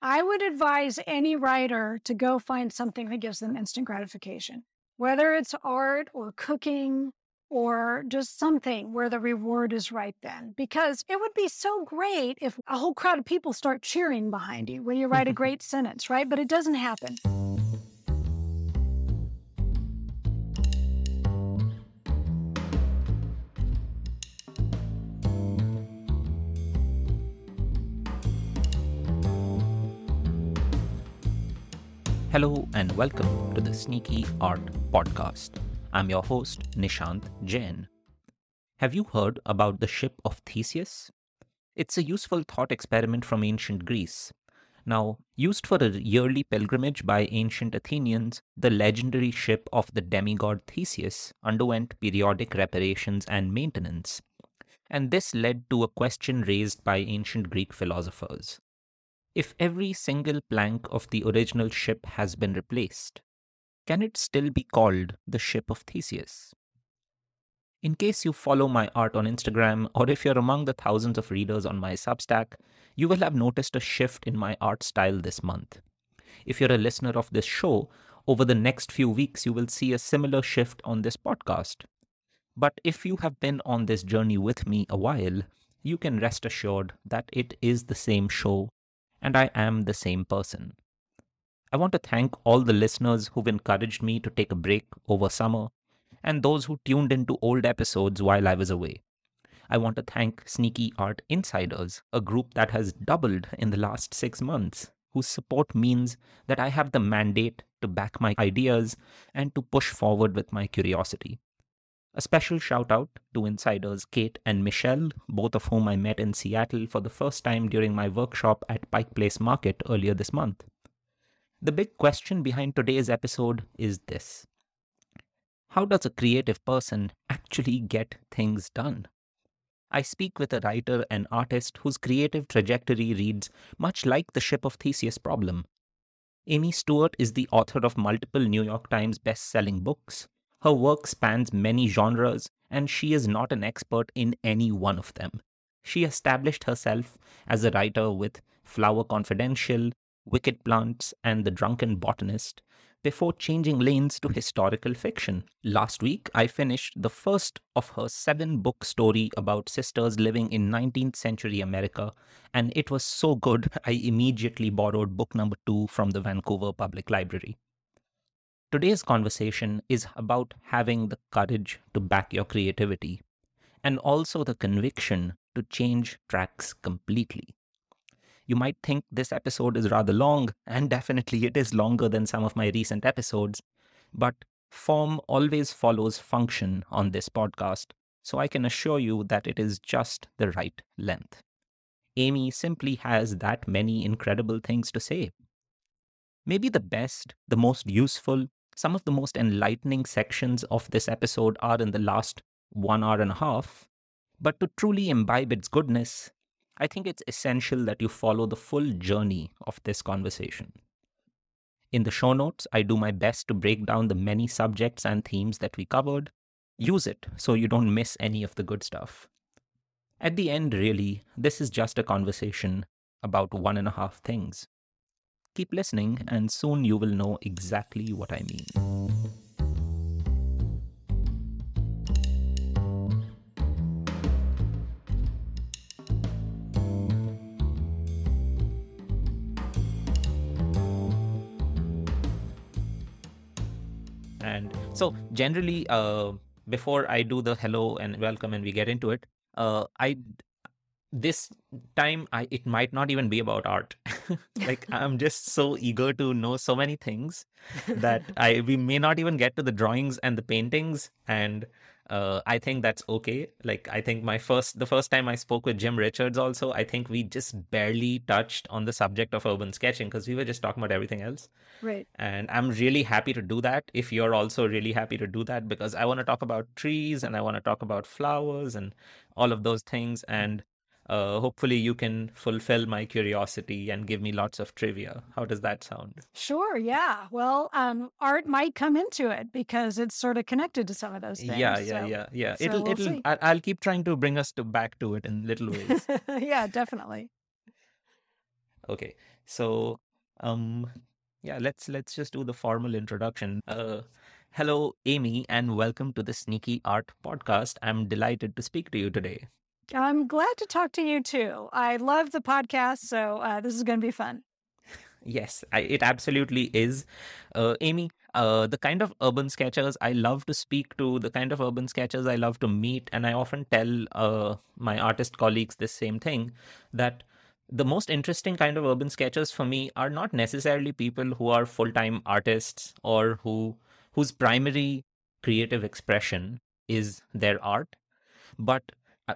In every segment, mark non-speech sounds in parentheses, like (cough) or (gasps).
I would advise any writer to go find something that gives them instant gratification, whether it's art or cooking or just something where the reward is right then. Because it would be so great if a whole crowd of people start cheering behind you when you write a (laughs) great sentence, right? But it doesn't happen. Hello and welcome to the Sneaky Art Podcast. I'm your host, Nishant Jain. Have you heard about the ship of Theseus? It's a useful thought experiment from ancient Greece. Now, used for a yearly pilgrimage by ancient Athenians, the legendary ship of the demigod Theseus underwent periodic reparations and maintenance. And this led to a question raised by ancient Greek philosophers if every single plank of the original ship has been replaced, can it still be called the ship of Theseus? In case you follow my art on Instagram, or if you're among the thousands of readers on my Substack, you will have noticed a shift in my art style this month. If you're a listener of this show, over the next few weeks, you will see a similar shift on this podcast. But if you have been on this journey with me a while, you can rest assured that it is the same show and I am the same person. I want to thank all the listeners who've encouraged me to take a break over summer and those who tuned into old episodes while I was away. I want to thank Sneaky Art Insiders, a group that has doubled in the last six months, whose support means that I have the mandate to back my ideas and to push forward with my curiosity. A special shout out to insiders Kate and Michelle, both of whom I met in Seattle for the first time during my workshop at Pike Place Market earlier this month. The big question behind today's episode is this How does a creative person actually get things done? I speak with a writer and artist whose creative trajectory reads much like the Ship of Theseus problem. Amy Stewart is the author of multiple New York Times best-selling books, her work spans many genres, and she is not an expert in any one of them. She established herself as a writer with Flower Confidential, Wicked Plants, and The Drunken Botanist before changing lanes to historical fiction. Last week, I finished the first of her seven book story about sisters living in 19th century America, and it was so good I immediately borrowed book number two from the Vancouver Public Library. Today's conversation is about having the courage to back your creativity and also the conviction to change tracks completely. You might think this episode is rather long, and definitely it is longer than some of my recent episodes, but form always follows function on this podcast, so I can assure you that it is just the right length. Amy simply has that many incredible things to say. Maybe the best, the most useful, some of the most enlightening sections of this episode are in the last one hour and a half. But to truly imbibe its goodness, I think it's essential that you follow the full journey of this conversation. In the show notes, I do my best to break down the many subjects and themes that we covered. Use it so you don't miss any of the good stuff. At the end, really, this is just a conversation about one and a half things Keep listening, and soon you will know exactly what I mean. And so, generally, uh, before I do the hello and welcome and we get into it, uh, I this time I it might not even be about art. (laughs) like (laughs) I'm just so eager to know so many things that (laughs) I we may not even get to the drawings and the paintings and uh, I think that's okay. Like I think my first the first time I spoke with Jim Richards also, I think we just barely touched on the subject of urban sketching because we were just talking about everything else. Right. And I'm really happy to do that if you're also really happy to do that because I want to talk about trees and I want to talk about flowers and all of those things and uh, hopefully you can fulfill my curiosity and give me lots of trivia. How does that sound? Sure. Yeah. Well, um, art might come into it because it's sort of connected to some of those things. Yeah, yeah, so, yeah, yeah. so it'll, we'll it'll. see. I'll keep trying to bring us to back to it in little (laughs) ways. yeah, definitely. Okay. So, um, yeah, let's let's just do the formal introduction. Uh, hello, Amy, and welcome to the Sneaky Art Podcast. I'm delighted to speak to you today. I'm glad to talk to you too. I love the podcast, so uh, this is going to be fun. Yes, I, it absolutely is. Uh, Amy, uh, the kind of urban sketchers I love to speak to, the kind of urban sketchers I love to meet, and I often tell uh, my artist colleagues this same thing that the most interesting kind of urban sketchers for me are not necessarily people who are full-time artists or who whose primary creative expression is their art but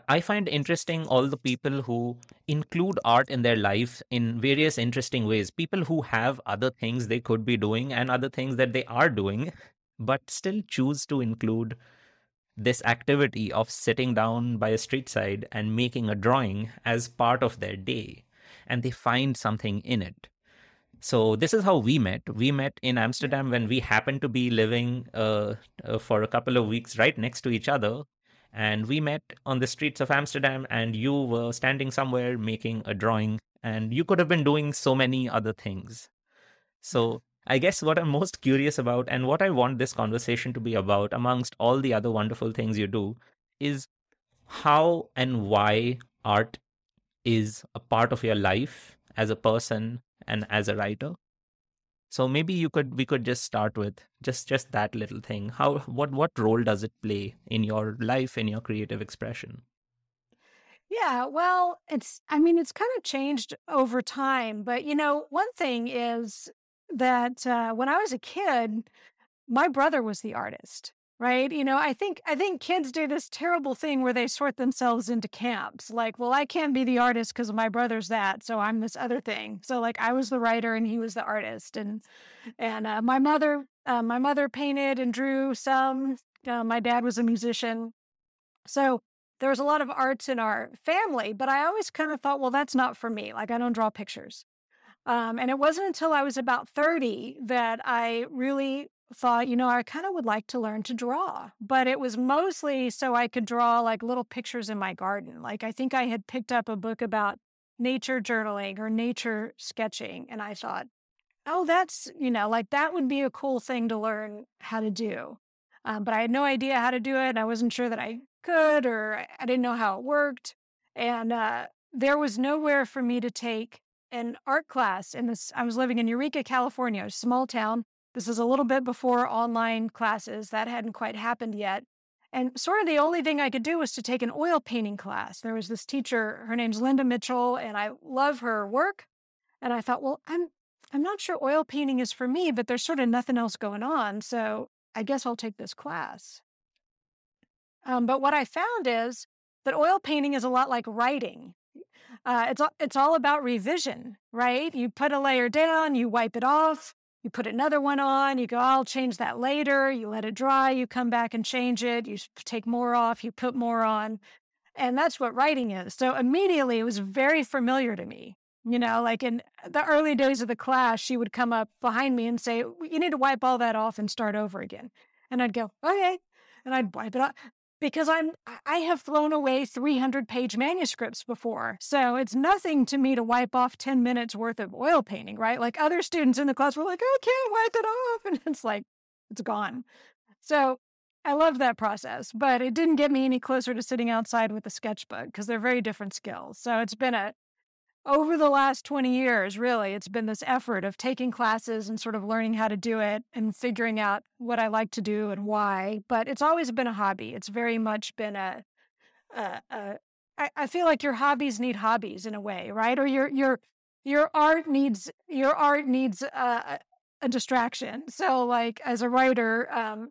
I find interesting all the people who include art in their life in various interesting ways. People who have other things they could be doing and other things that they are doing, but still choose to include this activity of sitting down by a street side and making a drawing as part of their day. And they find something in it. So this is how we met. We met in Amsterdam when we happened to be living uh, uh, for a couple of weeks right next to each other and we met on the streets of Amsterdam, and you were standing somewhere making a drawing, and you could have been doing so many other things. So, I guess what I'm most curious about, and what I want this conversation to be about, amongst all the other wonderful things you do, is how and why art is a part of your life as a person and as a writer. So maybe you could we could just start with just just that little thing. How what what role does it play in your life in your creative expression? Yeah, well, it's I mean it's kind of changed over time, but you know, one thing is that uh, when I was a kid, my brother was the artist right? You know i think i think kids do this terrible thing where they sort themselves into camps like well i can't be the artist because my brother's that so i'm this other thing. So like i was the writer and he was the artist and and uh, my mother uh, my mother painted and drew some uh, my dad was a musician. So there was a lot of arts in our family but i always kind of thought well that's not for me like i don't draw pictures. Um, and it wasn't until I was about 30 that I really thought, you know, I kind of would like to learn to draw, but it was mostly so I could draw like little pictures in my garden. Like I think I had picked up a book about nature journaling or nature sketching, and I thought, oh, that's, you know, like that would be a cool thing to learn how to do. Um, but I had no idea how to do it. And I wasn't sure that I could, or I didn't know how it worked. And uh, there was nowhere for me to take an art class in this. I was living in Eureka, California, a small town this is a little bit before online classes. That hadn't quite happened yet. And sort of the only thing I could do was to take an oil painting class. There was this teacher, her name's Linda Mitchell, and I love her work. And I thought, well, I'm I'm not sure oil painting is for me, but there's sort of nothing else going on. So I guess I'll take this class. Um, but what I found is that oil painting is a lot like writing. Uh, it's it's all about revision, right? You put a layer down, you wipe it off, you put another one on, you go, I'll change that later. You let it dry, you come back and change it. You take more off, you put more on. And that's what writing is. So immediately it was very familiar to me. You know, like in the early days of the class, she would come up behind me and say, You need to wipe all that off and start over again. And I'd go, Okay. And I'd wipe it off because I'm I have thrown away 300 page manuscripts before. So it's nothing to me to wipe off 10 minutes worth of oil painting, right? Like other students in the class were like, "I can't wipe it off." (laughs) And it's like it's gone. So I love that process, but it didn't get me any closer to sitting outside with a sketchbook because they're very different skills. So it's been a over the last 20 years, really, it's been this effort of taking classes and sort of learning how to do it and figuring out what I like to do and why. But it's always been a hobby. It's very much been a, a, a I, I feel like your hobbies need hobbies in a way, right? Or your your your art needs your art needs a, a distraction. So, like as a writer, um,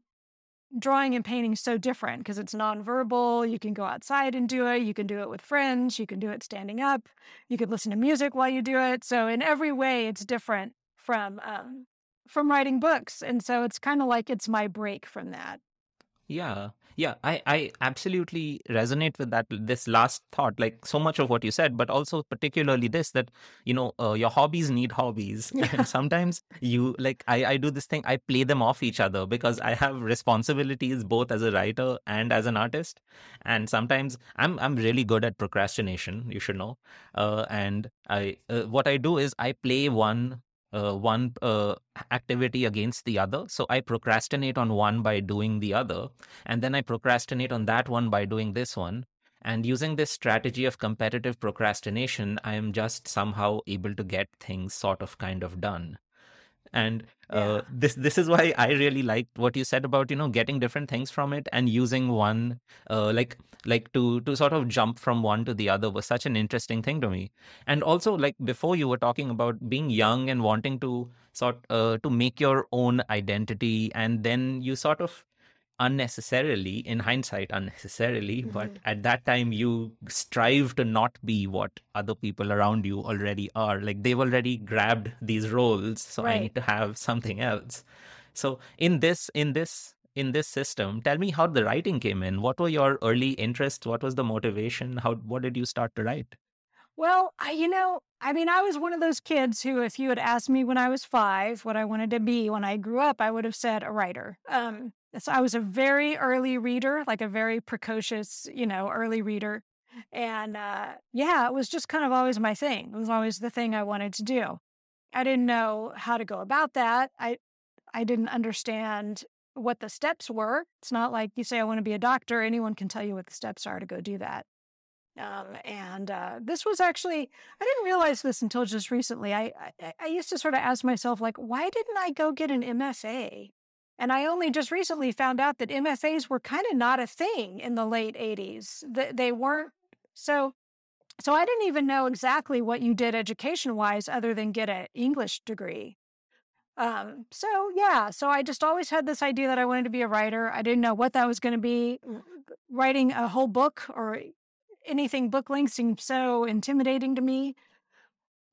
drawing and painting so different because it's nonverbal. You can go outside and do it. You can do it with friends. You can do it standing up. You can listen to music while you do it. So in every way, it's different from um, from writing books. And so it's kind of like it's my break from that. Yeah. Yeah, I, I absolutely resonate with that. This last thought, like so much of what you said, but also particularly this that, you know, uh, your hobbies need hobbies. (laughs) And sometimes you, like, I, I do this thing, I play them off each other because I have responsibilities both as a writer and as an artist. And sometimes I'm, I'm really good at procrastination, you should know. Uh, and I, uh, what I do is I play one uh, one uh, activity against the other. So I procrastinate on one by doing the other, and then I procrastinate on that one by doing this one. And using this strategy of competitive procrastination, I am just somehow able to get things sort of kind of done and uh, Yeah. this this is why I really liked what you said about you know getting different things from it and using one uh, like like to to sort of jump from one to the other was such an interesting thing to me and also like before you were talking about being young and wanting to sort uh, to make your own identity and then you sort of unnecessarily in hindsight unnecessarily but hmm at that time you strive to not be what other people around you already are. Like they've already grabbed these roles so i need to have something else. So in this in this in this system tell me how the writing came in. What were your early interests? What was the motivation? How what did you start to write? Well, I, you know, I mean, I was one of those kids who, if you had asked me when I was five what I wanted to be when I grew up, I would have said a writer. Um, so I was a very early reader, like a very precocious, you know, early reader. And uh, yeah, it was just kind of always my thing. It was always the thing I wanted to do. I didn't know how to go about that. I I didn't understand what the steps were. It's not like you say I want to be a doctor. Anyone can tell you what the steps are to go do that. Um, and uh, this was actually, I didn't realize this until just recently. I, I, I used to sort of ask myself, like, why didn't I go get an MFA? And I only just recently found out that MFAs were kind of not a thing in the late 80s. They, they weren't. So, so I didn't even know exactly what you did education wise other than get an English degree. Um, so yeah, so I just always had this idea that I wanted to be a writer. I didn't know what that was going to be. Writing a whole book or anything book length seemed so intimidating to me.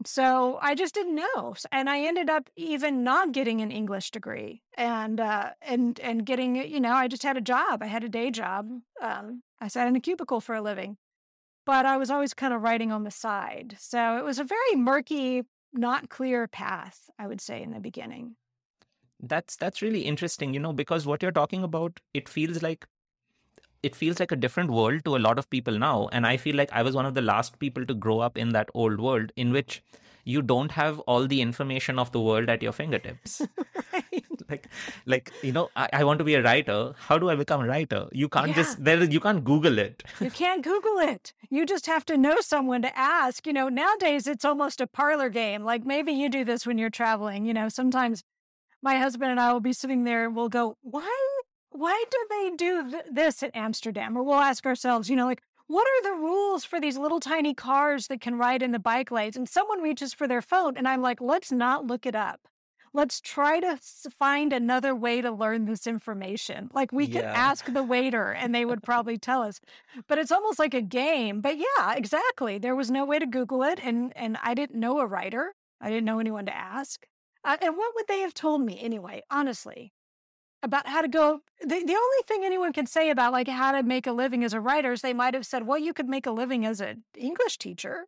So I just didn't know. And I ended up even not getting an English degree and uh and and getting, you know, I just had a job. I had a day job. Um I sat in a cubicle for a living, but I was always kind of writing on the side. So it was a very murky, not clear path, I would say in the beginning. that's that's really interesting you know because what you're talking about it feels like it feels like a different world to a lot of people now and i feel like i was one of the last people to grow up in that old world in which you don't have all the information of the world at your fingertips (laughs) right. (laughs) like like you know I, I want to be a writer how do i become a writer you can't Yeah. just there you can't google it You can't Google it. You just have to know someone to ask. You know, nowadays it's almost a parlor game. Like maybe you do this when you're traveling. You know, sometimes my husband and I will be sitting there and we'll go, why, why do they do th- this at Amsterdam? Or we'll ask ourselves, you know, like, what are the rules for these little tiny cars that can ride in the bike lanes? And someone reaches for their phone and I'm like, let's not look it up. Let's try to s- find another way to learn this information. Like we could ask the waiter and they would probably tell us. But it's almost like a game. But yeah, exactly. There was no way to Google it and and I didn't know a writer. I didn't know anyone to ask. Uh, and what would they have told me anyway, honestly, about how to go? The, the only thing anyone can say about like how to make a living as a writer is they might have said, well, you could make a living as an English teacher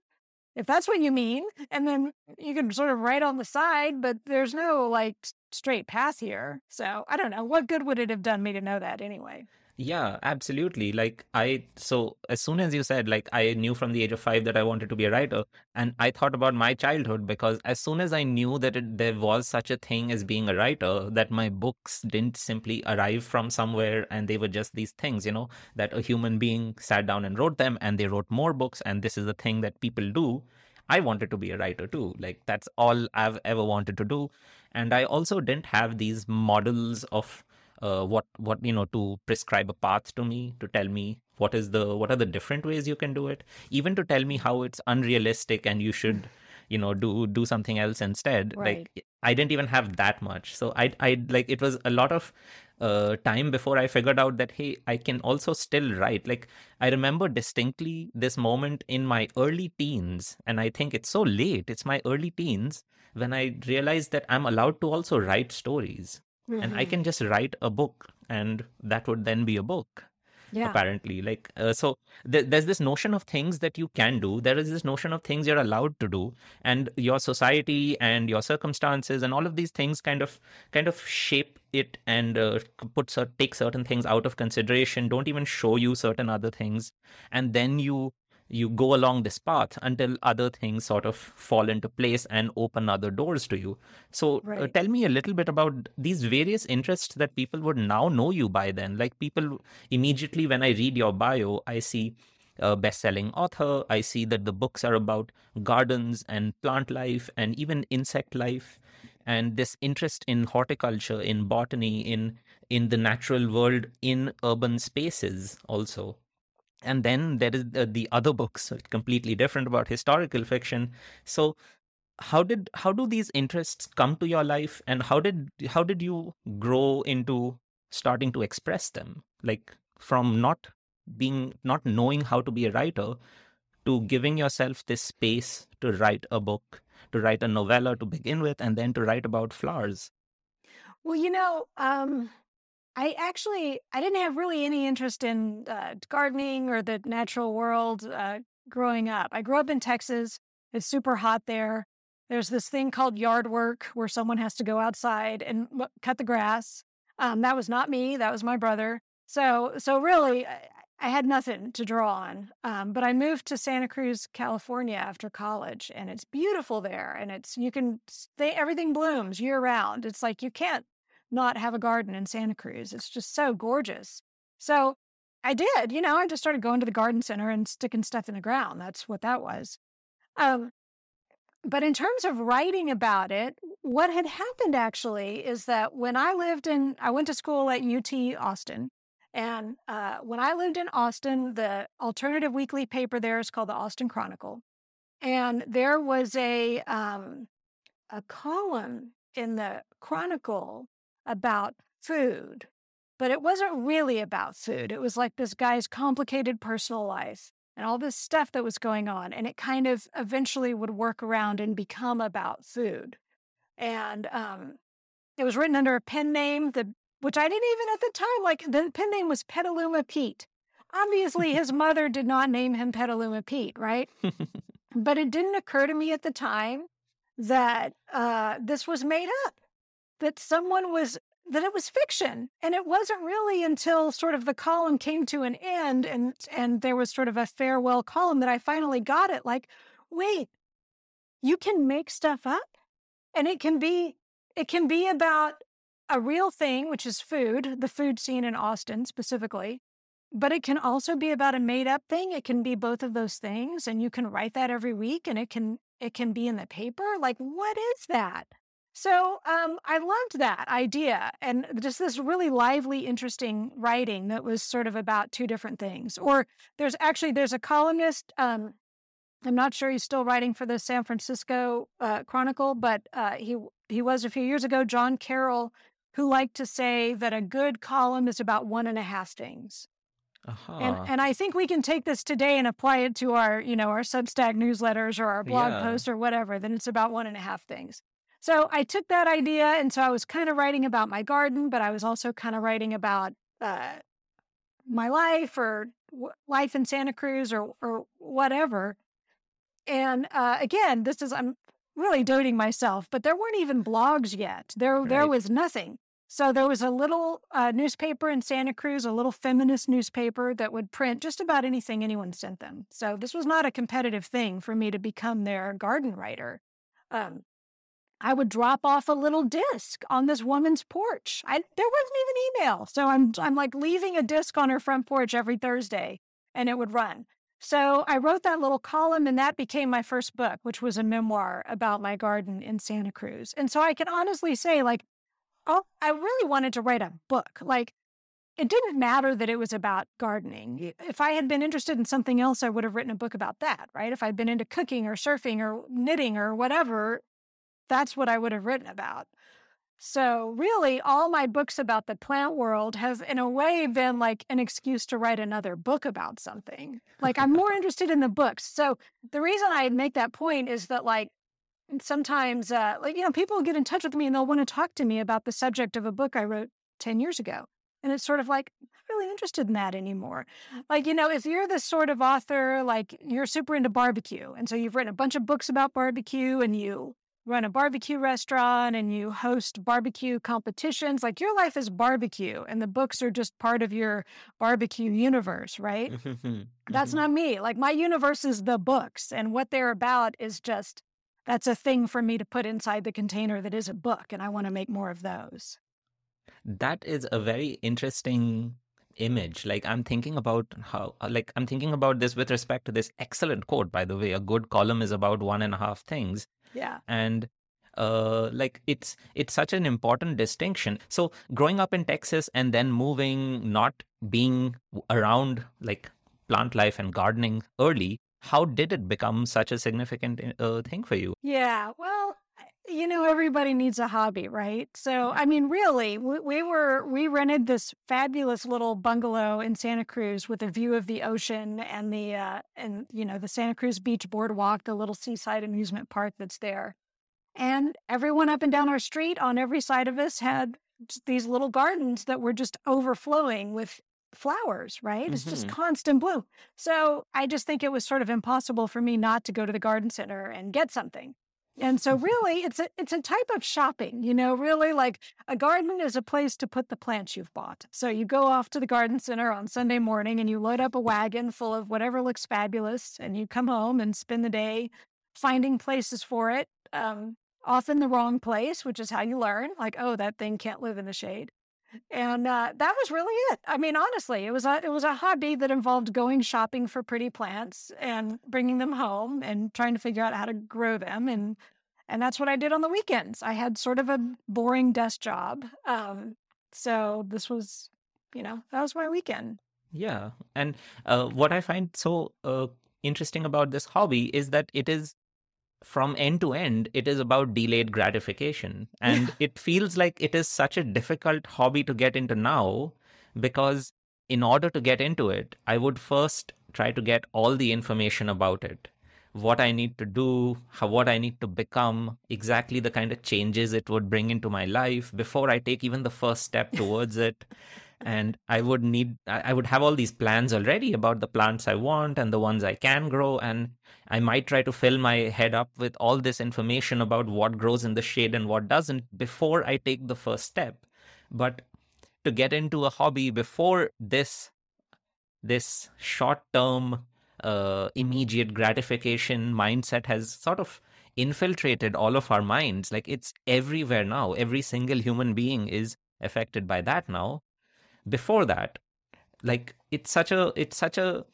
if that's what you mean. And then you can sort of write on the side, but there's no like straight path here. So I don't know. What good would it have done me to know that anyway? Yeah, absolutely. Like I, so as soon as you said, like I knew from the age of five that I wanted to be a writer, and I thought about my childhood because as soon as I knew that it, there was such a thing as being a writer, that my books didn't simply arrive from somewhere and they were just these things, you know, that a human being sat down and wrote them and they wrote more books, and this is a thing that people do. I wanted to be a writer too. Like that's all I've ever wanted to do. And I also didn't have these models of uh, what what you know to prescribe a path to me to tell me what is the what are the different ways you can do it even to tell me how it's unrealistic and you should you know do do something else instead. Right. like i didn't even have that much. So i i like it was a lot of uh, time before i figured out that hey i can also still write. Like i remember distinctly this moment in my early teens and i think it's so late it's my early teens when i realized that i'm allowed to also write stories and I hmm can just write a book, and that would then be a book. yeah. apparently like uh, so th- there's this notion of things that you can do there is this notion of things you're allowed to do and your society and your circumstances and all of these things kind of kind of shape it and uh, put take certain things out of consideration don't even show you certain other things and then you you go along this path until other things sort of fall into place and open other doors to you. So, uh, right. uh, tell me a little bit about these various interests that people would now know you by then. Like, people immediately, when I read your bio, I see a best selling author. I see that the books are about gardens and plant life and even insect life. And this interest in horticulture, in botany, in in the natural world, in urban spaces also and then there is the, the other books completely different about historical fiction. So how did how do these interests come to your life? And how did how did you grow into starting to express them? Like from not being not knowing how to be a writer to giving yourself this space to write a book to write a novella to begin with and then to write about flowers. Well you know um I actually I didn't have really any interest in uh, gardening or the natural world uh, growing up. I grew up in Texas. It's super hot there. There's this thing called yard work where someone has to go outside and cut the grass. Um, that was not me. That was my brother. So so really, I, I had nothing to draw on. Um, but I moved to Santa Cruz, California after college, and it's beautiful there. And it's you can stay, everything blooms year round. It's like you can't not have a garden in Santa Cruz. It's just so gorgeous. So I did, you know, I just started going to the garden center and sticking stuff in the ground. That's what that was. Um, but in terms of writing about it, what had happened actually is that when I lived in, I went to school at UT Austin. And uh, when I lived in Austin, the alternative weekly paper there is called the Austin Chronicle. And there was a, um, a column in the Chronicle about food, but it wasn't really about food. It was like this guy's complicated personal life and all this stuff that was going on. And it kind of eventually would work around and become about food. And um, it was written under a pen name, the, which I didn't even at the time, like the pen name was Petaluma Pete. Obviously, his mother did not name him Petaluma Pete, right? (laughs) but it didn't occur to me at the time that uh, this was made up that someone was that it was fiction and it wasn't really until sort of the column came to an end and and there was sort of a farewell column that I finally got it like wait you can make stuff up? And it can be it can be about a real thing which is food the food scene in Austin specifically but it can also be about a made up thing. It can be both of those things and you can write that every week and it can it can be in the paper? Like what is that so um, I loved that idea and just this really lively, interesting writing that was sort of about two different things. Or there's actually there's a columnist. Um, I'm not sure he's still writing for the San Francisco uh, Chronicle, but uh, he he was a few years ago. Jon Carroll, who liked to say that a good column is about one and a half things. Uh-huh. And and I think we can take this today and apply it to our you know our Substack newsletters or our blog yeah. posts or whatever. Then it's about one and a half things. So I took that idea, and so I was kind of writing about my garden, but I was also kind of writing about uh, my life or w- life in Santa Cruz or or whatever. And uh, again, this is I'm really doting myself, but there weren't even blogs yet. There right. there was nothing. So there was a little uh, newspaper in Santa Cruz, a little feminist newspaper that would print just about anything anyone sent them. So this was not a competitive thing for me to become their garden writer. Um, I would drop off a little disc on this woman's porch. I, there wasn't even email. So I'm, I'm like leaving a disc on her front porch every Thursday and it would run. So I wrote that little column and that became my first book, which was a memoir about my garden in Santa Cruz. And so I can honestly say, like, oh, I really wanted to write a book. Like, it didn't matter that it was about gardening. If I had been interested in something else, I would have written a book about that, right? If I'd been into cooking or surfing or knitting or whatever, that's what I would have written about. So, really, all my books about the plant world have, in a way, been like an excuse to write another book about something. Like, I'm more (laughs) interested in the books. So, the reason I make that point is that, like, sometimes, uh, like, you know, people get in touch with me and they'll want to talk to me about the subject of a book I wrote 10 years ago. And it's sort of like, I'm really interested in that anymore. Like, you know, if you're this sort of author, like you're super into barbecue. And so you've written a bunch of books about barbecue and you run a barbecue restaurant and you host barbecue competitions. Like your life is barbecue and the books are just part of your barbecue universe, right? (laughs) That's mm-hmm. not me. Like my universe is the books and what they're about is just that's a thing for me to put inside the container that is a book and I want to make more of those. That is a very interesting image like i'm thinking about how like i'm thinking about this with respect to this excellent quote by the way a good column is about one and a half things yeah. And uh, like it's it's such an important distinction. So growing up in Texas and then moving, not being around like plant life and gardening early, how did it become such a significant uh, thing for you? Yeah, well, you know, everybody needs a hobby, right? So, I mean, really, we, we, were we rented this fabulous little bungalow in Santa Cruz with a view of the ocean and the uh, and you know the Santa Cruz Beach Boardwalk, the little seaside amusement park that's there. And everyone up and down our street on every side of us had these little gardens that were just overflowing with flowers, right? Mm-hmm. It's just mm-hmm. constant bloom. So I just think it was sort of impossible for me not to go to the garden center and get something. And so really it's a it's a type of shopping, you know, really like a garden is a place to put the plants you've bought. So you go off to the garden center on Sunday morning and you load up a wagon full of whatever looks fabulous and you come home and spend the day finding places for it. Um, often the wrong place, which is how you learn, like, oh, that thing can't live in the shade and uh, that was really it. I mean, honestly, it was a it was a hobby that involved going shopping for pretty plants and bringing them home and trying to figure out how to grow them and and that's what I did on the weekends. I had sort of a boring desk job, um, so this was, you know, that was my weekend. Yeah, and uh, what I find so uh, interesting about this hobby is that it is from end to end, it is about delayed gratification. And it feels like it is such a difficult hobby to get into now because in order to get into it, I would first try to get all the information about it. What I need to do, how, what I need to become, exactly the kind of changes it would bring into my life before I take even the first step (laughs) towards it and i would need i would have all these plans already about the plants i want and the ones i can grow. And i might try to fill my head up with all this information about what grows in the shade and what doesn't before i take the first step. But to get into a hobby before this this short term uh, immediate gratification mindset has sort of infiltrated all of our minds. Like it's everywhere now. Every single human being is affected by that now before that like it's such a it's such a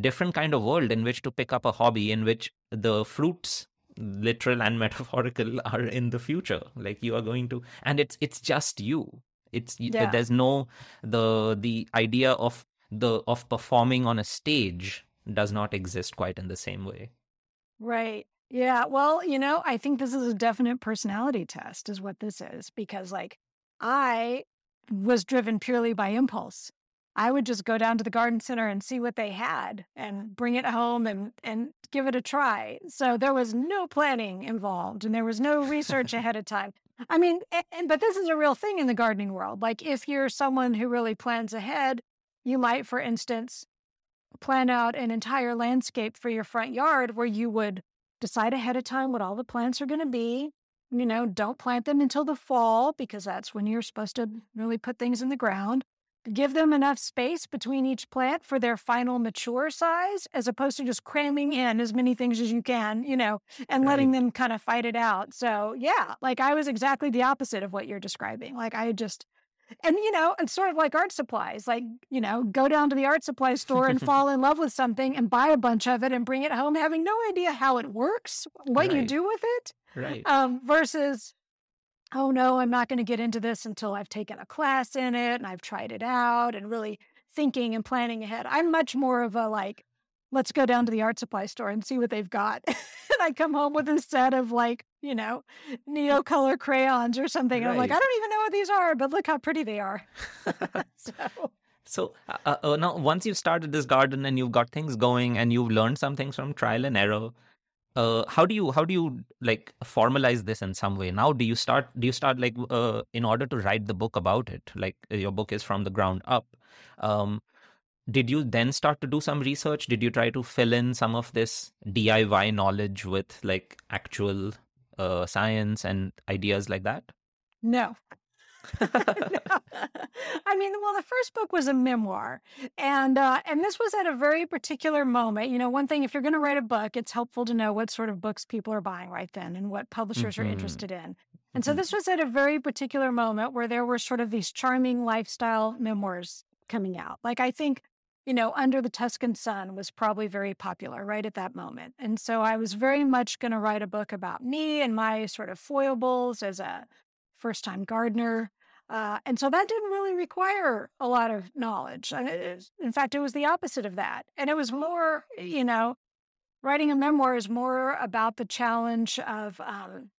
different kind of world in which to pick up a hobby in which the fruits literal and (laughs) metaphorical are in the future. Like you are going to and it's it's just you. It's yeah. there's no the the idea of the of performing on a stage does not exist quite in the same way. Right. Yeah well you know i think this is a definite personality test is what this is because like i was driven purely by impulse. I would just go down to the garden center and see what they had and bring it home and, and give it a try. So there was no planning involved and there was no research (laughs) ahead of time. I mean, and, but this is a real thing in the gardening world. Like if you're someone who really plans ahead, you might, for instance, plan out an entire landscape for your front yard where you would decide ahead of time what all the plants are going to be you know, don't plant them until the fall because that's when you're supposed to really put things in the ground. Give them enough space between each plant for their final mature size, as opposed to just cramming in as many things as you can, you know, and right. letting them kind of fight it out. So, yeah, like I was exactly the opposite of what you're describing. Like I just, and you know, it's sort of like art supplies. Like, you know, go down to the art supply store and (laughs) fall in love with something and buy a bunch of it and bring it home, having no idea how it works, what right. you do with it. Right. Um, versus, oh no, I'm not going to get into this until I've taken a class in it and I've tried it out and really thinking and planning ahead. I'm much more of a like, let's go down to the art supply store and see what they've got. (laughs) and I come home with a set of like, you know, Neocolor crayons or something. Right. I'm like, I don't even know what these are, but look how pretty they are. (laughs) (laughs) so. So uh, uh, uh, now, once you've started this garden and you've got things going and you've learned some things from trial and error, uh, how do you how do you like formalize this in some way now do you start do you start like uh, in order to write the book about it like your book is from the ground up um, did you then start to do some research did you try to fill in some of this diy knowledge with like actual uh, science and ideas like that (laughs) (laughs) no I mean, well, the first book was a memoir, and uh, and this was at a very particular moment. You know, one thing if you're going to write a book, it's helpful to know what sort of books people are buying right then and what publishers mm-hmm. are interested in. And so mm-hmm. this was at a very particular moment where there were sort of these charming lifestyle memoirs coming out. Like I think you know, Under the Tuscan Sun was probably very popular right at that moment. And so I was very much going to write a book about me and my sort of foibles as a first time gardener. Uh, and so that didn't really require a lot of knowledge. in fact, it was the opposite of that. And it was more, you know, writing a memoir is more about the challenge of um,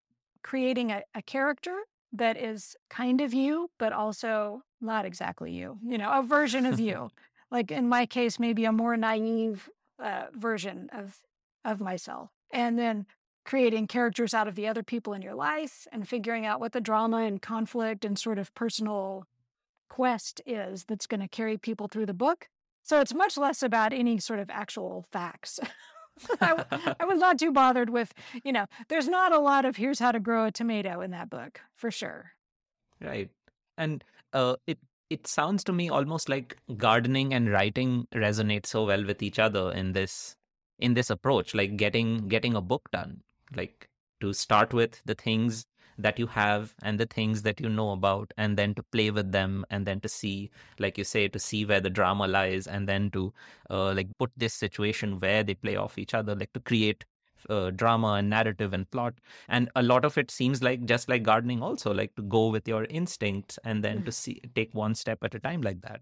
creating a, a character that is kind of you, but also not exactly you, you know, a version of (laughs) you. Like in my case, maybe a more naive uh, version of of myself. And then creating characters out of the other people in your life and figuring out what the drama and conflict and sort of personal quest is that's going to carry people through the book. So it's much less about any sort of actual facts. (laughs) I, (laughs) I, was not too bothered with, you know, there's not a lot of here's how to grow a tomato in that book for sure. Right. And uh, it it sounds to me almost like gardening and writing resonate so well with each other in this in this approach like getting getting a book done like to start with the things that you have and the things that you know about and then to play with them and then to see like you say to see where the drama lies and then to uh, like put this situation where they play off each other like to create uh, drama and narrative and plot and a lot of it seems like just like gardening also like to go with your instincts and then to see take one step at a time like that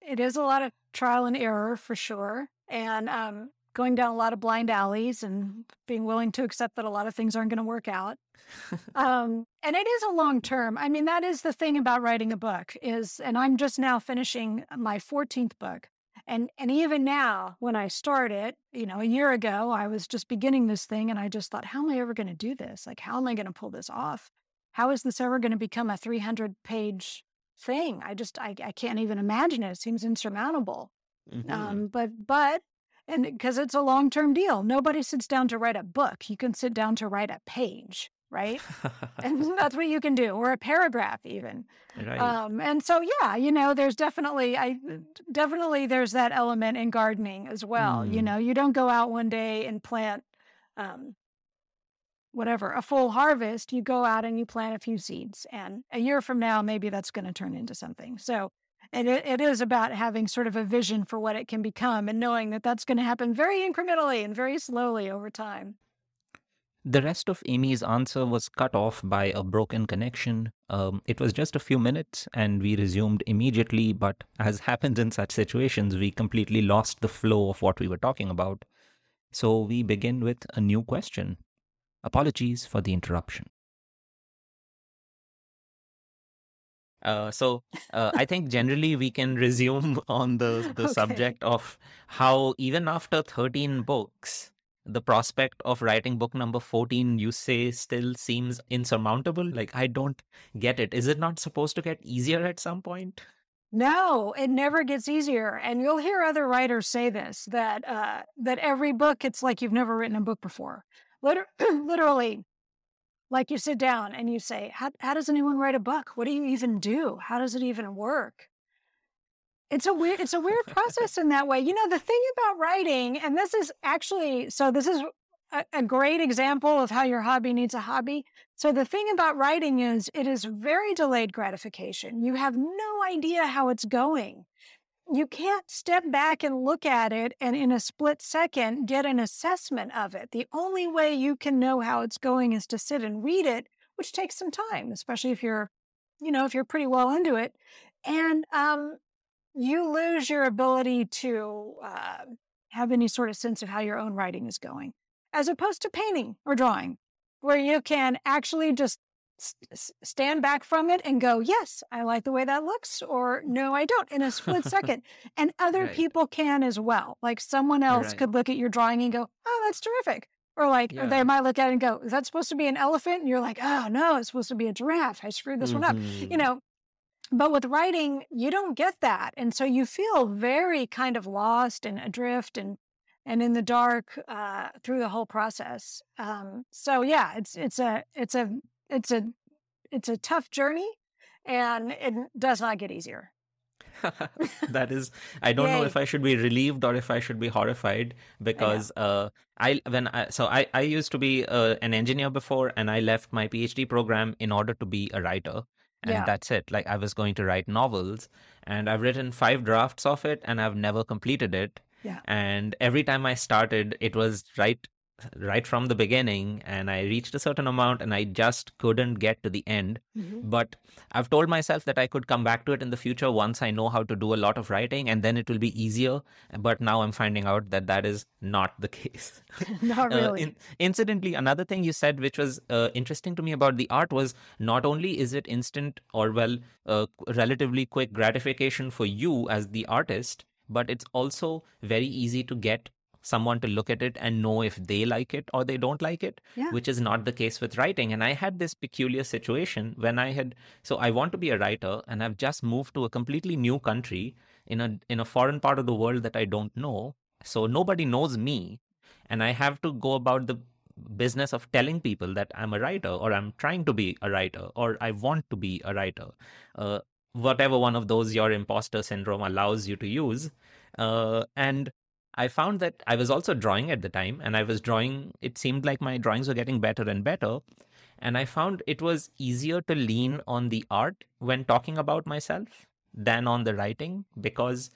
it is a lot of trial and error for sure and um going down a lot of blind alleys and being willing to accept that a lot of things aren't going to work out. um, and it is a long term. I mean, that is the thing about writing a book is, and I'm just now finishing my 14th book. And and even now, when I started, you know, a year ago, I was just beginning this thing, and I just thought, how am I ever going to do this? Like, how am I going to pull this off? How is this ever going to become a 300 page thing? I just I, I can't even imagine it. It seems insurmountable. Mm-hmm. Um, but but and because it's a long term deal, nobody sits down to write a book. You can sit down to write a page, right? (laughs) and that's what you can do, or a paragraph even. Right. Um, and so, yeah, you know, there's definitely, I definitely there's that element in gardening as well. Mm. You know, you don't go out one day and plant, um, whatever, a full harvest. You go out and you plant a few seeds, and a year from now, maybe that's going to turn into something. So and it, it is about having sort of a vision for what it can become and knowing that that's going to happen very incrementally and very slowly over time. The rest of Amy's answer was cut off by a broken connection. Um, it was just a few minutes and we resumed immediately, but as (laughs) happens in such situations, we completely lost the flow of what we were talking about. So we begin with a new question. Apologies for the interruption. Uh, so uh, I think generally we can resume (laughs) on the the okay. subject of how even after 13 books, the prospect of writing book number 14 you say still seems insurmountable. Like I don't get it. Is it not supposed to get easier at some point? No, it never gets easier. And you'll hear other writers say this that uh, that every book it's like you've never written a book before. Liter- (clears throat) literally, like you sit down and you say, how, how does anyone write a book? What do you even do? How does it even work? It's a weird, it's a weird process in that way. You know, the thing about writing, and this is actually, so this is a, a great example of how your hobby needs a hobby. So the thing about writing is it is very delayed gratification. You have no idea how it's going you can't step back and look at it and in a split second get an assessment of it. The only way you can know how it's going is to sit and read it, which takes some time, especially if you're, you know, if you're pretty well into it. And um, you lose your ability to uh, have any sort of sense of how your own writing is going, as opposed to painting or drawing, where you can actually just stand back from it and go, yes, I like the way that looks, or no, I don't, in a split (laughs) second. And other right. people can as well. Like someone else right. could look at your drawing and go, oh, that's terrific. Or like, Yeah. or they might look at it and go, is that supposed to be an elephant? And you're like, oh no, it's supposed to be a giraffe. I screwed this one up. You Mhm. know, but with writing, you don't get that. And so you feel very kind of lost and adrift and and in the dark uh, through the whole process. Um, so yeah, it's it's a it's a it's a it's a tough journey, and it does not get easier. (laughs) that is i don't know if i should be relieved or if i should be horrified because uh i when i so i i used to be uh, an engineer before and i left my phd program in order to be a writer and Yeah. that's it like i was going to write novels and i've written five drafts of it and i've never completed it Yeah. and every time i started it was right right from the beginning and i reached a certain amount and i just couldn't get to the end but I've told myself that I could come back to it in the future once I know how to do a lot of writing and then it will be easier. But now I'm finding out that that is not the (laughs) case. (laughs) Not Uh, really. in- incidentally, another thing you said, which was uh, interesting to me about the art, was not only is it instant or, well, uh, relatively quick gratification for you as the artist, but it's also very easy to get someone to look at it and know if they like it or they don't like it Yeah. which is not the case with writing. And I had this peculiar situation when I had so I want to be a writer and I've just moved to a completely new country in a in a foreign part of the world that I don't know. So nobody knows me. And I have to go about the business of telling people that I'm a writer or I'm trying to be a writer or I want to be a writer. Uh, whatever one of those your imposter syndrome allows you to use. Uh, and I found that I was also drawing at the time, and I was drawing, it seemed like my drawings were getting better and better. And I found it was easier to lean on the art when talking about myself than on the writing. Because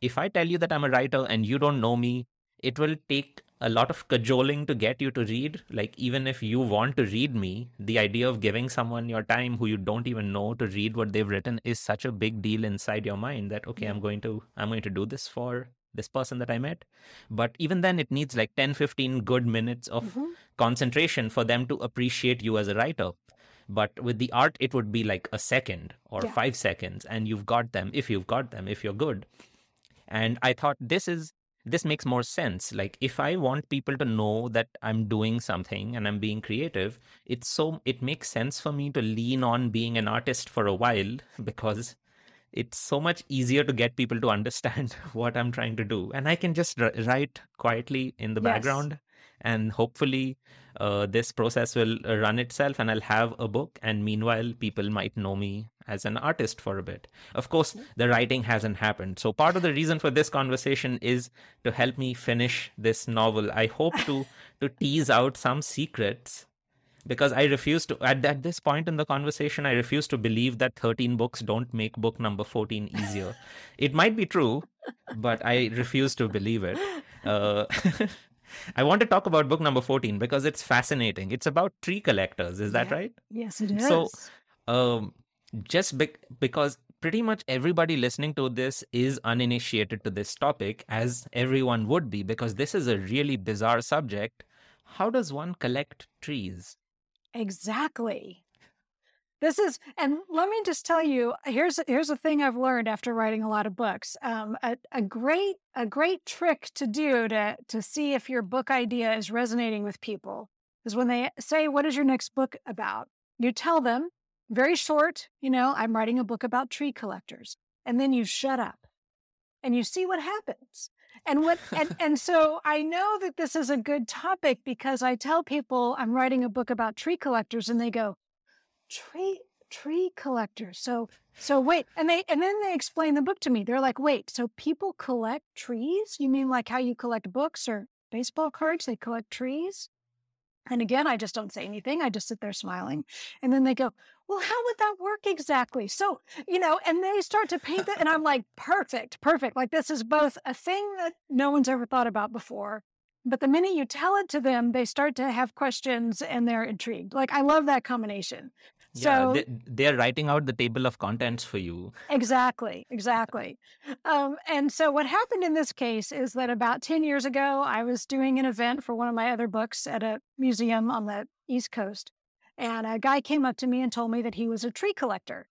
if I tell you that I'm a writer and you don't know me, it will take a lot of cajoling to get you to read. Like, even if you want to read me, the idea of giving someone your time who you don't even know to read what they've written is such a big deal inside your mind that, okay, I'm hmm. going to, I'm going to do this for this person that I met. But even then, it needs like 10, 15 good minutes of Mhm. concentration for them to appreciate you as a writer. But with the art, it would be like a second or Yeah. five seconds, and you've got them if you've got them, if you're good. And I thought this is this makes more sense. Like if I want people to know that I'm doing something and I'm being creative, it's so it makes sense for me to lean on being an artist for a while (laughs) because it's so much easier to get people to understand (laughs) what I'm trying to do. And I can just r- write quietly in the Yes. background, and hopefully, uh, this process will run itself, and I'll have a book. And meanwhile, people might know me as an artist for a bit. Of course, the writing hasn't happened. So, part of the reason for this conversation is to help me finish this novel. I hope to to tease out some secrets because I refuse to at, at this point in the conversation I refuse to believe that 13 books don't make book number 14 easier. (laughs) it might be true, but I refuse to believe it. Uh, (laughs) I want to talk about book number 14 because it's fascinating. It's about tree collectors, is that Yeah. right? Yes, it is. So- um just bec- because pretty much everybody listening to this is uninitiated to this topic as everyone would be because this is a really bizarre subject how does one collect trees Exactly. This is, and let me just tell you, here's here's a thing I've learned after writing a lot of books. Um, a, a great a great trick to do to to see if your book idea is resonating with people is when they say, "What is your next book about?" You tell them very short. You know, I'm writing a book about tree collectors, and then you shut up, and you see what happens. And what and, (laughs) and so I know that this is a good topic because I tell people I'm writing a book about tree collectors and they go, Tree tree collectors. So so wait, and they and then they explain the book to me. They're like, wait, so people collect trees? You mean like how you collect books or baseball cards? They collect trees? And again, I just don't say anything. I just sit there smiling. And then they go, Well, how would that work exactly? So, you know, and they start to paint it. And I'm like, Perfect, perfect. Like, this is both a thing that no one's ever thought about before. But the minute you tell it to them, they start to have questions and they're intrigued. Like, I love that combination. So, yeah they, they're writing out the table of contents for you Exactly, exactly. Um, and so, what happened in this case is that about 10 years ago, I was doing an event for one of my other books at a museum on the East Coast. And a guy came up to me and told me that he was a tree collector.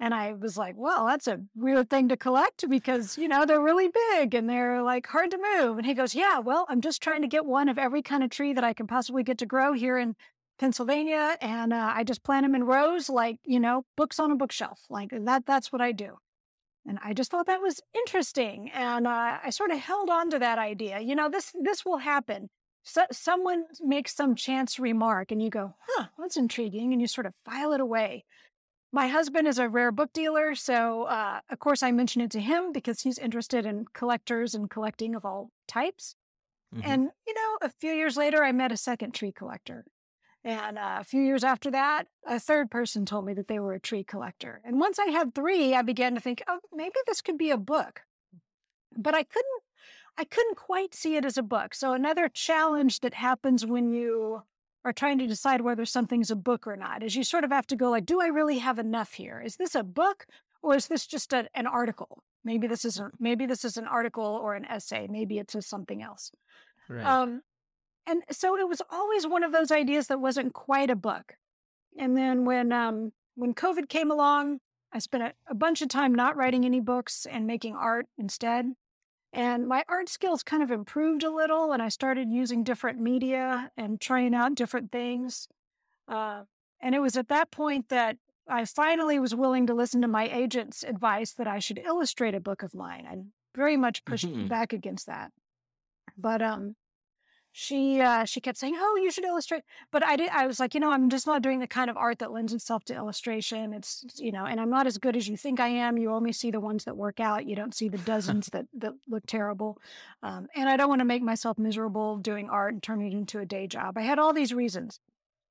And I was like, well, that's a weird thing to collect because, you know, they're really big and they're like hard to move. And he goes, yeah, well, I'm just trying to get one of every kind of tree that I can possibly get to grow here in Pennsylvania. And uh, I just plant them in rows, like, you know, books on a bookshelf. Like that, that's what I do. And I just thought that was interesting. And uh, I sort of held on to that idea. You know, this, this will happen. So, someone makes some chance remark and you go, huh, that's intriguing. And you sort of file it away. My husband is a rare book dealer. So, uh, of course, I mention it to him because he's interested in collectors and collecting of all types. Mm-hmm. And, you know, a few years later, I met a second tree collector. And uh, a few years after that, a third person told me that they were a tree collector. And once I had three, I began to think, oh, maybe this could be a book. But I couldn't, I couldn't quite see it as a book. So another challenge that happens when you are trying to decide whether something's a book or not is you sort of have to go like, do I really have enough here? Is this a book or is this just a, an article? Maybe this isn't. Maybe this is an article or an essay. Maybe it's just something else. Right. Um, and so it was always one of those ideas that wasn't quite a book. And then when um, when COVID came along, I spent a, a bunch of time not writing any books and making art instead. And my art skills kind of improved a little, and I started using different media and trying out different things. Uh, and it was at that point that I finally was willing to listen to my agent's advice that I should illustrate a book of mine. I very much pushed mm-hmm. back against that. But um, she uh, she kept saying, "Oh, you should illustrate," but I did. I was like, you know, I'm just not doing the kind of art that lends itself to illustration. It's you know, and I'm not as good as you think I am. You only see the ones that work out. You don't see the (laughs) dozens that that look terrible. Um, and I don't want to make myself miserable doing art and turn it into a day job. I had all these reasons,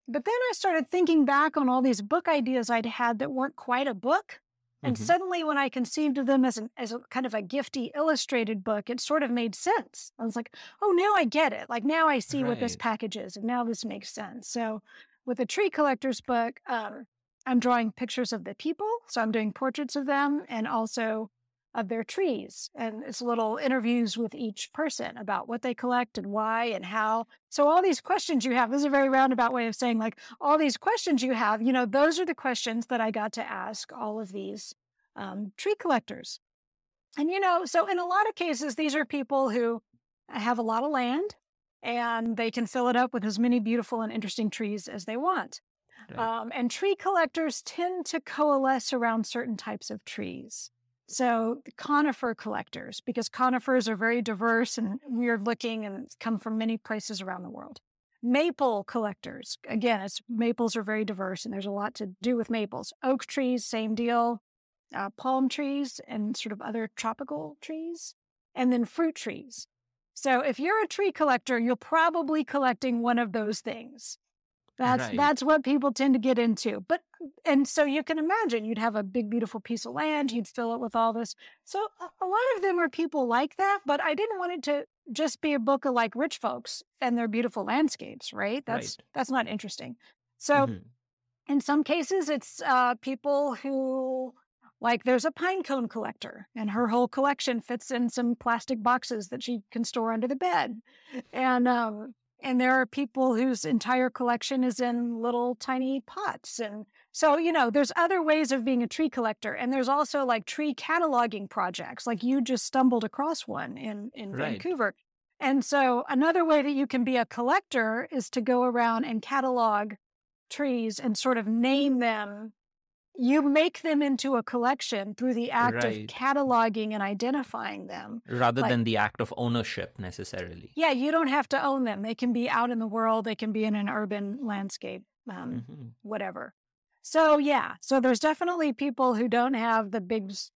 but then I started thinking back on all these book ideas I'd had that weren't quite a book. And mm-hmm. suddenly, when I conceived of them as an as a kind of a gifty illustrated book, it sort of made sense. I was like, "Oh, now I get it. Like now I see right. what this package is, and now this makes sense." So, with the tree collector's book, um, I'm drawing pictures of the people, so I'm doing portraits of them, and also of their trees. And it's little interviews with each person about what they collect and why and how. So, all these questions you have, this is a very roundabout way of saying, like, all these questions you have, you know, those are the questions that I got to ask all of these um, tree collectors. And, you know, so in a lot of cases, these are people who have a lot of land and they can fill it up with as many beautiful and interesting trees as they want. Right. Um, and tree collectors tend to coalesce around certain types of trees. So conifer collectors, because conifers are very diverse and weird looking and come from many places around the world. Maple collectors, again, it's maples are very diverse and there's a lot to do with maples. Oak trees, same deal. Uh, palm trees and sort of other tropical trees, and then fruit trees. So if you're a tree collector, you're probably collecting one of those things. That's right. that's what people tend to get into. But and so you can imagine you'd have a big beautiful piece of land, you'd fill it with all this. So a, lot of them are people like that, but I didn't want it to just be a book of like rich folks and their beautiful landscapes, right? That's right. that's not interesting. So mm-hmm. in some cases it's uh, people who like there's a pine cone collector and her whole collection fits in some plastic boxes that she can store under the bed. And um and there are people whose entire collection is in little tiny pots. And so, you know, there's other ways of being a tree collector. And there's also like tree cataloging projects, like you just stumbled across one in, in right. Vancouver. And so, another way that you can be a collector is to go around and catalog trees and sort of name them you make them into a collection through the act right. of cataloging and identifying them rather like, than the act of ownership necessarily yeah you don't have to own them they can be out in the world they can be in an urban landscape um, mm-hmm. whatever so yeah so there's definitely people who don't have the big s-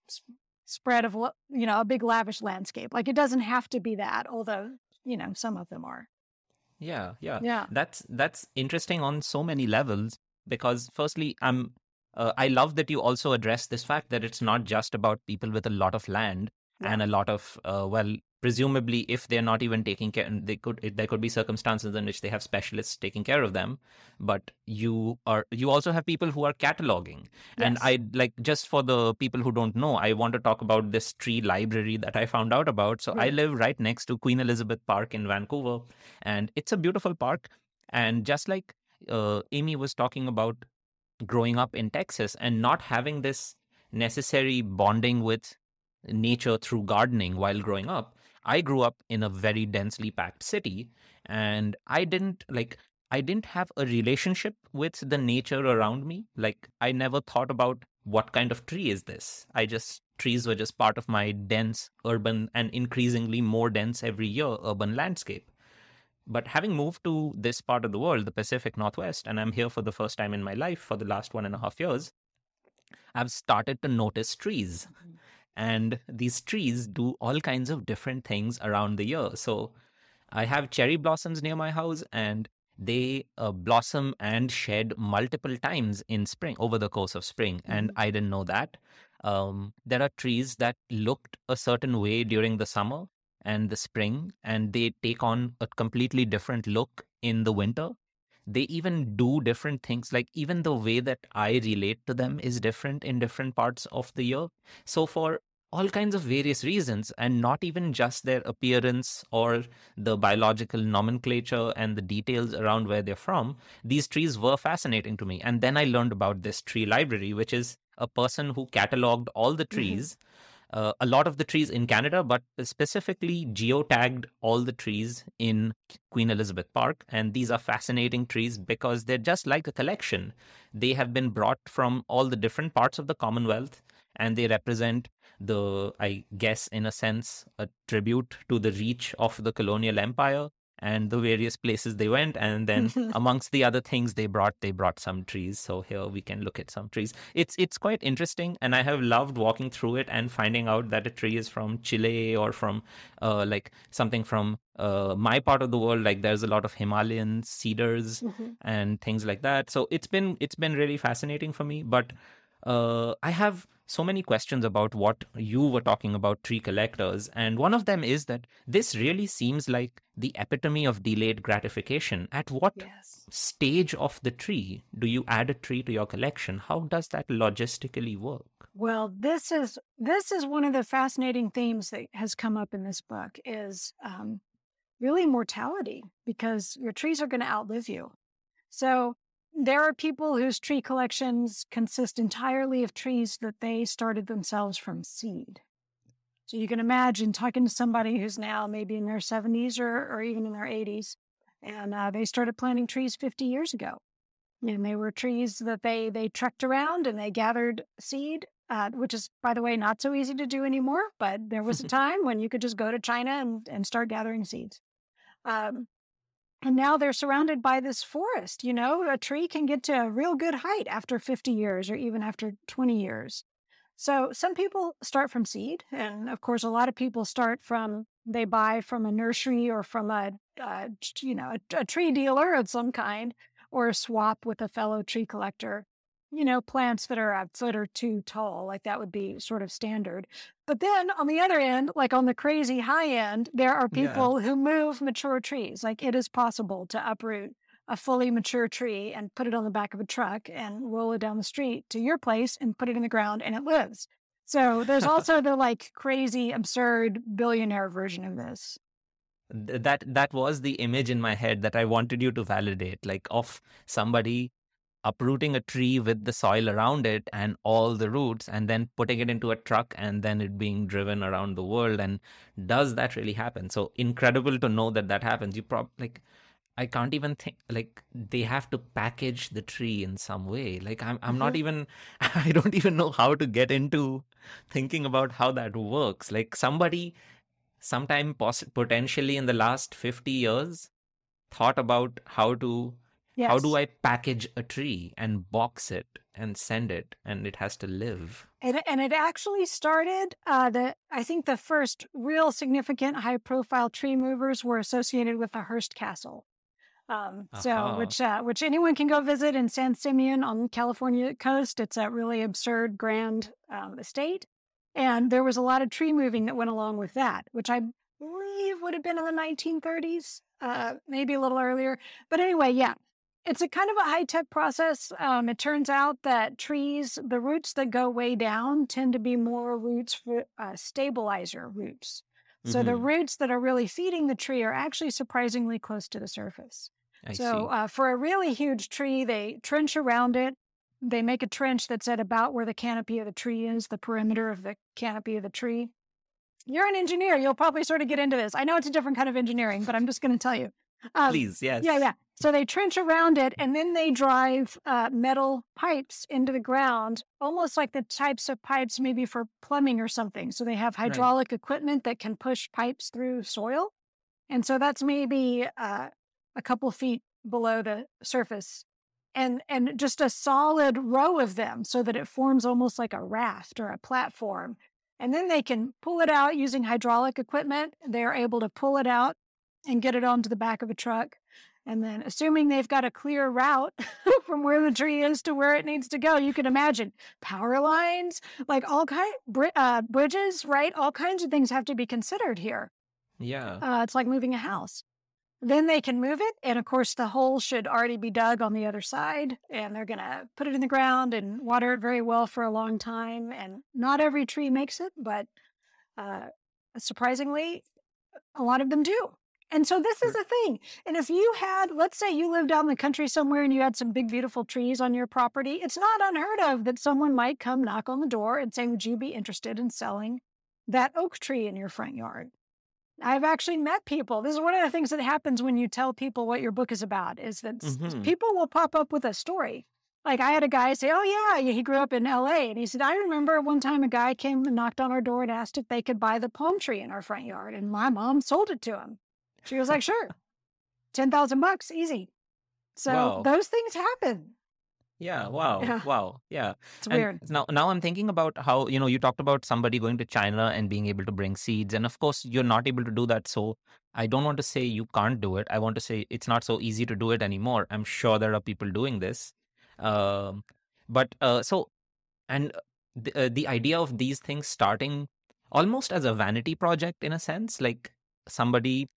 spread of you know a big lavish landscape like it doesn't have to be that although you know some of them are. Yeah yeah. Yeah. That's that's interesting on so many levels because firstly i'm uh, I love that you also address this fact that it's not just about people with a lot of land yeah. and a lot of uh, well presumably if they're not even taking care they could there could be circumstances in which they have specialists taking care of them but you are you also have people who are cataloging yes. and i like just for the people who don't know i want to talk about this tree library that i found out about so right. i live right next to queen elizabeth park in vancouver and it's a beautiful park and just like uh, amy was talking about growing up in Texas and not having this necessary bonding with nature through gardening while growing up. I grew up in a very densely packed city and I didn't like I didn't have a relationship with the nature around me. Like I never thought about what kind of tree is this. I just trees were just part of my dense urban and increasingly more dense every year urban landscape. But having moved to this part of the world, the Pacific Northwest, and I'm here for the first time in my life for the last one and a half years, I've started to notice trees. Mm-hmm. And these trees do all kinds of different things around the year. So I have cherry blossoms near my house, and they uh, blossom and shed multiple times in spring over the course of spring mm-hmm. and i didn't know that um, there are trees that looked a certain way during the summer and the spring and they take on a completely different look in the winter they even do different things like even the way that i relate to them is different in different parts of the year so for all kinds of various reasons and not even just their appearance or the biological nomenclature and the details around where they're from these trees were fascinating to me and then i learned about this tree library which is a person who cataloged all the mm-hmm. trees mm-hmm. Uh, a lot of the trees in canada but specifically geotagged all the trees in queen elizabeth park. And these are fascinating trees because they're just like a collection. They have been brought from all the different parts of the commonwealth and they represent the, I guess, in a sense, a tribute to the reach of the colonial empire and the various places they went and then (laughs) amongst the other things they brought they brought some trees. So here we can look at some trees. It's it's quite interesting and i have loved walking through it and finding out that a tree is from chile or from uh, like something from uh, my part of the world. Like there's a lot of himalayan cedars mm-hmm. and things like that. So it's been it's been really fascinating for me but uh, I have so many questions about what you were talking about tree collectors. And one of them is that this really seems like the epitome of delayed gratification. At what yes. stage of the tree do you add a tree to your collection? How does that logistically work? Well, this is this is one of the fascinating themes that has come up in this book is um, really mortality because your trees are going to outlive you. So there are people whose tree collections consist entirely of trees that they started themselves from seed. So you can imagine talking to somebody who's now maybe in their 70s or, or even in their 80s, and uh, they started planting trees 50 years ago. And they were trees that they they trekked around and they gathered seed, uh, which is, by the way, not so easy to do anymore. But there was a (laughs) time when you could just go to China and, and start gathering seeds. Um, and now they're surrounded by this forest. You know, a tree can get to a real good height after 50 years or even after 20 years. So some people start from seed. And of course, a lot of people start from, they buy from a nursery or from a, a you know, a, a tree dealer of some kind or a swap with a fellow tree collector you know, plants that are a foot or two tall, like that would be sort of standard. But then on the other end, like on the crazy high end, there are people yeah. who move mature trees. Like it is possible to uproot a fully mature tree and put it on the back of a truck and roll it down the street to your place and put it in the ground and it lives. So there's (laughs) also the like crazy, absurd billionaire version of this that that was the image in my head that I wanted you to validate, like of somebody uprooting a tree with the soil around it and all the roots and then putting it into a truck and then it being driven around the world and does that really happen? So incredible to know that that happens. You probably like i can't even think like they have to package the tree in some way. Like i'm i'm mm-hmm. not even (laughs) i don't even know how to get into thinking about how that works. Like somebody sometime poss- potentially in the last 50 years thought about how to Yes. How do I package a tree and box it and send it and it has to live? And, and it actually started uh, the I think the first real significant high profile tree movers were associated with the Hearst Castle. Um, uh-huh. So which uh, which anyone can go visit in San Simeon on the California coast. It's a really absurd grand um, estate, and there was a lot of tree moving that went along with that, which I believe would have been in the 1930s, uh, maybe a little earlier. But anyway, yeah, it's a kind of a high tech process. Um, it turns out that trees, the roots that go way down, tend to be more roots for uh, stabilizer roots. So mm-hmm. the roots that are really feeding the tree are actually surprisingly close to the surface. I so uh, for a really huge tree, they trench around it. they make a trench that's at about where the canopy of the tree is, the perimeter of the canopy of the tree. You're an engineer. You'll probably sort of get into this. I know it's a different kind of engineering, but I'm just going to tell you. Um, Please, yes. Yeah, yeah. So they trench around it and then they drive uh, metal pipes into the ground, almost like the types of pipes maybe for plumbing or something. So they have hydraulic right. equipment that can push pipes through soil. And so that's maybe uh, a couple feet below the surface. And, and just a solid row of them so that it forms almost like a raft or a platform. And then they can pull it out using hydraulic equipment. They're able to pull it out and get it onto the back of a truck. And then, assuming they've got a clear route (laughs) from where the tree is to where it needs to go, you can imagine power lines, like all kind uh, bridges, right? All kinds of things have to be considered here. Yeah, uh, it's like moving a house. Then they can move it, and of course, the hole should already be dug on the other side, and they're gonna put it in the ground and water it very well for a long time. And not every tree makes it, but uh, surprisingly, a lot of them do. And so this is a thing. And if you had, let's say you lived out in the country somewhere and you had some big, beautiful trees on your property, it's not unheard of that someone might come knock on the door and say, Would you be interested in selling that oak tree in your front yard? I've actually met people. This is one of the things that happens when you tell people what your book is about is that mm-hmm. people will pop up with a story. Like I had a guy say, "Oh yeah, he grew up in L.A." and he said, "I remember one time a guy came and knocked on our door and asked if they could buy the palm tree in our front yard, and my mom sold it to him." She was like, sure. 10,000 bucks, easy. So wow. those things happen. Yeah, wow. Yeah. Wow. Yeah. It's and weird. Now now I'm thinking about how, you know, you talked about somebody going to China and being able to bring seeds. And of course, you're not able to do that. So I don't want to say you can't do it. I want to say it's not so easy to do it anymore. I'm sure there are people doing this. Um, but uh, so, and the, uh, the idea of these things starting almost as a vanity project in a sense, like somebody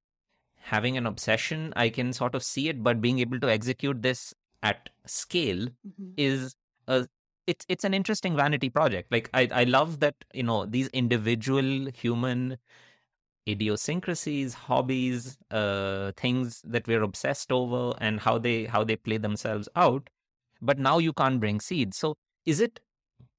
having an obsession, I can sort of see it, but being able to execute this at scale mm-hmm. is a it's it's an interesting vanity project. Like I I love that you know these individual human idiosyncrasies, hobbies, uh, things that we're obsessed over, and how they how they play themselves out. But now you can't bring seeds. So is it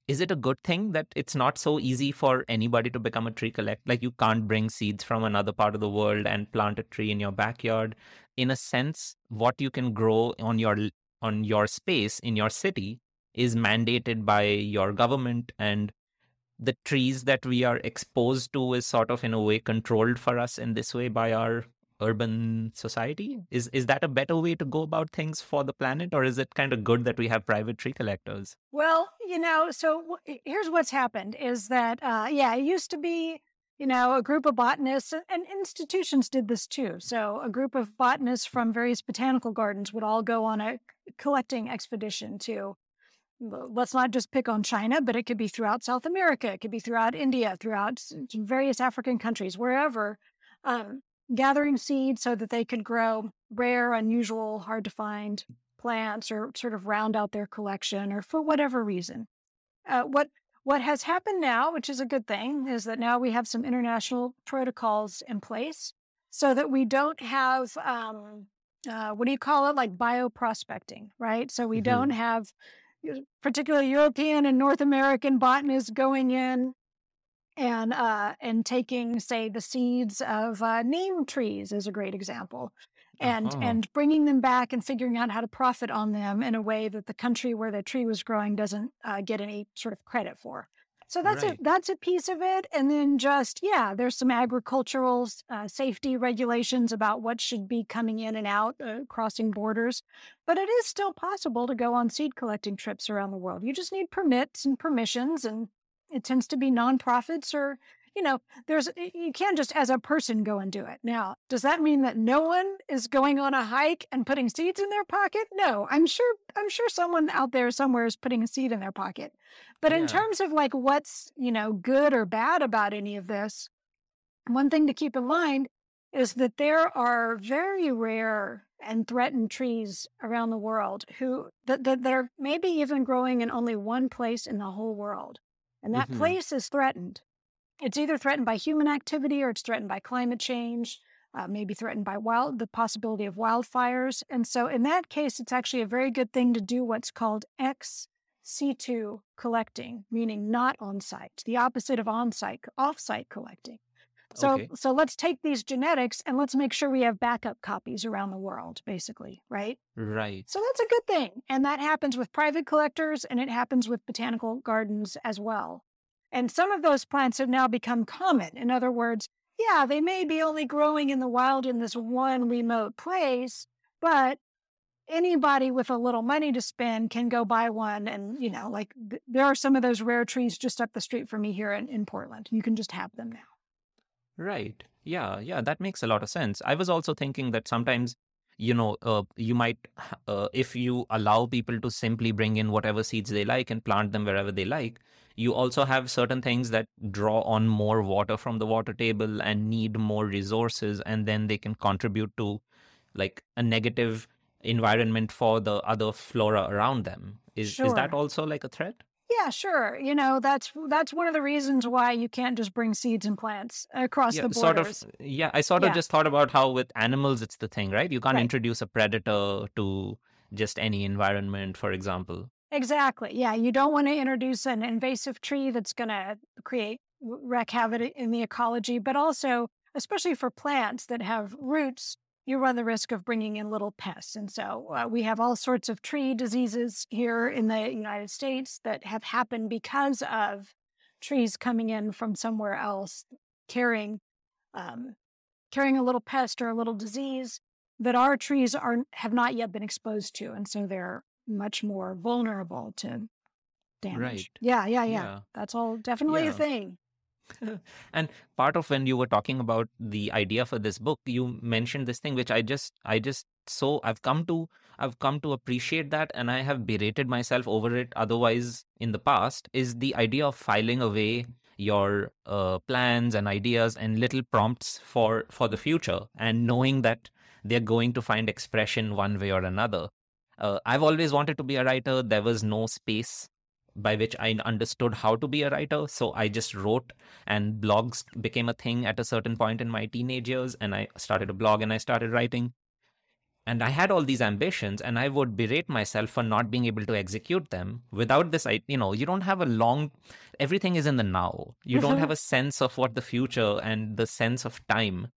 is it a good thing that it's not so easy for anybody to become a tree collector? Like you can't bring seeds from another part of the world and plant a tree in your backyard. In a sense, what you can grow on your on your space in your city is mandated by your government and the trees that we are exposed to is sort of in a way controlled for us in this way by our urban society? Is is that a better way to go about things for the planet or is it kind of good that we have private tree collectors? Well you know so w- here's what's happened is that uh, yeah it used to be you know a group of botanists and institutions did this too. So a group of botanists from various botanical gardens would all go on a collecting expedition to let's not just pick on China, but it could be throughout South America, it could be throughout India, throughout various African countries, wherever. Um, gathering seeds so that they could grow rare, unusual, hard to find plants or sort of round out their collection or for whatever reason. Uh, what what has happened now, which is a good thing, is that now we have some international protocols in place so that we don't have um, uh, what do you call it, like bioprospecting, right? So we mm-hmm. don't have particularly European and North American botanists going in and uh, and taking say the seeds of uh, neem trees is a great example and uh-huh. and bringing them back and figuring out how to profit on them in a way that the country where the tree was growing doesn't uh, get any sort of credit for so that's right. a that's a piece of it and then just yeah there's some agricultural uh, safety regulations about what should be coming in and out uh, crossing borders but it is still possible to go on seed collecting trips around the world you just need permits and permissions and it tends to be nonprofits or, you know, there's, you can't just as a person go and do it. Now, does that mean that no one is going on a hike and putting seeds in their pocket? No, I'm sure, I'm sure someone out there somewhere is putting a seed in their pocket. But yeah. in terms of like what's, you know, good or bad about any of this, one thing to keep in mind is that there are very rare and threatened trees around the world who that, that, that are maybe even growing in only one place in the whole world and that mm-hmm. place is threatened. It's either threatened by human activity or it's threatened by climate change, uh, maybe threatened by wild the possibility of wildfires. And so in that case, it's actually a very good thing to do what's called ex situ collecting, meaning not on site, the opposite of on site, off site collecting. So, Okay. so let's take these genetics and let's make sure we have backup copies around the world, basically, right? Right. So that's a good thing. And that happens with private collectors and it happens with botanical gardens as well. And some of those plants have now become common. In other words, yeah, they may be only growing in the wild in this one remote place, but anybody with a little money to spend can go buy one. And, you know, like th- there are some of those rare trees just up the street from me here in, in Portland. You can just have them now. Right. Yeah, yeah, that makes a lot of sense. I was also thinking that sometimes, you know, uh, you might, (laughs) uh, if you allow people to simply bring in whatever seeds they like and plant them wherever they like, you also have certain things that draw on more water from the water table and need more resources, and then they can contribute to like a negative environment for the other flora around them. Is is that Sure. also like a threat? Yeah, sure. You know, that's that's one of the reasons why you can't just bring seeds and plants across Yeah, the sort of. borders. Yeah, I sort of Yeah, just thought about how with animals it's the thing, right? You can't right. introduce a predator to just any environment, for example. Exactly. Yeah, you don't want to introduce an invasive tree that's going to create wreak havoc in the ecology, but also, especially for plants that have roots, you run the risk of bringing in little pests. And so uh, we have all sorts of tree diseases here in the United States that have happened because of trees coming in from somewhere else carrying um, carrying a little pest or a little disease that our trees are have not yet been exposed to, and so they're much more vulnerable to damage. Right. Yeah, yeah, yeah. Yeah. That's all definitely a thing. (laughs) and part of when you were talking about the idea for this book you mentioned this thing which i just i just so i've come to i've come to appreciate that and i have berated myself over it otherwise in the past is the idea of filing away your uh, plans and ideas and little prompts for for the future and knowing that they're going to find expression one way or another. Uh, i've always wanted to be a writer. There was no space by which I understood how to be a writer. So I just wrote, and blogs became a thing at a certain point in my teenage years. And I started a blog and I started writing. And I had all these ambitions, and I would berate myself for not being able to execute them without this. I, you know, you don't have a long, everything is in the now. You don't mm-hmm. have a sense of what the future and the sense of time,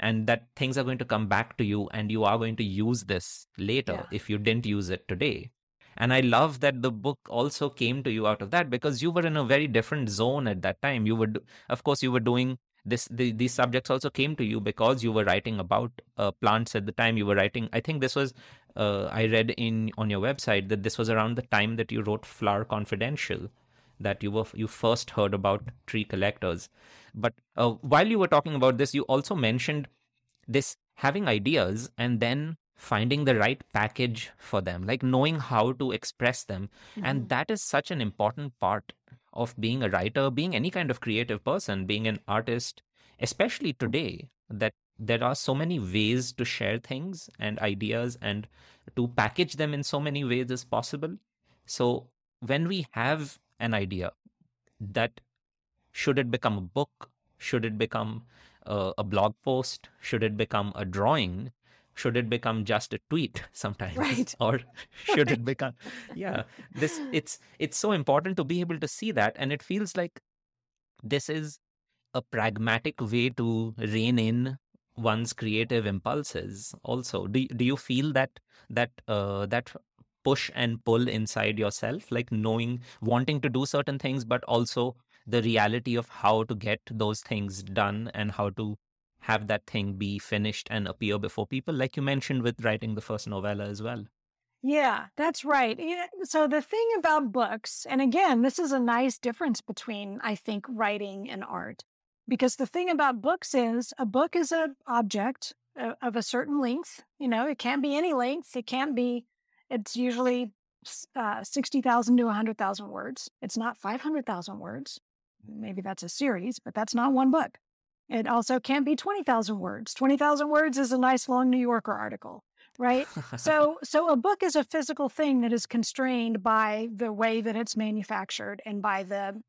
and that things are going to come back to you, and you are going to use this later Yeah. if you didn't use it today. And I love that the book also came to you out of that because you were in a very different zone at that time. You were, of course, you were doing this. The, these subjects also came to you because you were writing about uh, plants at the time. You were writing. I think this was. Uh, I read in on your website that this was around the time that you wrote Flower Confidential, that you were you first heard about tree collectors. But uh, while you were talking about this, you also mentioned this having ideas and then finding the right package for them like knowing how to express them and Mhm. that is such an important part of being a writer being any kind of creative person being an artist especially today that there are so many ways to share things and ideas and to package them in so many ways as possible so when we have an idea that should it become a book should it become a blog post should it become a drawing should it become just a tweet (laughs) sometimes? Right. (laughs) or (laughs) should it become yeah this it's it's so important to be able to see that and it feels like this is a pragmatic way to rein in one's creative impulses also. Do, do you feel that that uh, that push and pull inside yourself like knowing wanting to do certain things but also the reality of how to get those things done and how to have that thing be finished and appear before people like you mentioned with writing the first novella as well Yeah, that's right. So the thing about books, and again, this is a nice difference between, I think, writing and art, because the thing about books is a book is an object uh, of a certain length. You know, it can't be any length. It can't be. It's usually uh, sixty thousand to hundred thousand words. It's not five hundred thousand words. Maybe that's a series, but that's not one book. It also can't be twenty thousand words. Twenty thousand words is a nice long New Yorker article, right? (laughs) So, so a book is a physical thing that is constrained by the way that it's manufactured and by the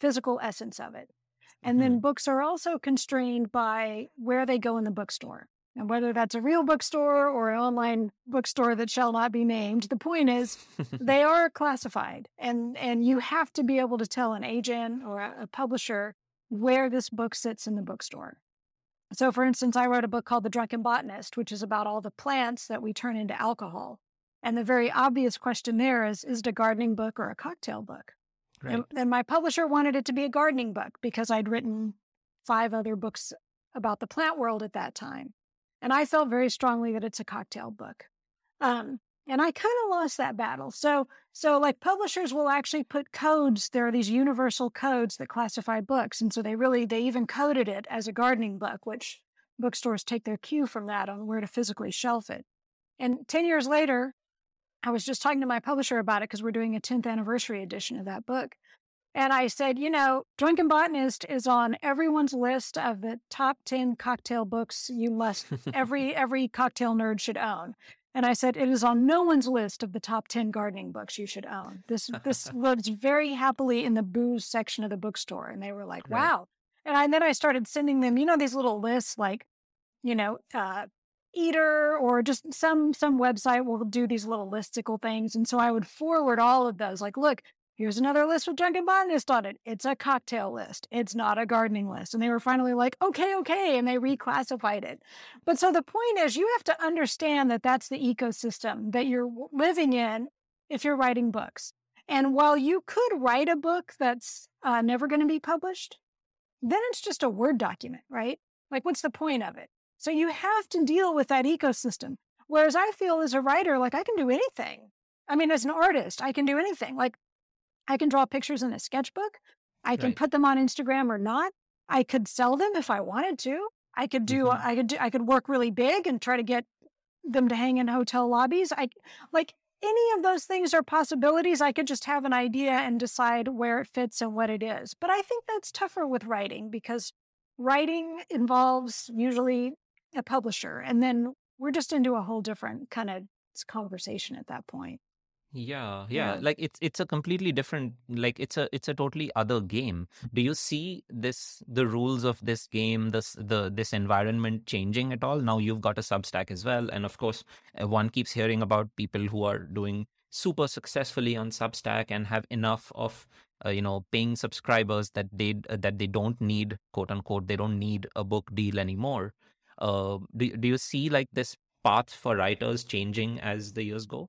physical essence of it. And then mm-hmm. books are also constrained by where they go in the bookstore. And whether that's a real bookstore or an online bookstore that shall not be named, the point is (laughs) they are classified and, and you have to be able to tell an agent or a, a publisher where this book sits in the bookstore. So, for instance, I wrote a book called The Drunken Botanist, which is about all the plants that we turn into alcohol. And the very obvious question there is is it a gardening book or a cocktail book? Right. And, and my publisher wanted it to be a gardening book because I'd written five other books about the plant world at that time. And I felt very strongly that it's a cocktail book. Um, and I kind of lost that battle. So, so like publishers will actually put codes. There are these universal codes that classify books, and so they really they even coded it as a gardening book, which bookstores take their cue from that on where to physically shelf it. And ten years later, I was just talking to my publisher about it because we're doing a 10th anniversary edition of that book. And I said, you know, Drunken Botanist is on everyone's list of the top 10 cocktail books you must every (laughs) every cocktail nerd should own. And I said, it is on no one's list of the top 10 gardening books you should own. This this (laughs) was very happily in the booze section of the bookstore. And they were like, wow. Right. And, I, and then I started sending them, you know, these little lists like, you know, uh, Eater or just some some website will do these little listicle things. And so I would forward all of those. Like, look, here's another list with Drunken Botanist on it. It's a cocktail list. It's not a gardening list. And they were finally like, okay, okay. And they reclassified it. But so the point is, you have to understand that that's the ecosystem that you're living in if you're writing books. And while you could write a book that's uh, never going to be published, then it's just a Word document, right? Like, what's the point of it? So you have to deal with that ecosystem. Whereas I feel as a writer, like I can do anything. I mean, as an artist, I can do anything. Like I can draw pictures in a sketchbook. I can right. put them on Instagram or not. I could sell them if I wanted to. I could do mm-hmm. I could do I could work really big and try to get them to hang in hotel lobbies. I like any of those things are possibilities. I could just have an idea and decide where it fits and what it is. But I think that's tougher with writing because writing involves usually a publisher and then we're just into a whole different kind of conversation at that point. Yeah, yeah. Yeah. Like it's it's a completely different like it's a it's a totally other game. Do you see this the rules of this game, this the this environment changing at all? Now you've got a Substack as well, and of course, uh, one keeps hearing about people who are doing super successfully on Substack and have enough of uh, you know paying subscribers that they uh, that they don't need quote unquote they don't need a book deal anymore. Uh, do do you see like this path for writers changing as the years go?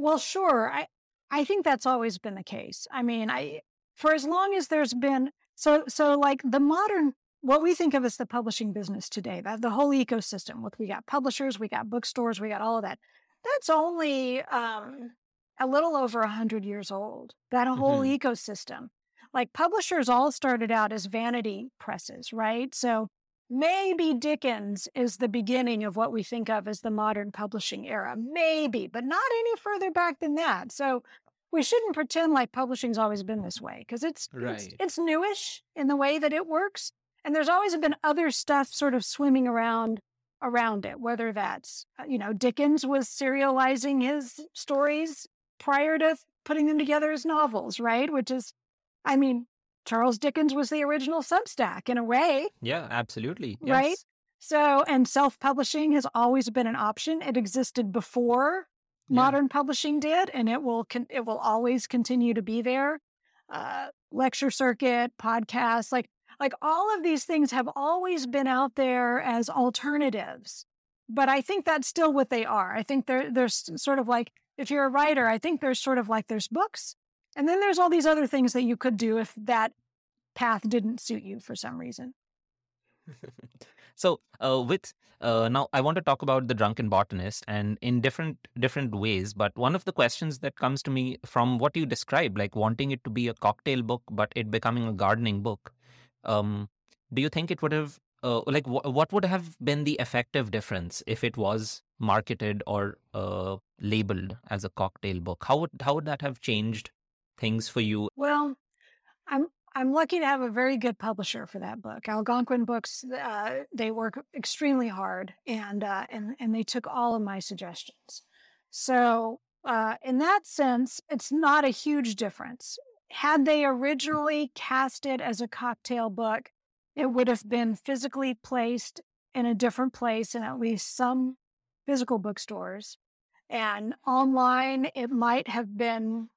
Well, sure. I I think that's always been the case. I mean, I for as long as there's been so so like the modern what we think of as the publishing business today, that the whole ecosystem. With we got publishers, we got bookstores, we got all of that. That's only um, a little over a hundred years old. That whole mm-hmm. ecosystem. Like publishers all started out as vanity presses, right? So Maybe Dickens is the beginning of what we think of as the modern publishing era. Maybe, but not any further back than that. So we shouldn't pretend like publishing's always been this way because it's, right. it's it's newish in the way that it works. And there's always been other stuff sort of swimming around around it, whether that's, uh, you know, Dickens was serializing his stories prior to putting them together as novels, right? Which is, I mean, Charles Dickens was the original Substack in a way. Yeah, absolutely. Yes. Right? So, and self publishing has always been an option. It existed before yeah. modern publishing did, and it will con- it will always continue to be there. Uh, lecture circuit, podcasts, like like all of these things have always been out there as alternatives. But I think that's still what they are. I think there there's sort of like if you're a writer, I think there's sort of like there's books and then there's all these other things that you could do if that path didn't suit you for some reason. (laughs) so uh, with uh, now i want to talk about the drunken botanist and in different different ways but one of the questions that comes to me from what you described like wanting it to be a cocktail book but it becoming a gardening book um, do you think it would have uh, like what would have been the effective difference if it was marketed or uh, labeled as a cocktail book how would how would that have changed things for you? Well, I'm I'm lucky to have a very good publisher for that book. Algonquin Books. Uh, they work extremely hard, and uh, and and they took all of my suggestions. So uh, in that sense, it's not a huge difference. Had they originally cast it as a cocktail book, it would have been physically placed in a different place in at least some physical bookstores. And online, it might have been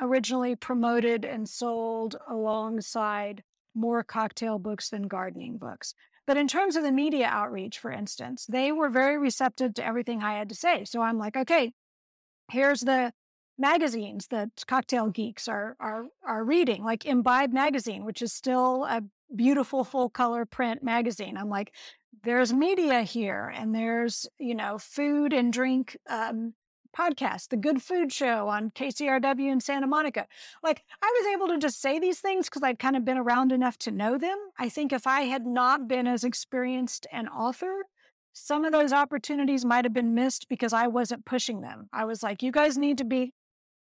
originally promoted and sold alongside more cocktail books than gardening books. But in terms of the media outreach, for instance, they were very receptive to everything I had to say. So I'm like, okay, here's the magazines that cocktail geeks are are are reading, like Imbibe magazine, which is still a beautiful full color print magazine. I'm like, there's media here, and there's you know food and drink um, podcast, the Good Food Show on KCRW in Santa Monica. Like I was able to just say these things because I'd kind of been around enough to know them. I think if I had not been as experienced an author, some of those opportunities might have been missed because I wasn't pushing them. I was like, you guys need to be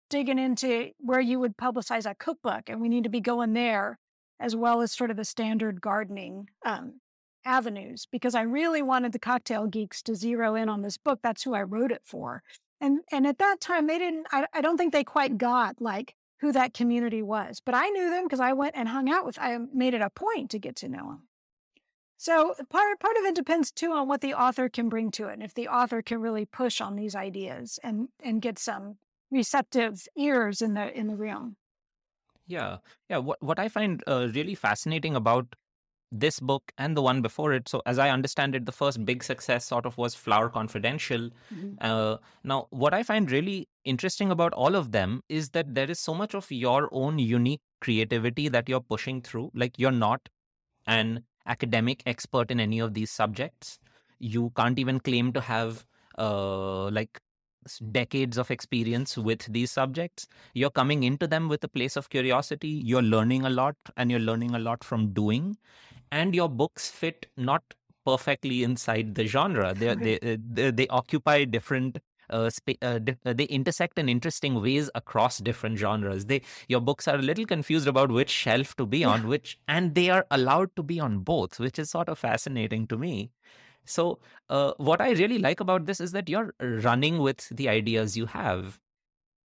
digging into where you would publicize a cookbook, and we need to be going there as well as sort of the standard gardening um, avenues because I really wanted the cocktail geeks to zero in on this book. That's who I wrote it for. And and at that time they didn't I, I don't think they quite got like who that community was. But I knew them because I went and hung out with I made it a point to get to know them. So part part of it depends too on what the author can bring to it and if the author can really push on these ideas and and get some receptive ears in the in the room. Yeah, yeah. What what I find uh, really fascinating about this book and the one before it. So, as I understand it, the first big success sort of was Flower Confidential. Mm-hmm. Uh, now, what I find really interesting about all of them is that there is so much of your own unique creativity that you're pushing through. Like, you're not an academic expert in any of these subjects. You can't even claim to have uh, like decades of experience with these subjects. You're coming into them with a place of curiosity. You're learning a lot, and you're learning a lot from doing and your books fit not perfectly inside the genre. They they, uh, they, they occupy different uh, sp- uh, di- uh, they intersect in interesting ways across different genres. They your books are a little confused about which shelf to be on, which and they are allowed to be on both, which is sort of fascinating to me. So, uh, what I really like about this is that you're running with the ideas you have,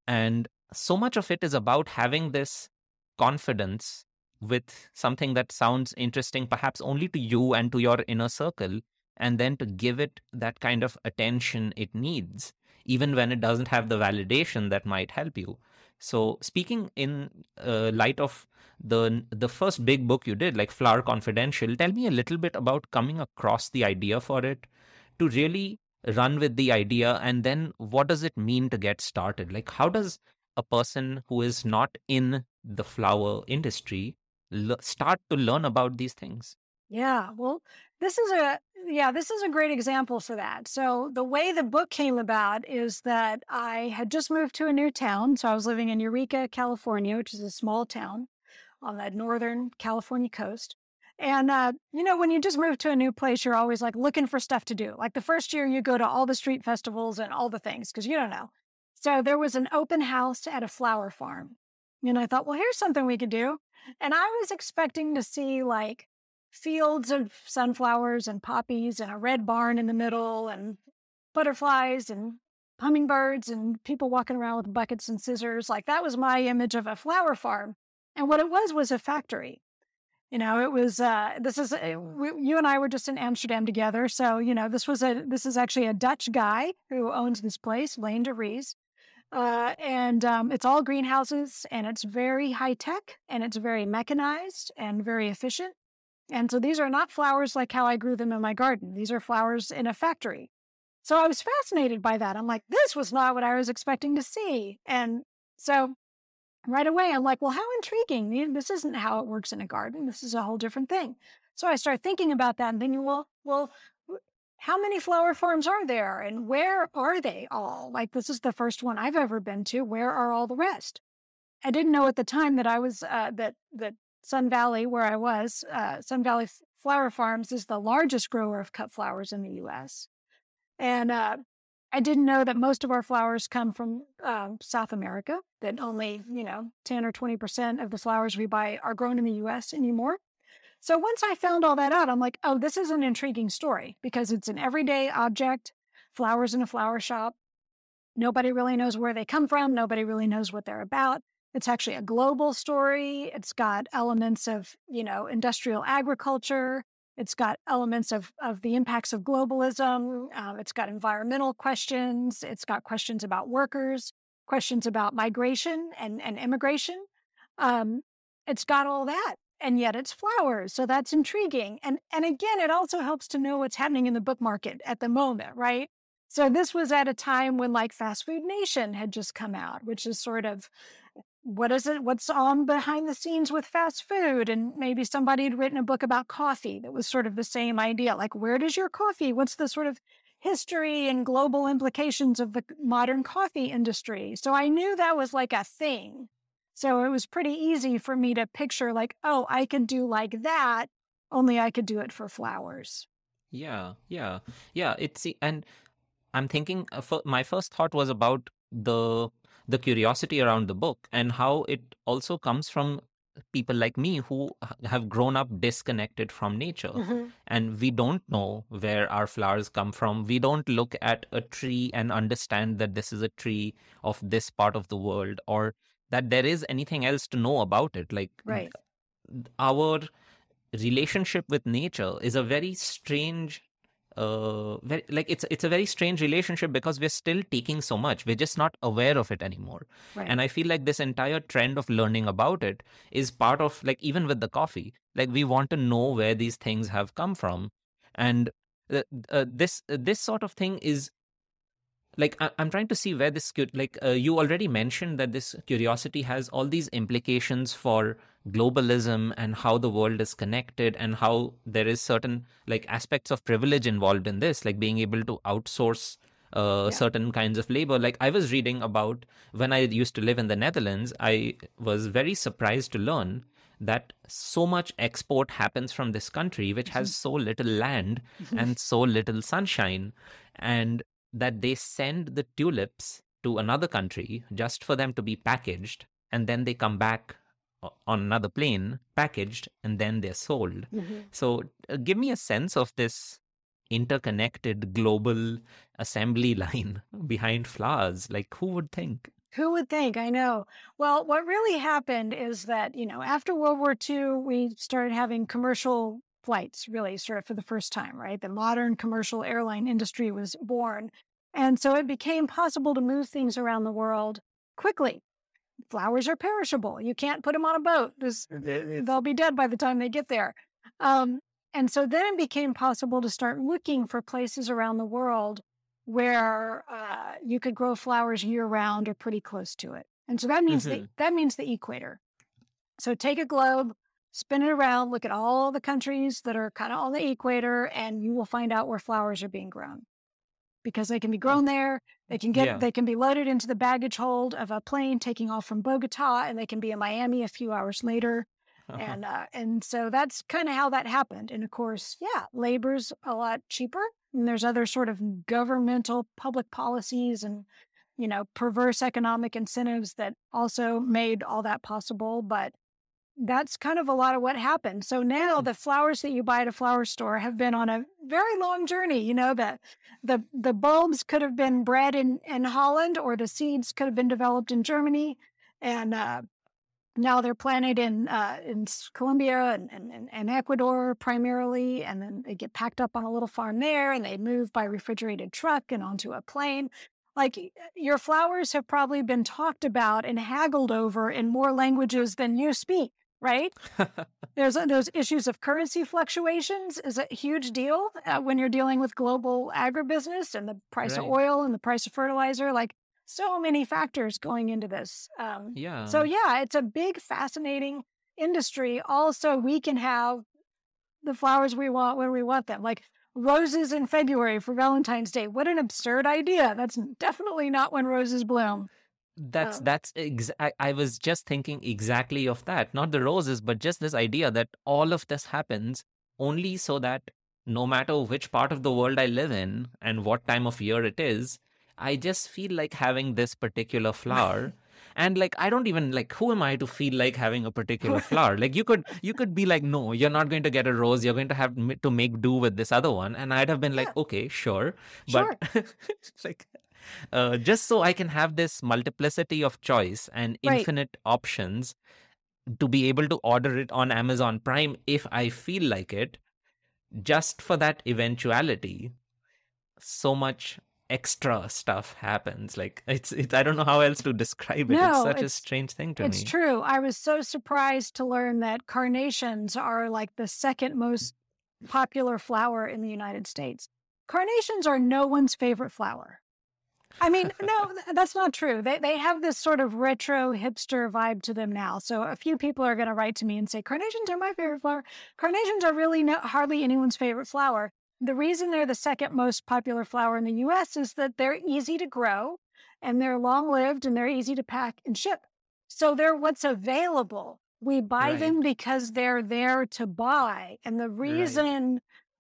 and so much of it is about having this confidence with something that sounds interesting, perhaps only to you and to your inner circle, and then to give it that kind of attention it needs, even when it doesn't have the validation that might help you. So, speaking in uh, light of the the first big book you did, like Flower Confidential, tell me a little bit about coming across the idea for it, to really run with the idea, and then what does it mean to get started? Like, how does a person who is not in the flower industry start to learn about these things? Yeah, well, this is a yeah, this is a great example for that. So the way the book came about is that I had just moved to a new town. So I was living in Eureka, California, which is a small town on the northern California coast. And uh, you know, when you just move to a new place, you're always like looking for stuff to do. Like the first year, you go to all the street festivals and all the things because you don't know. So there was an open house at a flower farm, and I thought, well, here's something we could do. And I was expecting to see like fields of sunflowers and poppies and a red barn in the middle and butterflies and hummingbirds and people walking around with buckets and scissors. Like that was my image of a flower farm. And what it was was a factory. You know, it was, uh, this is, uh, we, you and I were just in Amsterdam together. So, you know, this was a, this is actually a Dutch guy who owns this place, Leen de Vries. Uh, and um, it's all greenhouses and it's very high tech and it's very mechanized and very efficient. And so these are not flowers like how I grew them in my garden. These are flowers in a factory. So I was fascinated by that. I'm like, this was not what I was expecting to see. And so right away, I'm like, well, how intriguing. This isn't how it works in a garden. This is a whole different thing. So I start thinking about that and thinking, well, well, how many flower farms are there and where are they all? Like, this is the first one I've ever been to. Where are all the rest? I didn't know at the time that I was, uh, that, that Sun Valley, where I was, uh, Sun Valley Flower Farms is the largest grower of cut flowers in the US. And uh, I didn't know that most of our flowers come from uh, South America, that only, you know, 10 or 20% of the flowers we buy are grown in the US anymore. So once I found all that out, I'm like, oh, this is an intriguing story because it's an everyday object, flowers in a flower shop. Nobody really knows where they come from. Nobody really knows what they're about. It's actually a global story. It's got elements of, you know, industrial agriculture. It's got elements of, of the impacts of globalism. Um, it's got environmental questions. It's got questions about workers, questions about migration and, and immigration. Um, it's got all that. And yet it's flowers. So that's intriguing. And, and again, it also helps to know what's happening in the book market at the moment, right? So this was at a time when like Fast Food Nation had just come out, which is sort of what is it? What's on behind the scenes with fast food? And maybe somebody had written a book about coffee that was sort of the same idea. Like, where does your coffee? What's the sort of history and global implications of the modern coffee industry? So I knew that was like a thing. So it was pretty easy for me to picture, like, oh, I can do like that, only I could do it for flowers. Yeah, yeah, yeah. It's and I'm thinking uh, my first thought was about the the curiosity around the book and how it also comes from people like me who have grown up disconnected from nature mm-hmm. and we don't know where our flowers come from we don't look at a tree and understand that this is a tree of this part of the world or that there is anything else to know about it like right. our relationship with nature is a very strange uh, very, like it's it's a very strange relationship because we're still taking so much we're just not aware of it anymore right. and i feel like this entire trend of learning about it is part of like even with the coffee like we want to know where these things have come from and uh, uh, this this sort of thing is like I, am trying to see where this could like uh, you already mentioned that this curiosity has all these implications for globalism and how the world is connected and how there is certain like aspects of privilege involved in this like being able to outsource uh, yeah. certain kinds of labor like i was reading about when i used to live in the netherlands i was very surprised to learn that so much export happens from this country which has (laughs) so little land (laughs) and so little sunshine and that they send the tulips to another country just for them to be packaged and then they come back on another plane packaged and then they're sold. Mm-hmm. so uh, give me a sense of this interconnected global assembly (laughs) line behind flowers. Like who would think? Who would think? I know. Well what really happened is that you know after world war ii we started having commercial flights really sort of for the first time right? The modern commercial airline industry was born and so it became possible to move things around the world quickly flowers are perishable. You can't put them on a boat. they'll be dead by the time they get there. Um, and so then it became possible to start looking for places around the world where uh, you could grow flowers year round or pretty close to it. And so that means mm-hmm. the, that means the equator. So take a globe, spin it around, look at all the countries that are kind of on the equator, and you will find out where flowers are being grown because they can be grown there. They can get yeah. they can be loaded into the baggage hold of a plane taking off from Bogota, and they can be in Miami a few hours later. Uh-huh. And uh, and so that's kind of how that happened. And of course, yeah, labor's a lot cheaper. And there's other sort of governmental public policies and you know perverse economic incentives that also made all that possible. But that's kind of a lot of what happened. So now the flowers that you buy at a flower store have been on a very long journey. You know, that the the bulbs could have been bred in, in Holland or the seeds could have been developed in Germany. And uh, now they're planted in uh, in Colombia and, and, and Ecuador primarily, and then they get packed up on a little farm there, and they move by refrigerated truck and onto a plane. Like your flowers have probably been talked about and haggled over in more languages than you speak right? there's those issues of currency fluctuations is a huge deal uh, when you're dealing with global agribusiness and the price right. of oil and the price of fertilizer. Like so many factors going into this. Um, yeah. So yeah, it's a big, fascinating industry. Also, we can have the flowers we want when we want them. Like roses in February for Valentine's Day. What an absurd idea. That's definitely not when roses bloom. That's oh. that's I, I was just thinking exactly of that. Not the roses, but just this idea that all of this happens only so that no matter which part of the world I live in and what time of year it is, I just feel like having this particular flower. (laughs) and like i don't even like who am i to feel like having a particular flower like you could you could be like no you're not going to get a rose you're going to have to make do with this other one and i'd have been like yeah. okay sure but sure. (laughs) like uh, just so I can have this multiplicity of choice and right. infinite options to be able to order it on Amazon Prime if I feel like it. just for that eventuality, so much extra stuff happens. Like it's, it's I don't know how else to describe it. No, it's such a strange thing to it's me. It's true. I was so surprised to learn that carnations are like the second most popular flower in the United States. Carnations are no one's favorite flower. I mean, no, that's not true. They they have this sort of retro hipster vibe to them now. So a few people are going to write to me and say carnations are my favorite flower. Carnations are really no, hardly anyone's favorite flower. The reason they're the second most popular flower in the U.S. is that they're easy to grow, and they're long lived, and they're easy to pack and ship. So they're what's available. We buy Right, them because they're there to buy, and the right.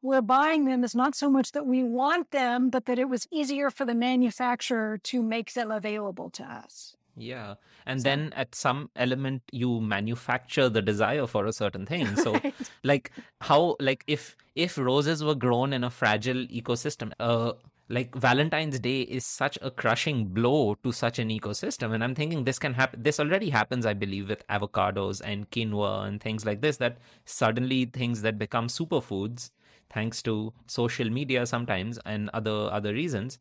We're buying them is not so much that we want them, but that it was easier for the manufacturer to make them available to us. Yeah. And So, then at some element you manufacture the desire for a certain (laughs) thing. So right. like how like if if roses were grown in a fragile ecosystem, uh like Valentine's Day is such a crushing blow to such an ecosystem. And I'm thinking this can happen this already happens, I believe, with avocados and quinoa and things like this, that suddenly things that become superfoods, thanks to social media sometimes and other other reasons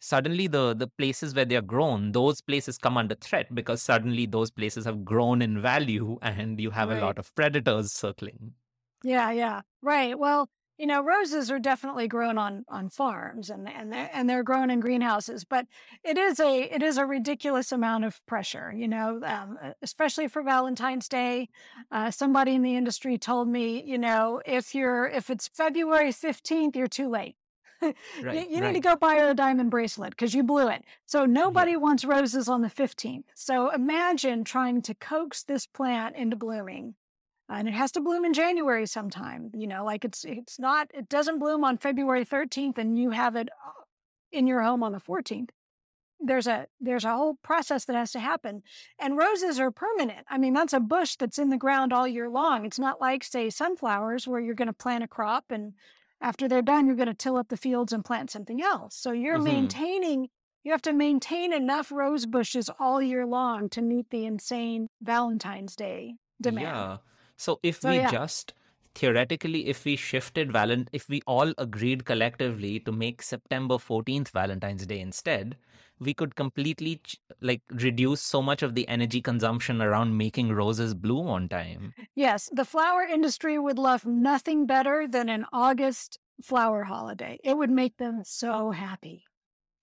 suddenly the the places where they are grown those places come under threat because suddenly those places have grown in value and you have a lot of predators circling Yeah, yeah. Right. Well, you know, roses are definitely grown on on farms and and they're and they're grown in greenhouses, but it is a it is a ridiculous amount of pressure, you know, um, especially for Valentine's Day. Uh, somebody in the industry told me, you know, if you're if it's February 15th, you're too late. (laughs) you, right you need to go buy her a diamond bracelet because you blew it. So yeah nobody wants roses on the 15th. So imagine trying to coax this plant into blooming and it has to bloom in January sometime. You know, like it's it's not it doesn't bloom on February 13th and you have it uh, in your home on the 14th. There's a there's a whole process that has to happen. And roses are permanent. I mean, that's a bush that's in the ground all year long. It's not like say sunflowers where you're going to plant a crop and after they're done you're going to till up the fields and plant something else. So you're hmm maintaining you have to maintain enough rose bushes all year long to meet the insane Valentine's Day demand. yeah so if So we yeah, just theoretically if we shifted valent if we all agreed collectively to make september 14th valentine's day instead we could completely ch- like reduce so much of the energy consumption around making roses bloom on time. Yes, the flower industry would love nothing better than an August flower holiday. It would make them so happy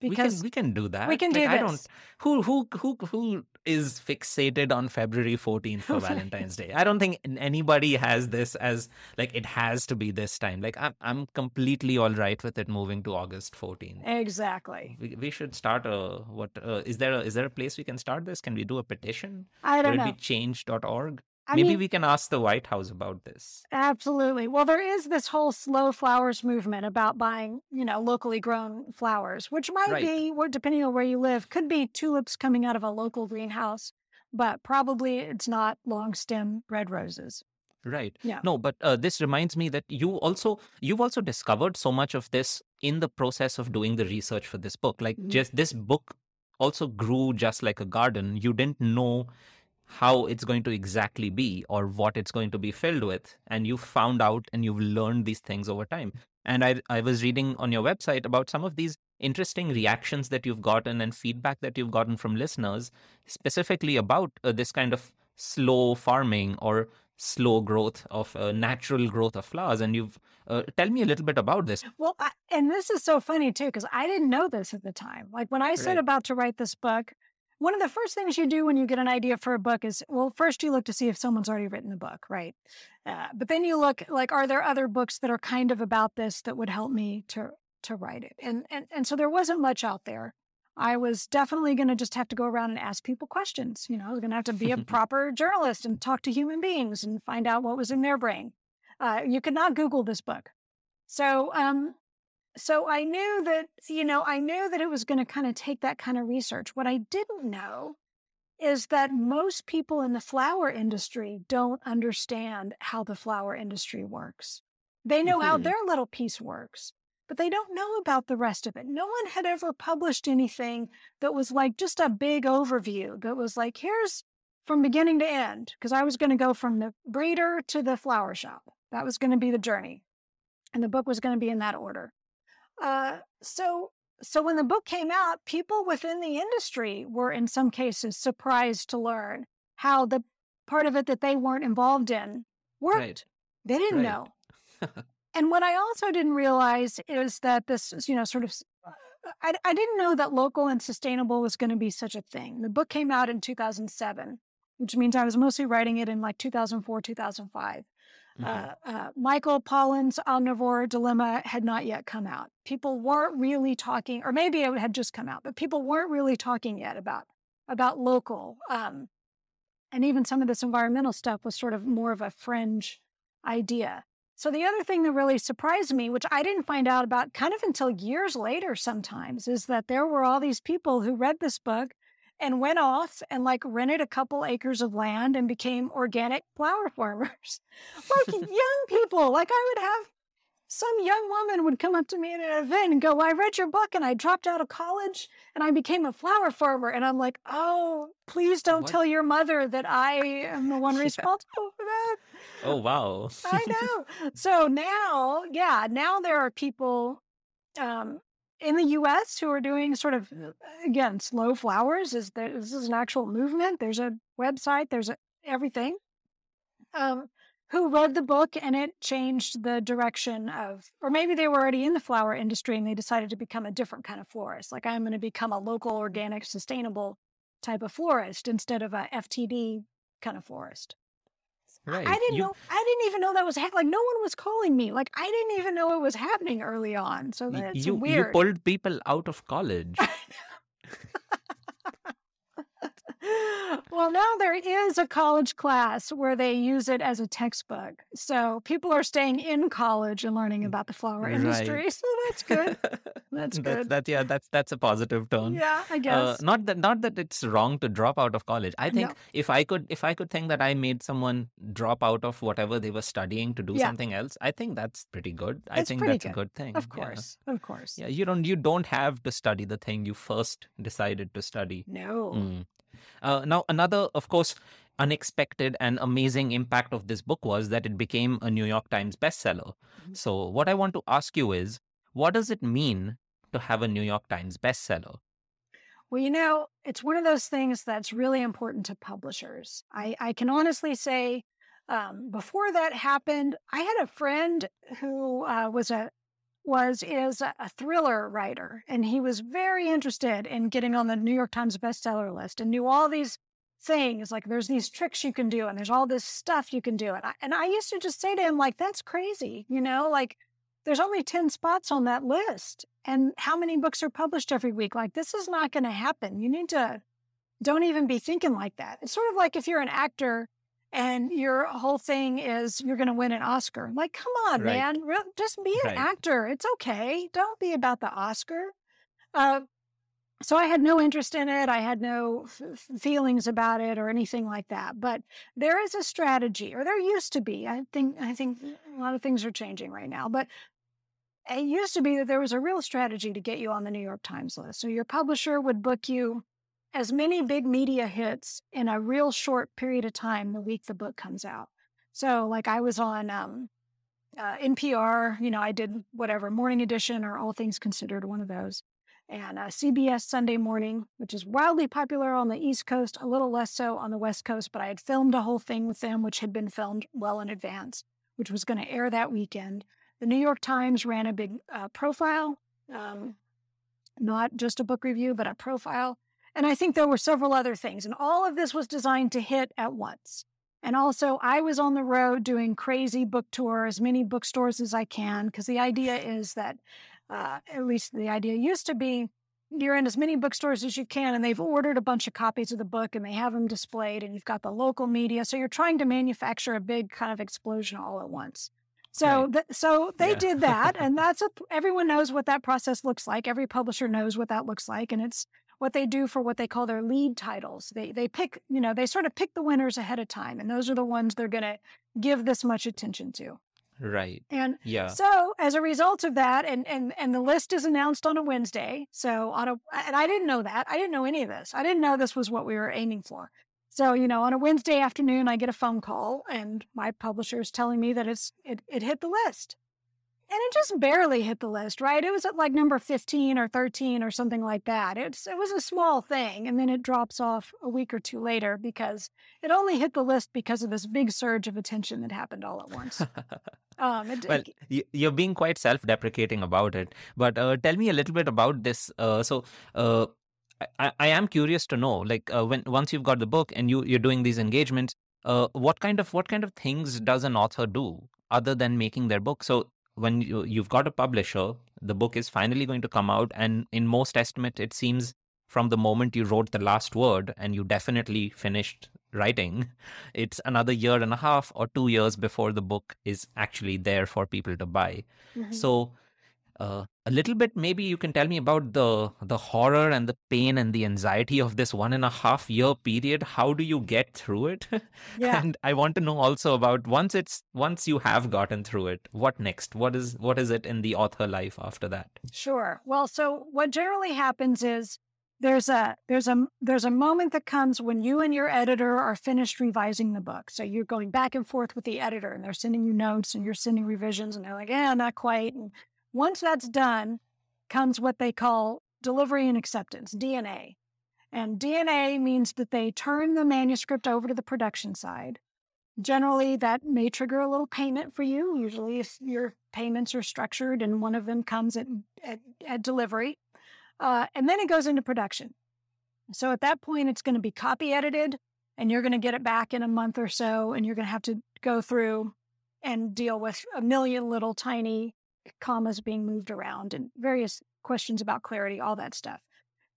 we can because we can do that. we can like do i don't who who who who is fixated on february 14th for (laughs) valentine's day? I don't think anybody has this as like it has to be this time. Like i'm, I'm completely all right with it moving to august 14th exactly. we, we should start a what uh, is there a, is there a place we can start this? Can we do a petition? I don't know it be change.org I maybe mean, we can ask the white house about this absolutely. Well, there is this whole slow flowers movement about buying, you know, locally grown flowers, which might right be, depending on where you live, could be tulips coming out of a local greenhouse, but probably it's not long stem red roses. Right. Yeah. No, but uh, this reminds me that you also you've also discovered so much of this in the process of doing the research for this book. Like Mhm. just this book also grew just like a garden. You didn't know how it's going to exactly be or what it's going to be filled with and you found out and you've learned these things over time. And I I was reading on your website about some of these interesting reactions that you've gotten and feedback that you've gotten from listeners specifically about uh, this kind of slow farming or slow growth of uh, natural growth of flowers and you've uh, tell me a little bit about this Well, I, and this is so funny too, because I didn't know this at the time. Like when I right about to write this book, one of the first things you do when you get an idea for a book is, well, first you look to see if someone's already written the book, right? Uh, but then you look like, are there other books that are kind of about this that would help me to to write it? And and and so there wasn't much out there. I was definitely going to just have to go around and ask people questions. You know, I was going to have to be a (laughs) proper journalist and talk to human beings and find out what was in their brain. Uh, you could not Google this book. So, um, so I knew that, you know, I knew that it was going to kind of take that kind of research. What I didn't know is that most people in the flower industry don't understand how the flower industry works. They know how hmm their little piece works, but they don't know about the rest of it. No one had ever published anything that was like just a big overview that was like, here's from beginning to end, because I was going to go from the breeder to the flower shop. That was going to be the journey. and the book was going to be in that order. Uh, so so when the book came out, people within the industry were in some cases surprised to learn how the part of it that they weren't involved in worked. Right. They didn't right. know. (laughs) and what I also didn't realize is that this, you know, sort of, uh, I, I didn't know that local and sustainable was going to be such a thing. The book came out in 2007, which means I was mostly writing it in like 2004, 2005. Mm-hmm. Uh, uh, Michael Pollan's Omnivore Dilemma had not yet come out. People weren't really talking, or maybe it had just come out, but people weren't really talking yet about about local. Um, and even some of this environmental stuff was sort of more of a fringe idea. So the other thing that really surprised me, which I didn't find out about kind of until years later sometimes, is that there were all these people who read this book and went off and like rented a couple acres of land and became organic flower (laughs) farmers. like (laughs) young people. Like I would have some young woman would come up to me at an event and go, I read your book and I dropped out of college and I became a flower farmer. And I'm like, oh, please don't what? tell your mother that I am the one (laughs) responsible for that. Oh, wow. I know. So now, yeah, now there are people um, in the US who are doing sort of, again, slow flowers. Is there, This is an actual movement. There's a website, there's a, everything. Um, who read the book and it changed the direction of, or maybe they were already in the flower industry and they decided to become a different kind of florist. Like I'm going to become a local, organic, sustainable type of florist instead of a FTD kind of florist. Right. I didn't you... know. I didn't even know that was ha- like no one was calling me. Like I didn't even know it was happening early on. So that's you, weird. You pulled people out of college. (laughs) (laughs) well, now there is a college class where they use it as a textbook. So people are staying in college and learning mm, about the flower right. industry. So that's good. That's (laughs) good. That's, that yeah, that's that's a positive tone. Yeah, I uh, guess. Uh, not that not that it's wrong to drop out of college. I think no. if I could if I could think that I made someone drop out of whatever they were studying to do yeah. something else, I think that's pretty good. I think that's good. a good thing. Of course. Yeah. Of course. Yeah, you don't you don't have to study the thing you first decided to study. No. Mm. Uh, now, another, of course, unexpected and amazing impact of this book was that it became a New York Times bestseller. Mm-hmm. So, what I want to ask you is what does it mean to have a New York Times bestseller? Well, you know, it's one of those things that's really important to publishers. I, I can honestly say, um, before that happened, I had a friend who uh, was a was is a thriller writer and he was very interested in getting on the New York Times bestseller list and knew all these things like there's these tricks you can do and there's all this stuff you can do and I, and I used to just say to him like that's crazy you know like there's only 10 spots on that list and how many books are published every week? Like this is not going to happen. You need to don't even be thinking like that. It's sort of like if you're an actor and your whole thing is you're going to win an Oscar. Like, come on, right. man, just be an right. actor. It's okay. Don't be about the Oscar. Uh, so I had no interest in it. I had no f- feelings about it or anything like that. But there is a strategy, or there used to be. I think I think a lot of things are changing right now. But it used to be that there was a real strategy to get you on the New York Times list. So your publisher would book you as many big media hits in a real short period of time the week the book comes out. So, like, I was on um, uh, NPR, you know, I did whatever, Morning Edition or All Things Considered, one of those. And uh, CBS Sunday Morning, which is wildly popular on the East Coast, a little less so on the West Coast, but I had filmed a whole thing with them, which had been filmed well in advance, which was going to air that weekend. The New York Times ran a big uh, profile, um, not just a book review, but a profile and I think there were several other things. And all of this was designed to hit at once. And also, I was on the road doing crazy book tours, as many bookstores as I can, because the idea is that, uh, at least the idea used to be, you're in as many bookstores as you can, and they've ordered a bunch of copies of the book and they have them displayed, and you've got the local media. So you're trying to manufacture a big kind of explosion all at once. So, right. th- so they yeah. did that, and (laughs) that's a, everyone knows what that process looks like. Every publisher knows what that looks like, and it's what they do for what they call their lead titles. They they pick, you know, they sort of pick the winners ahead of time, and those are the ones they're going to give this much attention to. Right. And yeah. So as a result of that, and and and the list is announced on a Wednesday. So on a and I didn't know that. I didn't know any of this. I didn't know this was what we were aiming for. So, you know, on a Wednesday afternoon, I get a phone call and my publisher is telling me that it's it, it hit the list. And it just barely hit the list, right? It was at like number 15 or 13 or something like that. It's, it was a small thing. And then it drops off a week or two later because it only hit the list because of this big surge of attention that happened all at once. (laughs) um, it, well, you're being quite self deprecating about it. But uh, tell me a little bit about this. Uh, so, uh, I, I, am curious to know, like, uh, when once you've got the book and you, you're doing these engagements, uh, what kind of what kind of things does an author do other than making their book? So when you, you've got a publisher, the book is finally going to come out. And in most estimates, it seems from the moment you wrote the last word and you definitely finished writing, (laughs) it's another year and a half or two years before the book is actually there for people to buy. Mm-hmm. So uh, a little bit maybe you can tell me about the the horror and the pain and the anxiety of this one and a half year period. How do you get through it? (laughs) Yeah. and i want to know also about once it's once you have gotten through it what next? What is what is it in the author life after that? Sure. Well so what generally happens is there's a there's a there's a moment that comes when you and your editor are finished revising the book. So you're going back and forth with the editor and they're sending you notes and you're sending revisions and they're like yeah not quite. And once that's done, comes what they call delivery and acceptance, DNA. And DNA means that they turn the manuscript over to the production side. Generally, that may trigger a little payment for you, usually, if your payments are structured and one of them comes at, at, at delivery. Uh, and then it goes into production. So at that point, it's going to be copy edited, and you're going to get it back in a month or so, and you're going to have to go through and deal with a million little tiny commas being moved around and various questions about clarity, all that stuff.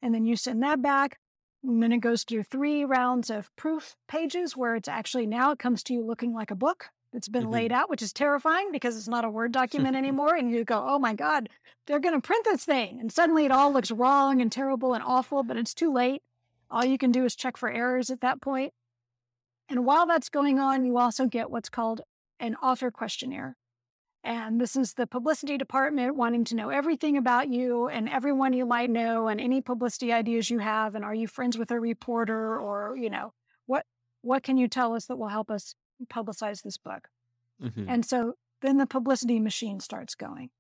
And then you send that back. And then it goes through three rounds of proof pages where it's actually now it comes to you looking like a book that's been mm-hmm. laid out, which is terrifying because it's not a Word document (laughs) anymore. and you go, oh my God, they're going to print this thing. And suddenly it all looks wrong and terrible and awful, but it's too late. All you can do is check for errors at that point. And while that's going on, you also get what's called an author questionnaire. And this is the publicity department wanting to know everything about you and everyone you might know and any publicity ideas you have. And are you friends with a reporter or, you know, what what can you tell us that will help us publicize this book? Mm-hmm. And so then the publicity machine starts going.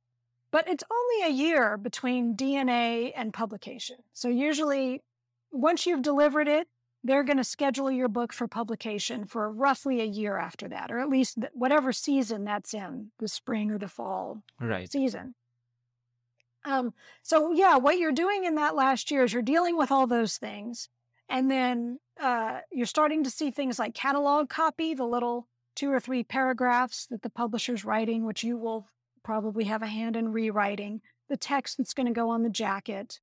But it's only a year between DNA and publication. So usually once you've delivered it, they're going to schedule your book for publication for roughly a year after that, or at least whatever season that's in, the spring or the fall right. season. Um, so yeah, what you're doing in that last year is you're dealing with all those things, and then uh, you're starting to see things like catalog copy, the little two or three paragraphs that the publisher's writing, which you will probably have a hand in rewriting, the text that's going to go on the jacket.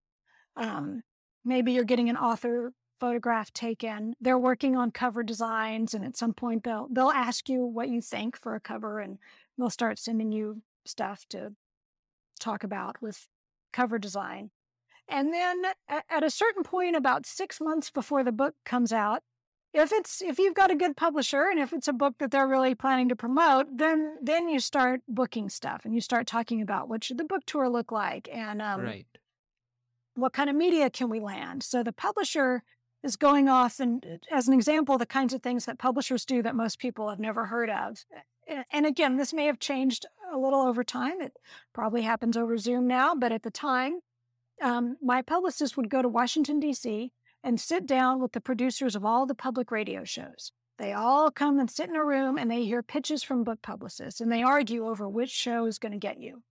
Um, maybe you're getting an author photograph taken. They're working on cover designs, and at some point they'll they'll ask you what you think for a cover, and they'll start sending you stuff to talk about with cover design. And then at a certain point, about six months before the book comes out, if it's if you've got a good publisher and if it's a book that they're really planning to promote, then then you start booking stuff and you start talking about what should the book tour look like and um, right. what kind of media can we land. So the publisher is going off and uh, as an example the kinds of things that publishers do that most people have never heard of. And again this may have changed a little over time. It probably happens over zoom now but at the time um, my publicist would go to washington d.c and sit down with the producers of all the public radio shows. They all come and sit in a room and they hear pitches from book publicists and they argue over which show is going to get you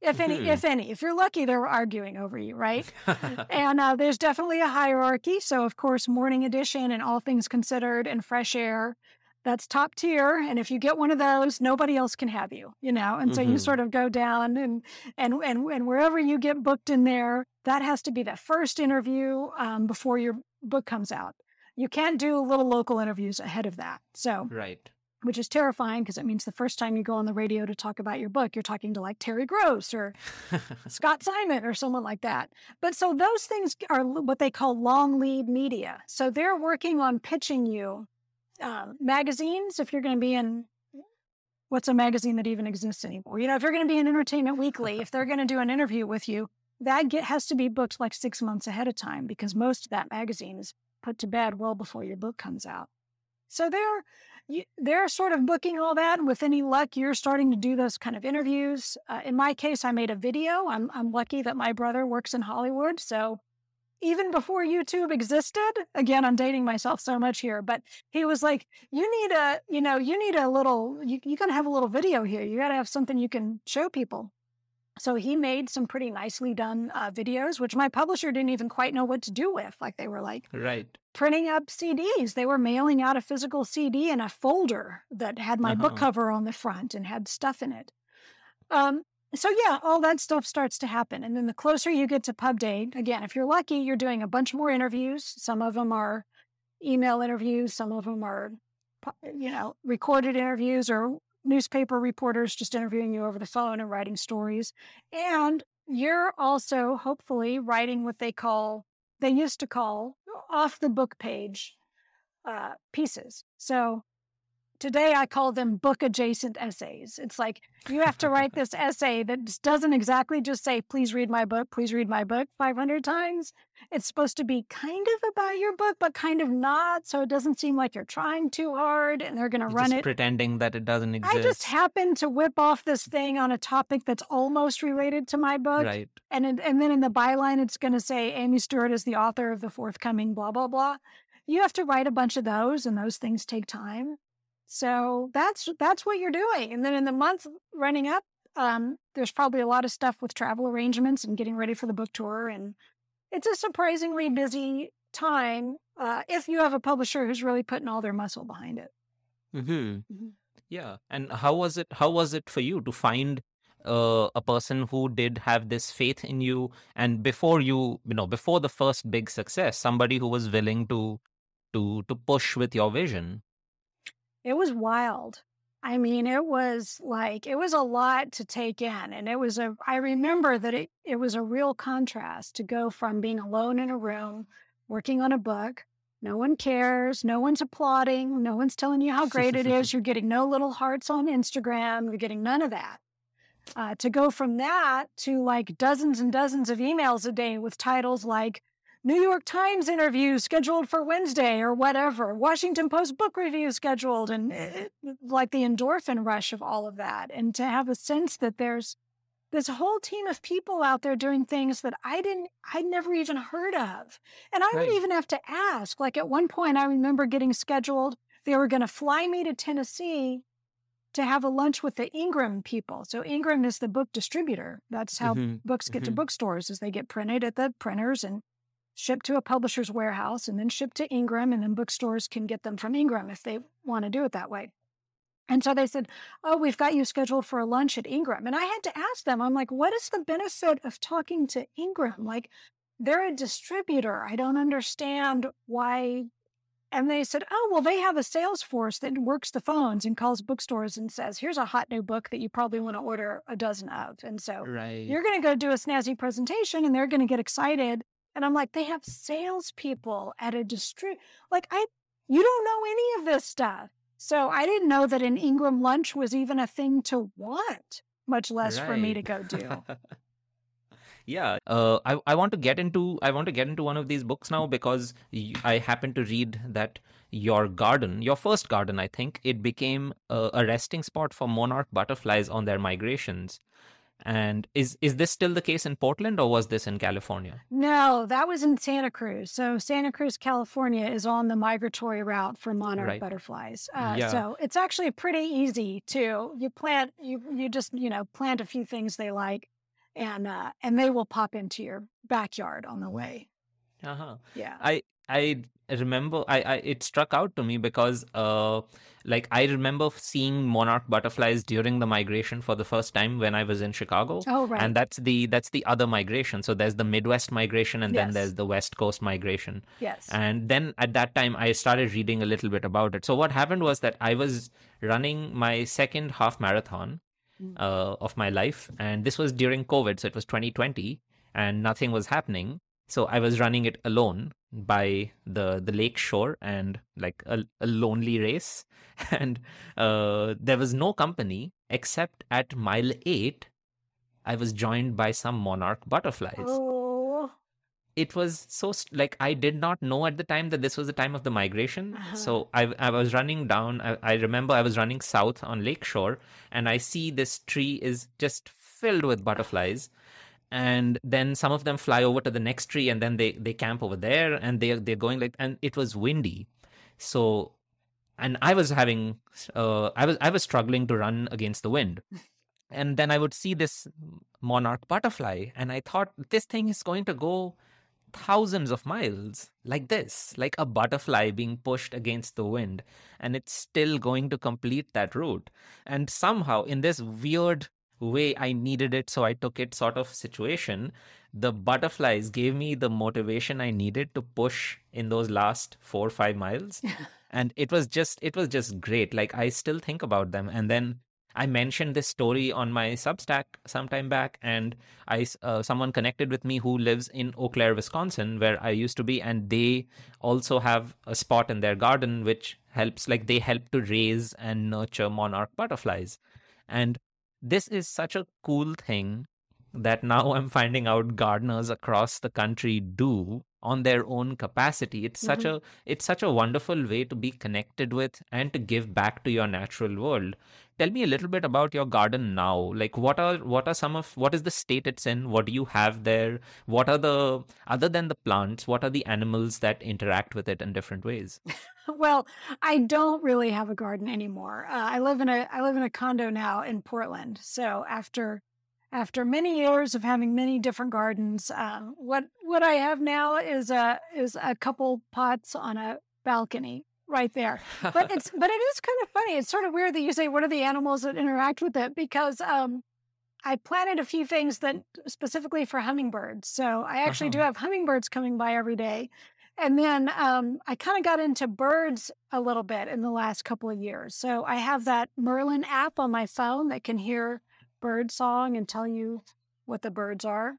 if any mm-hmm. if any if you're lucky they're arguing over you right (laughs) and uh, there's definitely a hierarchy so of course morning edition and all things considered and fresh air that's top tier and if you get one of those nobody else can have you you know and so mm-hmm. you sort of go down and and and, and wherever you get booked in there that has to be the first interview um, before your book comes out you can't do little local interviews ahead of that so right which is terrifying because it means the first time you go on the radio to talk about your book, you're talking to like Terry Gross or (laughs) Scott Simon or someone like that. But so those things are what they call long lead media. So they're working on pitching you um, magazines. If you're going to be in what's a magazine that even exists anymore, you know, if you're going to be in Entertainment Weekly, if they're going to do an interview with you, that get, has to be booked like six months ahead of time because most of that magazine is put to bed well before your book comes out. So they're you, they're sort of booking all that. And with any luck, you're starting to do those kind of interviews. Uh, in my case, I made a video. I'm, I'm lucky that my brother works in Hollywood. So even before YouTube existed, again, I'm dating myself so much here, but he was like, you need a, you know, you need a little, you, you got to have a little video here. You got to have something you can show people. So he made some pretty nicely done uh, videos, which my publisher didn't even quite know what to do with. Like they were like right printing up CDs. They were mailing out a physical CD in a folder that had my uh-huh. book cover on the front and had stuff in it. Um, so yeah, all that stuff starts to happen. And then the closer you get to pub date, again, if you're lucky, you're doing a bunch more interviews. Some of them are email interviews, some of them are you know, recorded interviews or newspaper reporters just interviewing you over the phone and writing stories. And you're also hopefully writing what they call, they used to call off the book page uh, pieces. So Today, I call them book adjacent essays. It's like you have to write this essay that doesn't exactly just say, please read my book, please read my book 500 times. It's supposed to be kind of about your book, but kind of not. So it doesn't seem like you're trying too hard and they're going to run it. Pretending that it doesn't exist. I just happened to whip off this thing on a topic that's almost related to my book. Right. And, and then in the byline, it's going to say, Amy Stewart is the author of the forthcoming blah, blah, blah. You have to write a bunch of those, and those things take time. So that's that's what you're doing. And then in the month running up, um, there's probably a lot of stuff with travel arrangements and getting ready for the book tour. And it's a surprisingly busy time uh, if you have a publisher who's really putting all their muscle behind it. Mm-hmm. Mm-hmm. Yeah. And how was it? How was it for you to find uh, a person who did have this faith in you, and before you, you know, before the first big success, somebody who was willing to to to push with your vision? It was wild. I mean, it was like, it was a lot to take in. And it was a, I remember that it, it was a real contrast to go from being alone in a room, working on a book. No one cares. No one's applauding. No one's telling you how great it is. You're getting no little hearts on Instagram. You're getting none of that. Uh, to go from that to like dozens and dozens of emails a day with titles like New York Times interview scheduled for Wednesday or whatever, Washington Post book review scheduled, and it, like the endorphin rush of all of that. And to have a sense that there's this whole team of people out there doing things that I didn't, I'd never even heard of. And I right. would even have to ask. Like at one point, I remember getting scheduled, they were going to fly me to Tennessee to have a lunch with the Ingram people. So Ingram is the book distributor. That's how mm-hmm. books get mm-hmm. to bookstores as they get printed at the printers and shipped to a publisher's warehouse and then shipped to Ingram, and then bookstores can get them from Ingram if they want to do it that way. And so they said, Oh, we've got you scheduled for a lunch at Ingram. And I had to ask them, I'm like, what is the benefit of talking to Ingram? Like, they're a distributor. I don't understand why. And they said, Oh, well, they have a sales force that works the phones and calls bookstores and says, Here's a hot new book that you probably want to order a dozen of. And so right. you're going to go do a snazzy presentation and they're going to get excited and I'm like, they have salespeople at a distrib like I you don't know any of this stuff. So I didn't know that an Ingram lunch was even a thing to want, much less right. for me to go do. (laughs) yeah uh, I, I want to get into i want to get into one of these books now because i happen to read that your garden your first garden i think it became a, a resting spot for monarch butterflies on their migrations and is is this still the case in Portland or was this in California? No, that was in Santa Cruz. So Santa Cruz, California is on the migratory route for monarch right. butterflies. Uh, yeah. So it's actually pretty easy to you plant you you just you know plant a few things they like, and uh, and they will pop into your backyard on the way. Uh huh. Yeah. I I remember I, I it struck out to me because uh like I remember seeing monarch butterflies during the migration for the first time when I was in Chicago. Oh right. And that's the that's the other migration. So there's the Midwest migration and yes. then there's the West Coast migration. Yes. And then at that time I started reading a little bit about it. So what happened was that I was running my second half marathon mm. uh, of my life and this was during COVID, so it was 2020 and nothing was happening. So I was running it alone by the the lake shore and like a, a lonely race (laughs) and uh, there was no company except at mile 8 i was joined by some monarch butterflies oh. it was so like I did not know at the time that this was the time of the migration. Uh-huh. So I I was running down. I, I remember I was running south on Lakeshore, and I see this tree is just filled with butterflies and then some of them fly over to the next tree and then they they camp over there and they they're going like and it was windy. So and i was having uh, i was i was struggling to run against the wind. (laughs) And then i would see this monarch butterfly and i thought this thing is going to go thousands of miles like this like a butterfly being pushed against the wind and it's still going to complete that route. And somehow in this weird way I needed it, so I took it sort of situation, the butterflies gave me the motivation I needed to push in those last four or five miles. (laughs) and it was just it was just great. Like I still think about them. And then I mentioned this story on my Substack sometime back, and I uh, someone connected with me who lives in Eau Claire, Wisconsin, where I used to be, and they also have a spot in their garden which helps, like they help to raise and nurture monarch butterflies, and this is such a cool thing that now I'm finding out gardeners across the country do on their own capacity. It's mm-hmm. such a it's such a wonderful way to be connected with and to give back to your natural world. Tell me a little bit about your garden now. Like what are what are some of what is the state it's in? What do you have there? What are the other than the plants, what are the animals that interact with it in different ways? (laughs) well, I don't really have a garden anymore. Uh, I live in a I live in a condo now in Portland. So after after many years of having many different gardens, uh, what what I have now is a is a couple pots on a balcony right there. But it's (laughs) but it is kind of funny. It's sort of weird that you say what are the animals that interact with it because um, I planted a few things that specifically for hummingbirds. So I actually uh-huh. do have hummingbirds coming by every day. And then um, I kind of got into birds a little bit in the last couple of years. So I have that Merlin app on my phone that can hear bird song and tell you what the birds are.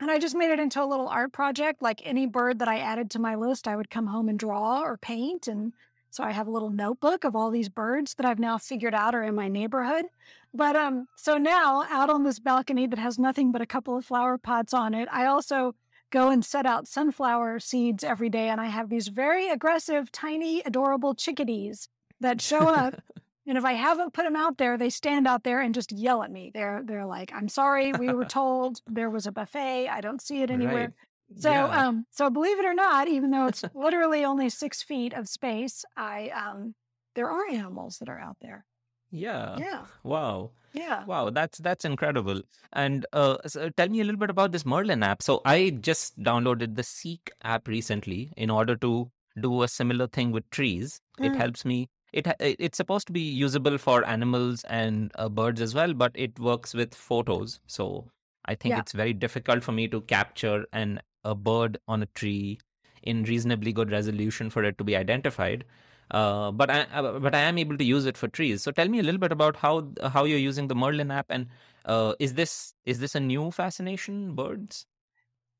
And I just made it into a little art project. Like any bird that I added to my list, I would come home and draw or paint. And so I have a little notebook of all these birds that I've now figured out are in my neighborhood. But um, so now out on this balcony that has nothing but a couple of flower pots on it, I also go and set out sunflower seeds every day. And I have these very aggressive, tiny, adorable chickadees that show up. (laughs) and if I haven't put them out there, they stand out there and just yell at me. They're they're like, "I'm sorry, we were told there was a buffet. I don't see it anywhere." Right. So, yeah. um, so believe it or not, even though it's (laughs) literally only six feet of space, I um, there are animals that are out there. Yeah. Yeah. Wow. Yeah. Wow, that's that's incredible. And uh, so tell me a little bit about this Merlin app. So I just downloaded the Seek app recently in order to do a similar thing with trees. Mm. It helps me. It it's supposed to be usable for animals and uh, birds as well, but it works with photos. So I think yeah. it's very difficult for me to capture an a bird on a tree in reasonably good resolution for it to be identified. Uh, but I uh, but I am able to use it for trees. So tell me a little bit about how how you're using the Merlin app, and uh, is this is this a new fascination, birds?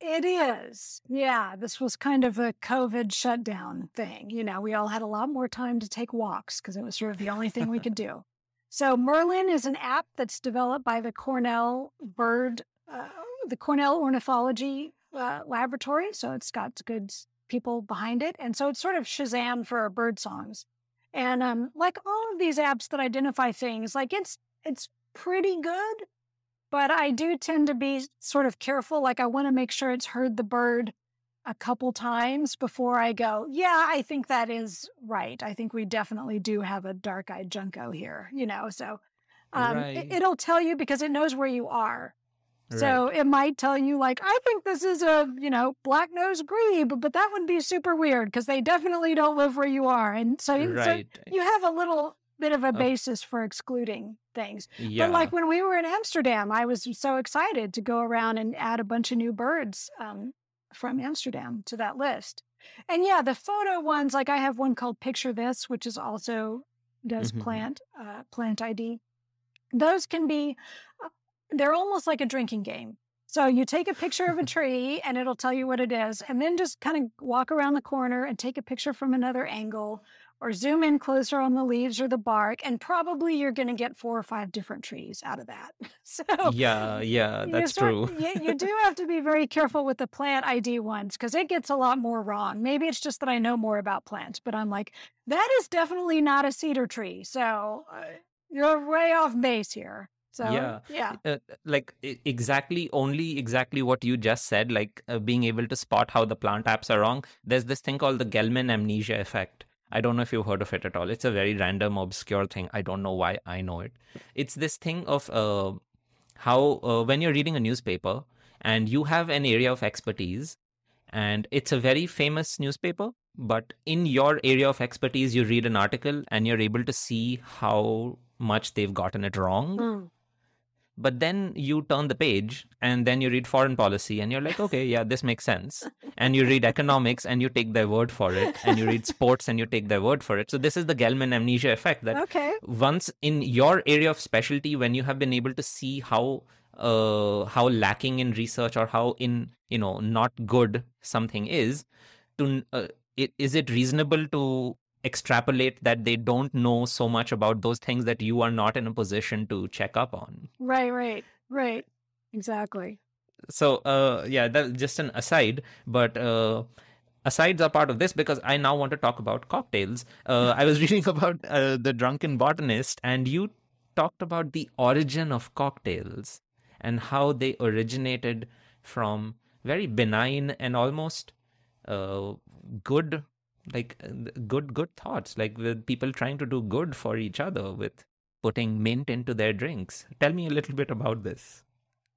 It is. Yeah, this was kind of a COVID shutdown thing. You know, we all had a lot more time to take walks because it was sort of the only thing we could (laughs) do. So Merlin is an app that's developed by the Cornell Bird, uh, the Cornell Ornithology uh, Laboratory. So it's got good people behind it. And so it's sort of Shazam for bird songs. And um, like all of these apps that identify things, like it's it's pretty good, but I do tend to be sort of careful. Like I want to make sure it's heard the bird a couple times before I go, yeah, I think that is right. I think we definitely do have a dark eyed junco here, you know? So um, right. it, will tell you because it knows where you are. So it might tell you, like, I think this is a, you know, black nose grebe, but that would be super weird because they definitely don't live where you are. And so, right. so you have a little bit of a basis for excluding things. Yeah. But like when we were in Amsterdam, I was so excited to go around and add a bunch of new birds um, from Amsterdam to that list. And yeah, the photo ones, like I have one called Picture This, which is also does mm-hmm. plant uh, plant ID. Those can be uh, they're almost like a drinking game. So you take a picture of a (laughs) tree and it'll tell you what it is, and then just kind of walk around the corner and take a picture from another angle or zoom in closer on the leaves or the bark, and probably you're going to get four or five different trees out of that. (laughs) So, Yeah, yeah, that's sort, true. you, you do (laughs) have to be very careful with the plant ID ones because it gets a lot more wrong. Maybe it's just that I know more about plants, but I'm like, that is definitely not a cedar tree. So uh, you're way off base here. So, Yeah. yeah. Uh, like exactly only exactly what you just said like uh, being able to spot how the plant apps are wrong there's this thing called the Gell-Mann amnesia effect i don't know if you've heard of it at all. It's a very random obscure thing. I don't know why i know it. It's this thing of uh, how uh, when you're reading a newspaper and you have an area of expertise and it's a very famous newspaper but in your area of expertise you read an article and you're able to see how much they've gotten it wrong. Mm. But then you turn the page and then you read foreign policy and you're like, (laughs) okay, yeah, this makes sense. And you read economics and you take their word for it. And you read sports and you take their word for it. So this is the Gell-Mann amnesia effect that Okay. once in your area of specialty, when you have been able to see how uh, how lacking in research or how in you know not good something is, to uh, it, is it reasonable to extrapolate that they don't know so much about those things that you are not in a position to check up on? Right, right, right. Exactly. so uh yeah that's just an aside but uh asides are part of this because i now want to talk about cocktails uh (laughs) i was reading about uh, the drunken botanist and you talked about the origin of cocktails and how they originated from very benign and almost uh good like uh, good good thoughts like with people trying to do good for each other with putting mint into their drinks tell me a little bit about this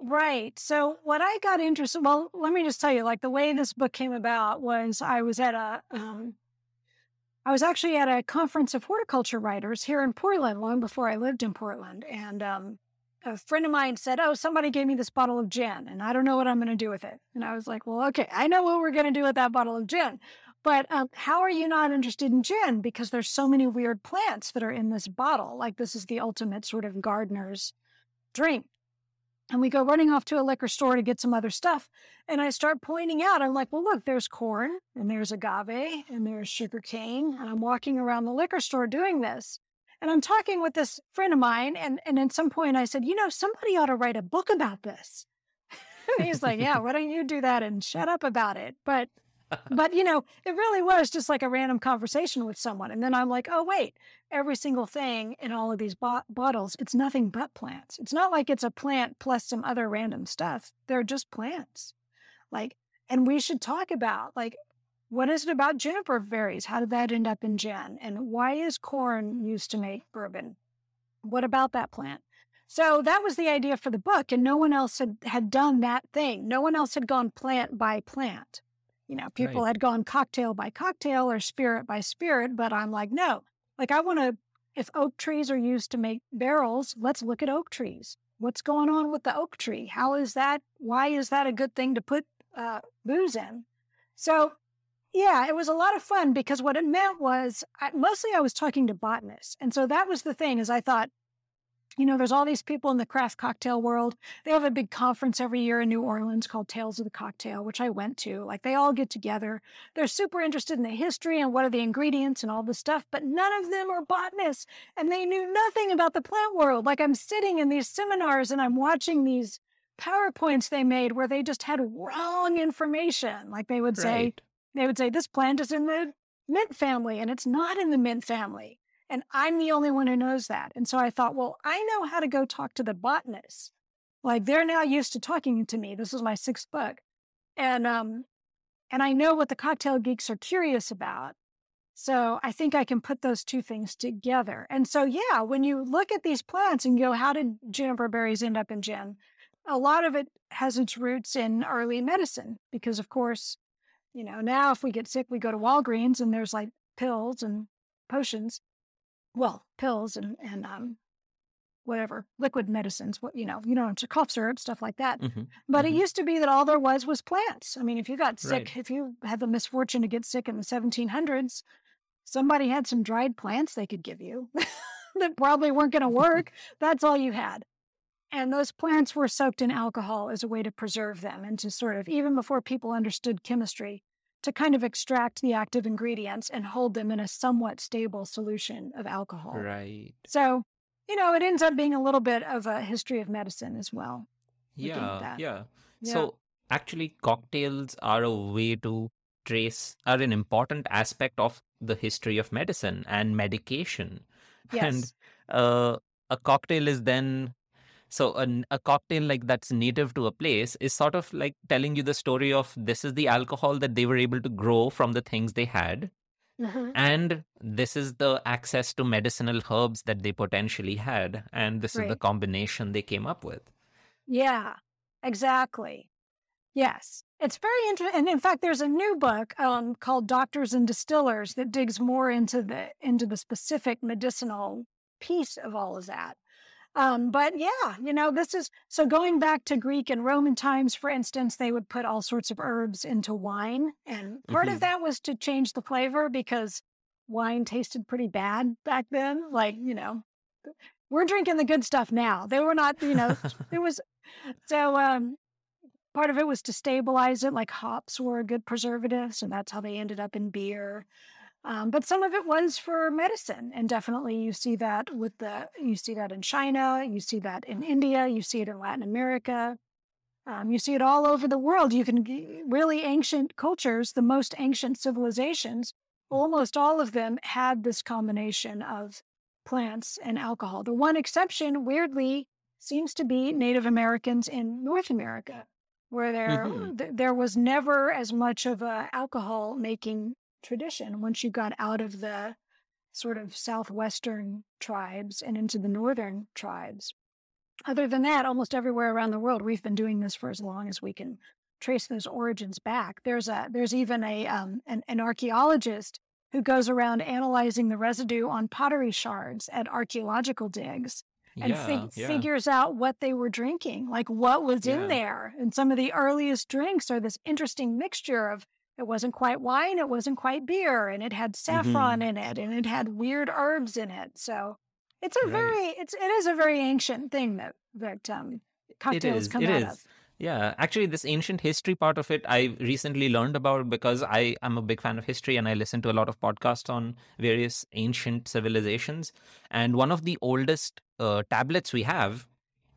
Right. So what I got interested, well, let me just tell you, like the way this book came about was I was at a, um, I was actually at a conference of horticulture writers here in Portland long before I lived in Portland, and um, a friend of mine said, "Oh, somebody gave me this bottle of gin, and I don't know what I'm going to do with it." And I was like, "Well, okay, I know what we're going to do with that bottle of gin." But um, how are you not interested in gin? Because there's so many weird plants that are in this bottle. Like this is the ultimate sort of gardener's drink. And we go running off to a liquor store to get some other stuff. And I start pointing out, I'm like, well, look, there's corn and there's agave and there's sugar cane. And I'm walking around the liquor store doing this. And I'm talking with this friend of mine. And, and at some point I said, you know, somebody ought to write a book about this. (laughs) and he's like, yeah, (laughs) why don't you do that and shut up about it? But but you know, it really was just like a random conversation with someone. And then I'm like, oh, wait, every single thing in all of these bo- bottles, it's nothing but plants. It's not like it's a plant plus some other random stuff. They're just plants. Like, and we should talk about like, what is it about juniper berries? How did that end up in gin? And why is corn used to make bourbon? What about that plant? So that was the idea for the book, and no one else had, had done that thing. No one else had gone plant by plant. You know, people Right. had gone cocktail by cocktail or spirit by spirit, but I'm like, no, like I want to, if oak trees are used to make barrels, let's look at oak trees. What's going on with the oak tree? How is that? Why is that a good thing to put uh, booze in? So, yeah, it was a lot of fun because what it meant was I, mostly I was talking to botanists. And so that was the thing is I thought, you know, there's all these people in the craft cocktail world. They have a big conference every year in New Orleans called Tales of the Cocktail, which I went to. Like they all get together. They're super interested in the history and what are the ingredients and all this stuff, but none of them are botanists and they knew nothing about the plant world. Like I'm sitting in these seminars and I'm watching these PowerPoints they made where they just had wrong information. Like they would say, they would say this plant is in the mint family and it's not in the mint family. And I'm the only one who knows that. And so I thought, well, I know how to go talk to the botanists. Like they're now used to talking to me. This is my sixth book. And um and I know what the cocktail geeks are curious about. So I think I can put those two things together. And so yeah, when you look at these plants and go, how did juniper berries end up in gin? A lot of it has its roots in early medicine because of course, you know, now if we get sick, we go to Walgreens and there's like pills and potions. Well, pills and and um whatever liquid medicines. What you know, you know, cough syrup stuff like that. Mhm, But mhm. it used to be that all there was was plants. I mean, if you got sick, Right. if you had the misfortune to get sick in the 1700s, somebody had some dried plants they could give you (laughs) that probably weren't going to work. (laughs) That's all you had. And those plants were soaked in alcohol as a way to preserve them and to sort of, even before people understood chemistry, to kind of extract the active ingredients and hold them in a somewhat stable solution of alcohol. Right. So, you know, it ends up being a little bit of a history of medicine as well. Yeah, yeah. Yeah. So actually, cocktails are a way to trace, are an important aspect of the history of medicine and medication. (laughs) And Yes. uh, a cocktail is then, so an, a cocktail like that's native to a place is sort of like telling you the story of this is the alcohol that they were able to grow from the things they had. Mhm. And this is the access to medicinal herbs that they potentially had. And this is the combination they came up with. Yeah, exactly. Yes. It's very interesting. And in fact, there's a new book um, called Doctors and Distillers that digs more into the into the specific medicinal piece of all of that. Um, but yeah, you know, this is so going back to Greek and Roman times, for instance, they would put all sorts of herbs into wine. And part hmm of that was to change the flavor because wine tasted pretty bad back then. Like, you know, we're drinking the good stuff now. They were not, you know, it was so um part of it was to stabilize it, like hops were a good preservative, so that's how they ended up in beer. Um, but some of it was for medicine, and definitely you see that with the you see that in China, you see that in India, you see it in Latin America, um, you see it all over the world. You can really ancient cultures, the most ancient civilizations, almost all of them had this combination of plants and alcohol. The one exception, weirdly, seems to be Native Americans in North America, where there hmm th- there was never as much of a alcohol making tradition once you got out of the sort of southwestern tribes and into the northern tribes. Other than that, almost everywhere around the world, we've been doing this for as long as we can trace those origins back. There's a there's even a um, an, an archaeologist who goes around analyzing the residue on pottery shards at archaeological digs and Yeah, fig- yeah, figures out what they were drinking, like what was in there. And some of the earliest drinks are this interesting mixture of it wasn't quite wine, it wasn't quite beer, and it had saffron hmm in it, and it had weird herbs in it. So it's a Right. very it's it is a very ancient thing that that um, cocktails come It out is. of. Yeah. Actually, this ancient history part of it, I recently learned about because I am a big fan of history and I listen to a lot of podcasts on various ancient civilizations. And one of the oldest uh, tablets we have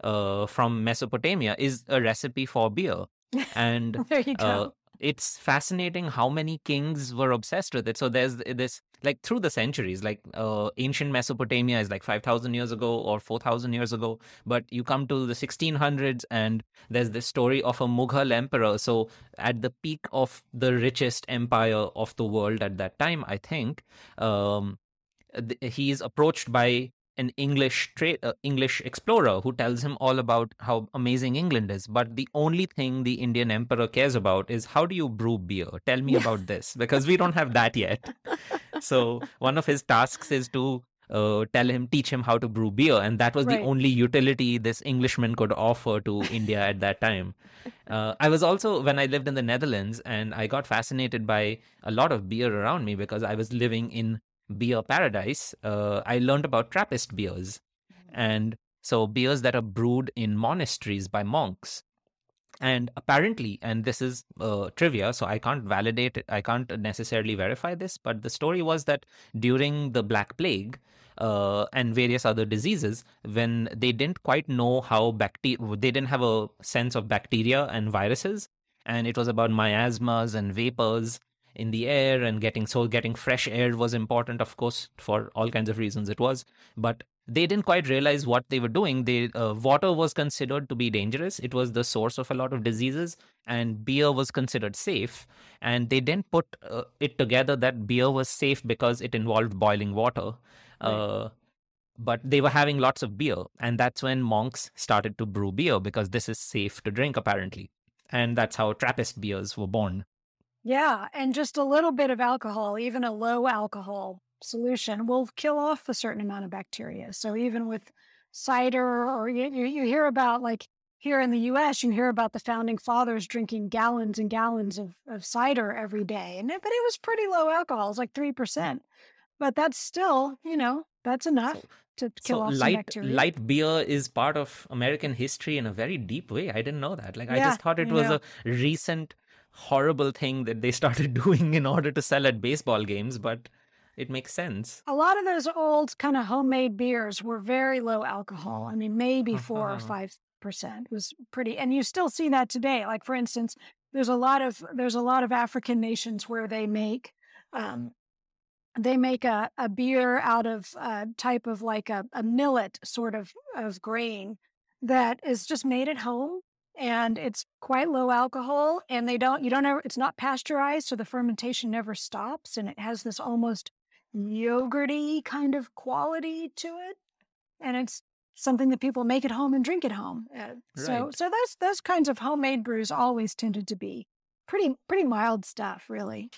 uh, from Mesopotamia is a recipe for beer. (laughs) And there you uh, go. It's fascinating how many kings were obsessed with it. So there's this, like through the centuries, like uh, ancient Mesopotamia is like 5,000 years ago or 4,000 years ago. But you come to the 1600s and there's this story of a Mughal emperor. So at the peak of the richest empire of the world at that time, I think, um, th- he is approached by an English tra- uh, English explorer who tells him all about how amazing England is. But the only thing the Indian emperor cares about is how do you brew beer? Tell me Yeah. about (laughs) this because we don't have that yet. (laughs) So one of his tasks is to uh, tell him, teach him how to brew beer, and that was the only utility this Englishman could offer to India at that time. Uh, I was also when I lived in the Netherlands, and I got fascinated by a lot of beer around me because I was living in beer paradise. Uh, I learned about Trappist beers, and so beers that are brewed in monasteries by monks. And apparently, and this is uh, trivia, so I can't validate it, I can't necessarily verify this, but the story was that during the Black Plague uh, and various other diseases, when they didn't quite know how bacteria, they didn't have a sense of bacteria and viruses, and it was about miasmas and vapors in the air and getting so getting fresh air was important of course for all kinds of reasons it was. But they didn't quite realize what they were doing. They uh, water was considered to be dangerous. It was the source of a lot of diseases and beer was considered safe. And they didn't put uh, it together that beer was safe because it involved boiling water Right. uh, but they were having lots of beer. And that's when monks started to brew beer because this is safe to drink apparently. And that's how trappist beers were born Yeah, and just a little bit of alcohol, even a low alcohol solution, will kill off a certain amount of bacteria. So even with cider, or you, you, hear about like here in the U.S., you hear about the founding fathers drinking gallons and gallons of, of cider every day, and it, but it was pretty low alcohol, it's like three percent. But that's still, you know, that's enough to kill so off light bacteria. light beer is part of american history in a very deep way i didn't know that like i just thought it was know. a recent horrible thing that they started (laughs) doing in order to sell at baseball games, but it makes sense. A lot of those old kind of homemade beers were very low alcohol. I mean, maybe 4 or Uh-huh. five percent was pretty, and you still see that today. Like for instance, there's a lot of there's a lot of African nations where they make um, they make a, a beer out of a type of like a, a millet sort of of grain that is just made at home and it's quite low alcohol and they don't you don't ever it's not pasteurized so the fermentation never stops and it has this almost yogurty kind of quality to it and it's something that people make at home and drink at home Uh, so so those those kinds of homemade brews always tended to be pretty pretty mild stuff really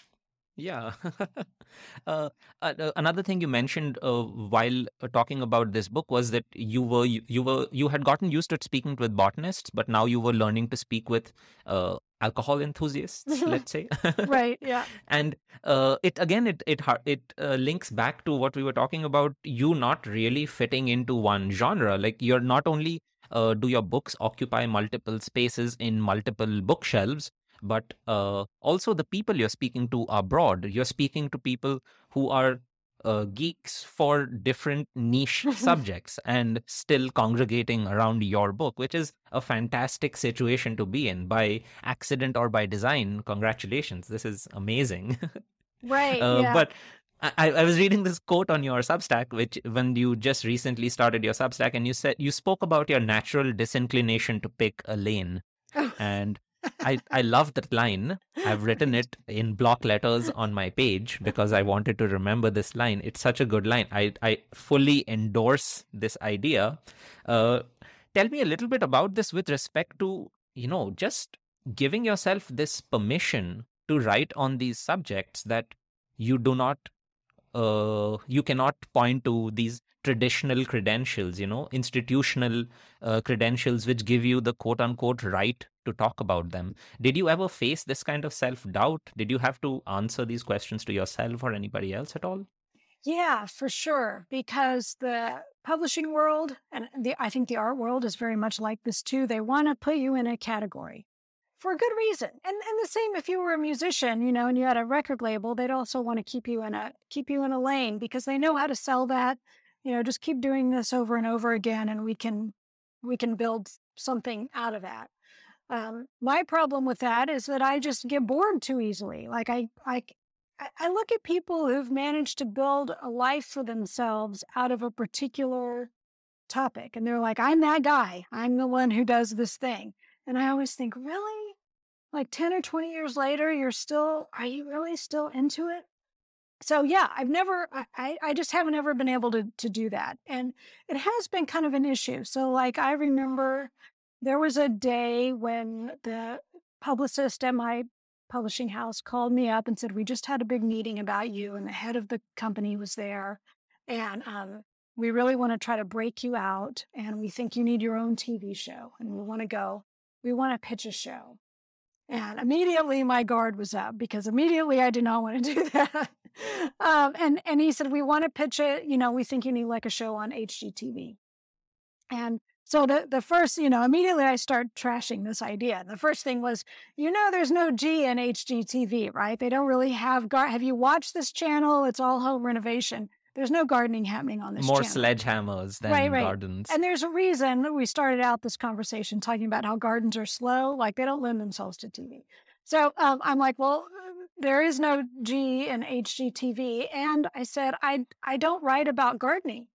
Yeah. (laughs) uh, uh, another thing you mentioned uh, while uh, talking about this book was that you were you, you were you had gotten used to speaking with botanists, but now you were learning to speak with uh, alcohol enthusiasts, (laughs) let's say. right (laughs) yeah and uh, it again it it it uh, links back to what we were talking about you not really fitting into one genre like you're not only uh, do your books occupy multiple spaces in multiple bookshelves but uh, also the people you're speaking to are broad. You're speaking to people who are uh, geeks for different niche (laughs) subjects and still congregating around your book which is a fantastic situation to be in by accident or by design. Congratulations. This is amazing. Right (laughs) uh, yeah. but I, I was reading this quote on your substack which when you just recently started your substack and you said you spoke about your natural disinclination to pick a lane. (laughs) Oh. and I, I love that line. I've written it in block letters on my page because I wanted to remember this line. It's such a good line. I, I fully endorse this idea. Uh, tell me a little bit about this with respect to, you know, just giving yourself this permission to write on these subjects that you do not, uh, you cannot point to these traditional credentials, you know, institutional uh, credentials which give you the quote unquote right to talk about them. Did you ever face this kind of self doubt? Did you have to answer these questions to yourself or anybody else at all? Yeah, for sure. Because the publishing world and the I think the art world is very much like this too. They want to put you in a category for a good reason. And and the same if you were a musician, you know, and you had a record label, they'd also want to keep you in a keep you in a lane because they know how to sell that. You know, just keep doing this over and over again and we can we can build something out of that. Um, my problem with that is that I just get bored too easily. Like I, I, I- look at people who've managed to build a life for themselves out of a particular topic, and they're like, "I'm that guy. I'm the one who does this thing." And I always think, really, like ten or twenty years later, you're still, are you really still into it? So yeah, I've never, I, I just haven't ever been able to to do that, and it has been kind of an issue. So like I remember there was a day when the publicist at my publishing house called me up and said, We just had a big meeting about you, and the head of the company was there. And um, we really want to try to break you out, and we think you need your own TV show, and we want to go, we want to pitch a show. And immediately my guard was up because immediately I did not want to (laughs) do that. um, and and he said, We want to pitch it, you know, we think you need like a show on HGTV. And so the the first, you know, immediately I start trashing this idea. The first thing was, you know, there's no G in HGTV, right? They don't really have gar- Have you watched this channel? It's all home renovation. There's no gardening happening on this More channel. sledgehammers than Right, right. gardens. And there's a reason that we started out this conversation talking about how gardens are slow, like they don't lend themselves to TV. So um, I'm like, well, there is no G in HGTV, and I said, I I don't write about gardening.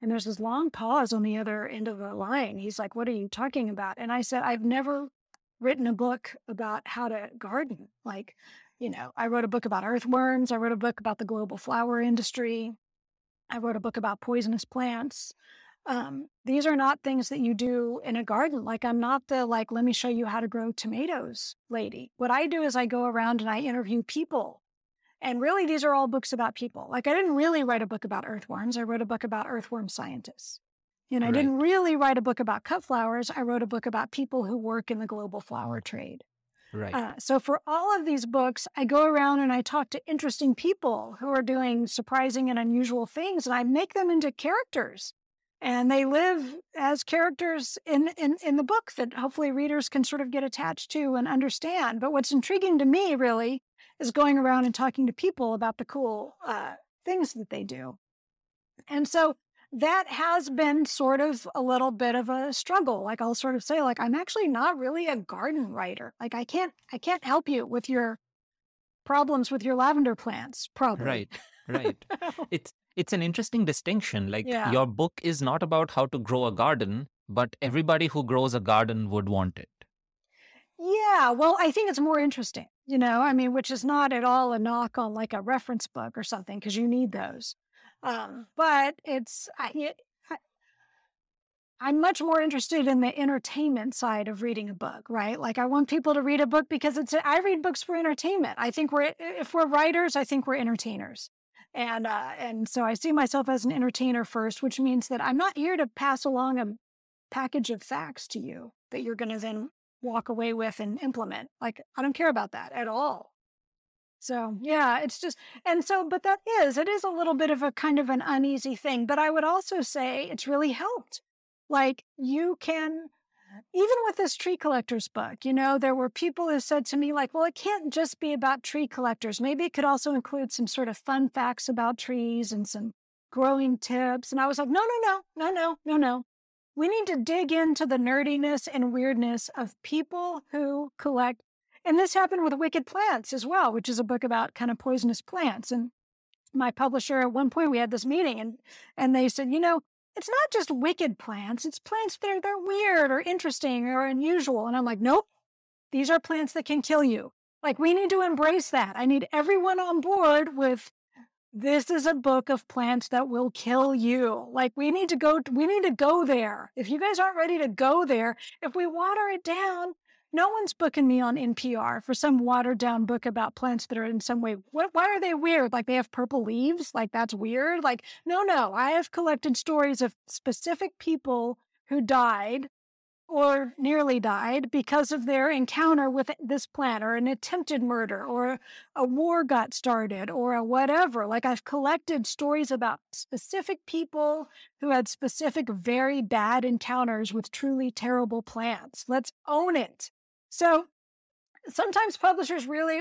And there's this long pause on the other end of the line. He's like, What are you talking about? And I said, I've never written a book about how to garden. Like, you know, I wrote a book about earthworms, I wrote a book about the global flower industry, I wrote a book about poisonous plants. Um, these are not things that you do in a garden. Like, I'm not the, like, let me show you how to grow tomatoes lady. What I do is I go around and I interview people and really, these are all books about people. Like, I didn't really write a book about earthworms. I wrote a book about earthworm scientists. And I Right. didn't really write a book about cut flowers. I wrote a book about people who work in the global flower trade. Right. Uh, so, for all of these books, I go around and I talk to interesting people who are doing surprising and unusual things, and I make them into characters. and they live as characters in, in in the book that hopefully readers can sort of get attached to and understand. But what's intriguing to me really is going around and talking to people about the cool uh, things that they do. And so that has been sort of a little bit of a struggle. Like I'll sort of say, like, I'm actually not really a garden writer. Like I can't I can't help you with your problems with your lavender plants, probably. Right. Right. (laughs) it's it's an interesting distinction. Like Yeah. your book is not about how to grow a garden, but everybody who grows a garden would want it. Yeah, well, I think it's more interesting, you know, I mean, which is not at all a knock on like a reference book or something, because you need those. Um, but it's, I, I, I'm much more interested in the entertainment side of reading a book, right? Like I want people to read a book because it's, I read books for entertainment. I think we're, if we're writers, I think we're entertainers. And, uh, and so I see myself as an entertainer first, which means that I'm not here to pass along a package of facts to you that you're going to then walk away with and implement. Like, I don't care about that at all. So, yeah, it's just, and so, but that is, it is a little bit of a kind of an uneasy thing. But I would also say it's really helped. Like, you can, even with this tree collectors book, you know, there were people who said to me, like, well, it can't just be about tree collectors. Maybe it could also include some sort of fun facts about trees and some growing tips. And I was like, no, no, no, no, no, no, no. We need to dig into the nerdiness and weirdness of people who collect. And this happened with Wicked Plants as well, which is a book about kind of poisonous plants. And my publisher at one point we had this meeting and and they said, you know, it's not just wicked plants, it's plants that are they're weird or interesting or unusual. And I'm like, nope, these are plants that can kill you. Like we need to embrace that. I need everyone on board with this is a book of plants that will kill you. Like we need to go we need to go there. If you guys aren't ready to go there, if we water it down, no one's booking me on NPR for some watered down book about plants that are in some way. What, why are they weird? Like they have purple leaves? Like that's weird? Like, no, no. I have collected stories of specific people who died or nearly died because of their encounter with this plant or an attempted murder or a war got started or a whatever. Like I've collected stories about specific people who had specific very bad encounters with truly terrible plants. Let's own it. So sometimes publishers really,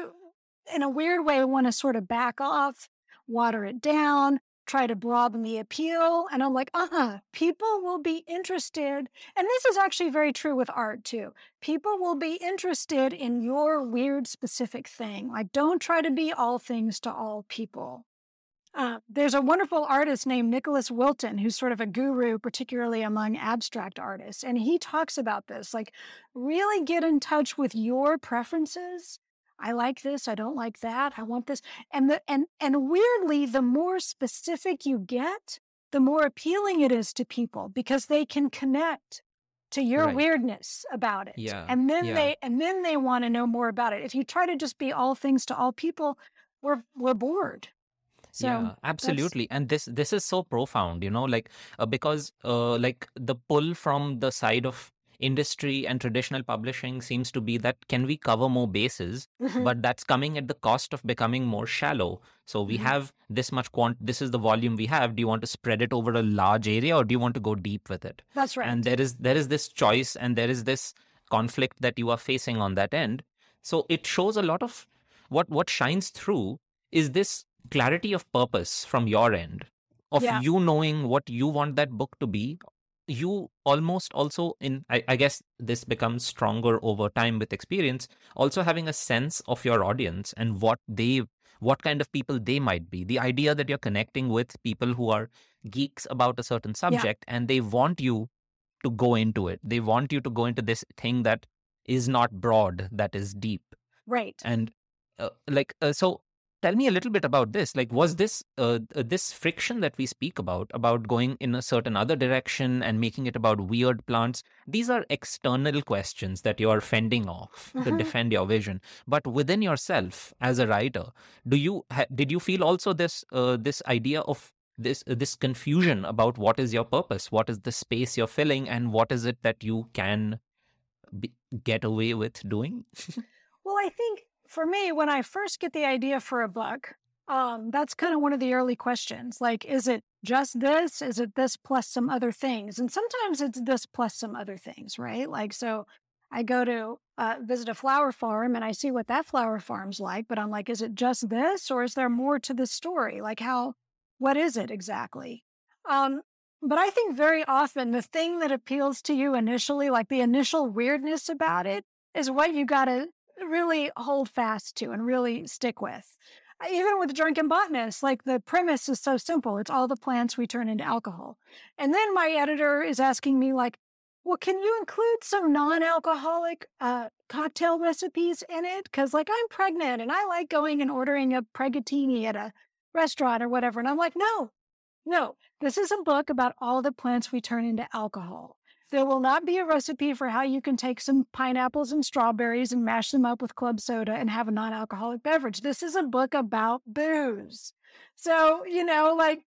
in a weird way, want to sort of back off, water it down, try to broaden the appeal. And I'm like, uh huh, people will be interested. And this is actually very true with art too. People will be interested in your weird specific thing. Like, don't try to be all things to all people. Uh, there's a wonderful artist named Nicholas Wilton, who's sort of a guru, particularly among abstract artists. And he talks about this like, really get in touch with your preferences. I like this. I don't like that. I want this. And the and and weirdly, the more specific you get, the more appealing it is to people because they can connect to your Right. weirdness about it. Yeah. And then Yeah. they and then they want to know more about it. If you try to just be all things to all people, we're we're bored. So yeah absolutely and this this is so profound you know like uh, because uh, like the pull from the side of industry and traditional publishing seems to be that can we cover more bases (laughs) but that's coming at the cost of becoming more shallow so we mhm. have this much quant this is the volume we have do you want to spread it over a large area or do you want to go deep with it That's right. and there is there is this choice and there is this conflict that you are facing on that end so it shows a lot of what what shines through is this clarity of purpose from your end of Yeah. you knowing what you want that book to be you almost also in I, I guess this becomes stronger over time with experience also having a sense of your audience and what they what kind of people they might be the idea that you're connecting with people who are geeks about a certain Yeah. subject and they want you to go into it they want you to go into this thing that is not broad that is deep Right. and uh, like uh, so tell me a little bit about this. Like was this uh, uh, this friction that we speak about about going in a certain other direction and making it about weird plants these are external questions that you are fending off to Mhm. defend your vision. But within yourself as a writer do you ha- did you feel also this uh, this idea of this uh, this confusion about what is your purpose? What is the space you're filling and what is it that you can be, get away with doing? (laughs) Well, I think for me, when I first get the idea for a book, Um, that's kind of one of the early questions. Like, is it just this? Is it this plus some other things? And sometimes it's this plus some other things, right? Like, so I go to uh, visit a flower farm and I see what that flower farm's like, but I'm like, is it just this or is there more to the story? Like, how, what is it exactly? Um, but I think very often the thing that appeals to you initially, like the initial weirdness about it, is what you got to really hold fast to and really stick with. Even with drunken botanist, like the premise is so simple. It's all the plants we turn into alcohol. And then my editor is asking me, like, well, can you include some non-alcoholic uh, cocktail recipes in it? Because, like, I'm pregnant and I like going and ordering a pregatini at a restaurant or whatever. And I'm like, no, no, this is a book about all the plants we turn into alcohol. There will not be a recipe for how you can take some pineapples and strawberries and mash them up with club soda and have a non alcoholic beverage. This is a book about booze. So, you know, like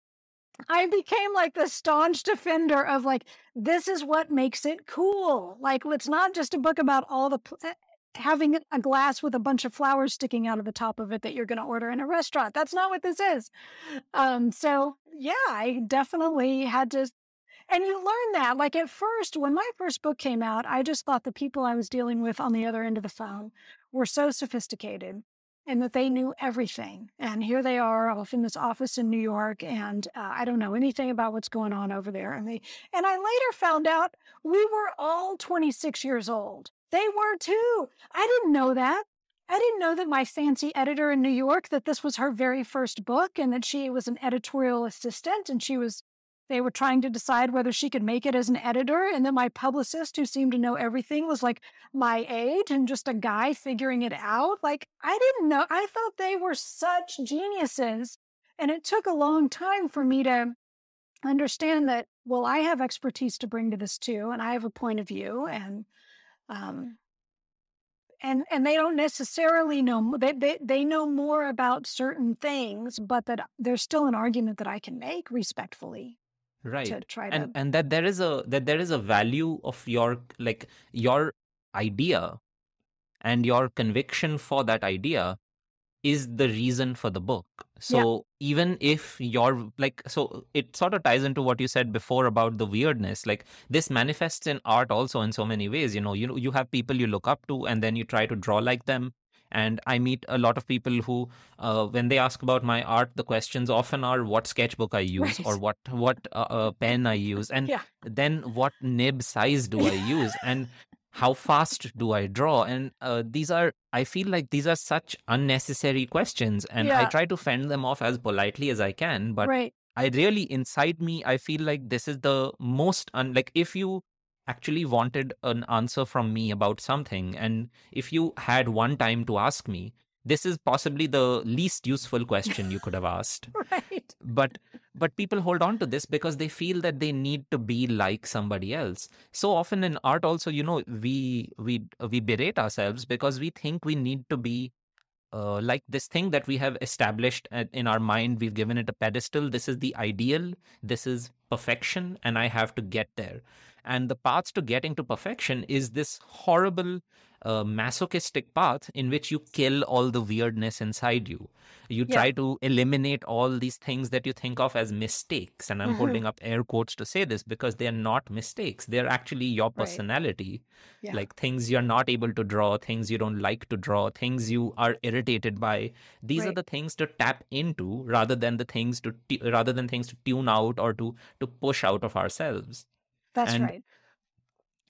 I became like the staunch defender of like, this is what makes it cool. Like, it's not just a book about all the pl- eh, having a glass with a bunch of flowers sticking out of the top of it that you're going to order in a restaurant. That's not what this is. Um, so yeah, I definitely had to. And you learn that. Like at first, when my first book came out, I just thought the people I was dealing with on the other end of the phone were so sophisticated and that they knew everything. And here they are off in this office in New York, and uh, I don't know anything about what's going on over there. And they, and I later found out we were all 26 years old. They were too. I didn't know that. I didn't know that my fancy editor in New York that this was her very first book and that she was an editorial assistant and she was they were trying to decide whether she could make it as an editor and then my publicist who seemed to know everything was like my age and just a guy figuring it out like i didn't know i thought they were such geniuses and it took a long time for me to understand that well i have expertise to bring to this too and i have a point of view and um, and and they don't necessarily know they, they they know more about certain things but that there's still an argument that i can make respectfully right. try and to and that there is a that there is a value of your like your idea and your conviction for that idea is the reason for the book. So yeah. even if you're like so it sort of ties into what you said before about the weirdness like this manifests in art also in so many ways. You know you know you have people you look up to and then you try to draw like them and i meet a lot of people who uh, when they ask about my art the questions often are what sketchbook i use right. or what what uh, uh, pen i use and yeah. then what nib size do i use (laughs) and how fast do i draw and uh, these are i feel like these are such unnecessary questions and yeah. i try to fend them off as politely as i can but right. i really inside me i feel like this is the most un- like if you actually wanted an answer from me about something. And if you had one time to ask me this is possibly the least useful question you could have (laughs) asked. Right. But but people hold on to this because they feel that they need to be like somebody else. So often in art also you know we we we berate ourselves because we think we need to be uh, like this thing that we have established in our mind. We've given it a pedestal. This is the ideal. This is perfection and i have to get there and the path to getting to perfection is this horrible uh, masochistic path in which you kill all the weirdness inside you. You Yeah. try to eliminate all these things that you think of as mistakes. And I'm Mhm. holding up air quotes to say this because they're not mistakes. They're actually your Right. personality. Yeah. Like things you're not able to draw, things you don't like to draw, things you are irritated by. These are the things to tap into rather than the things to tu- rather than things to tune out or to to push out of ourselves That's and right.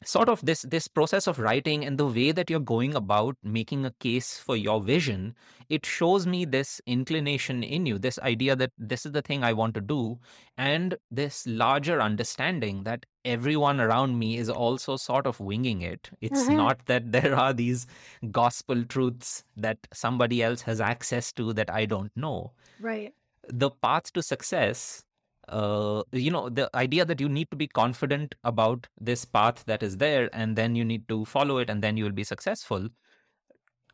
sort of this this process of writing and the way that you're going about making a case for your vision it shows me this inclination in you this idea that this is the thing i want to do and this larger understanding that everyone around me is also sort of winging it it's Mhm. not that (laughs) there are these gospel truths that somebody else has access to that i don't know Right. the path to success uh, you know the idea that you need to be confident about this path that is there and then you need to follow it and then you will be successful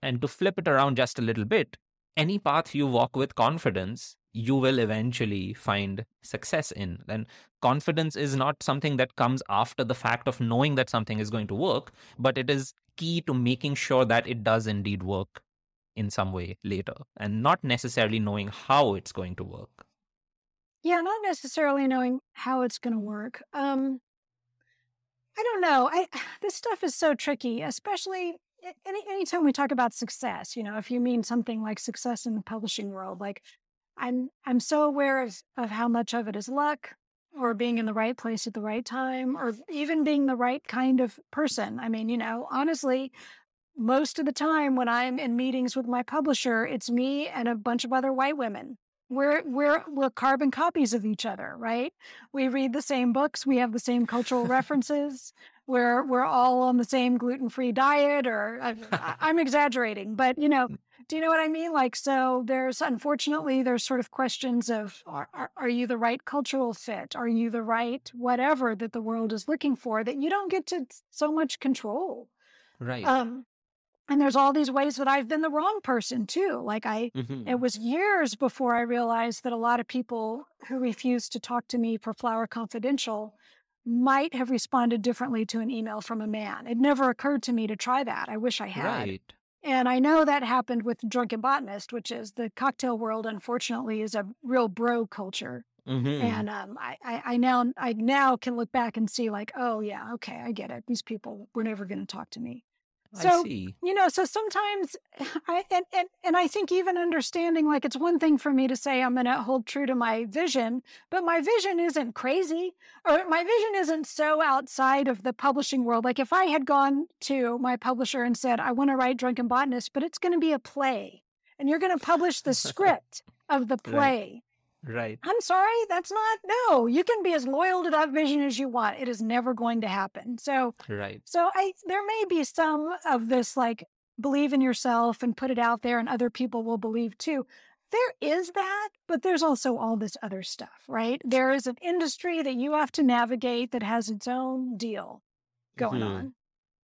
and to flip it around just a little bit any path you walk with confidence you will eventually find success in and confidence is not something that comes after the fact of knowing that something is going to work but it is key to making sure that it does indeed work in some way later and not necessarily knowing how it's going to work. Yeah, not necessarily knowing how it's going to work. Um, I don't know. I (sighs) this stuff is so tricky, especially any anytime we talk about success. You know, if you mean something like success in the publishing world, like I'm I'm so aware of of how much of it is luck or being in the right place at the right time or even being the right kind of person. I mean, you know, honestly, most of the time when I'm in meetings with my publisher, it's me and a bunch of other white women we're we're we're carbon copies of each other, right? We read the same books, we have the same cultural (laughs) references. We're we're all on the same gluten-free diet or I, (laughs) I'm exaggerating, but you know, mm. do you know what I mean? Like so there's unfortunately there's sort of questions of are, are, are you the right cultural fit? Are you the right whatever that the world is looking for that you don't get to so much control. Right. Um and there's all these ways that I've been the wrong person too. Like I, mm-hmm. it was years before I realized that a lot of people who refused to talk to me for Flower Confidential might have responded differently to an email from a man. It never occurred to me to try that. I wish I had. Right. And I know that happened with Drunken Botanist, which is the cocktail world. Unfortunately, is a real bro culture. Mm-hmm. And um, I, I, I now, I now can look back and see, like, oh yeah, okay, I get it. These people were never going to talk to me. So, you know, so sometimes (sighs) I, and, and, and I think even understanding, like, it's one thing for me to say I'm going to hold true to my vision, but my vision isn't crazy or my vision isn't so outside of the publishing world. Like, if I had gone to my publisher and said, I want to write Drunken Botanist, but it's going to be a play and you're going to publish the (laughs) script of the play. Right. Right. I'm sorry, that's not no. You can be as loyal to that vision as you want. It is never going to happen. So Right. So I there may be some of this like believe in yourself and put it out there and other people will believe too. There is that, but there's also all this other stuff, right? There is an industry that you have to navigate that has its own deal going mm-hmm. on.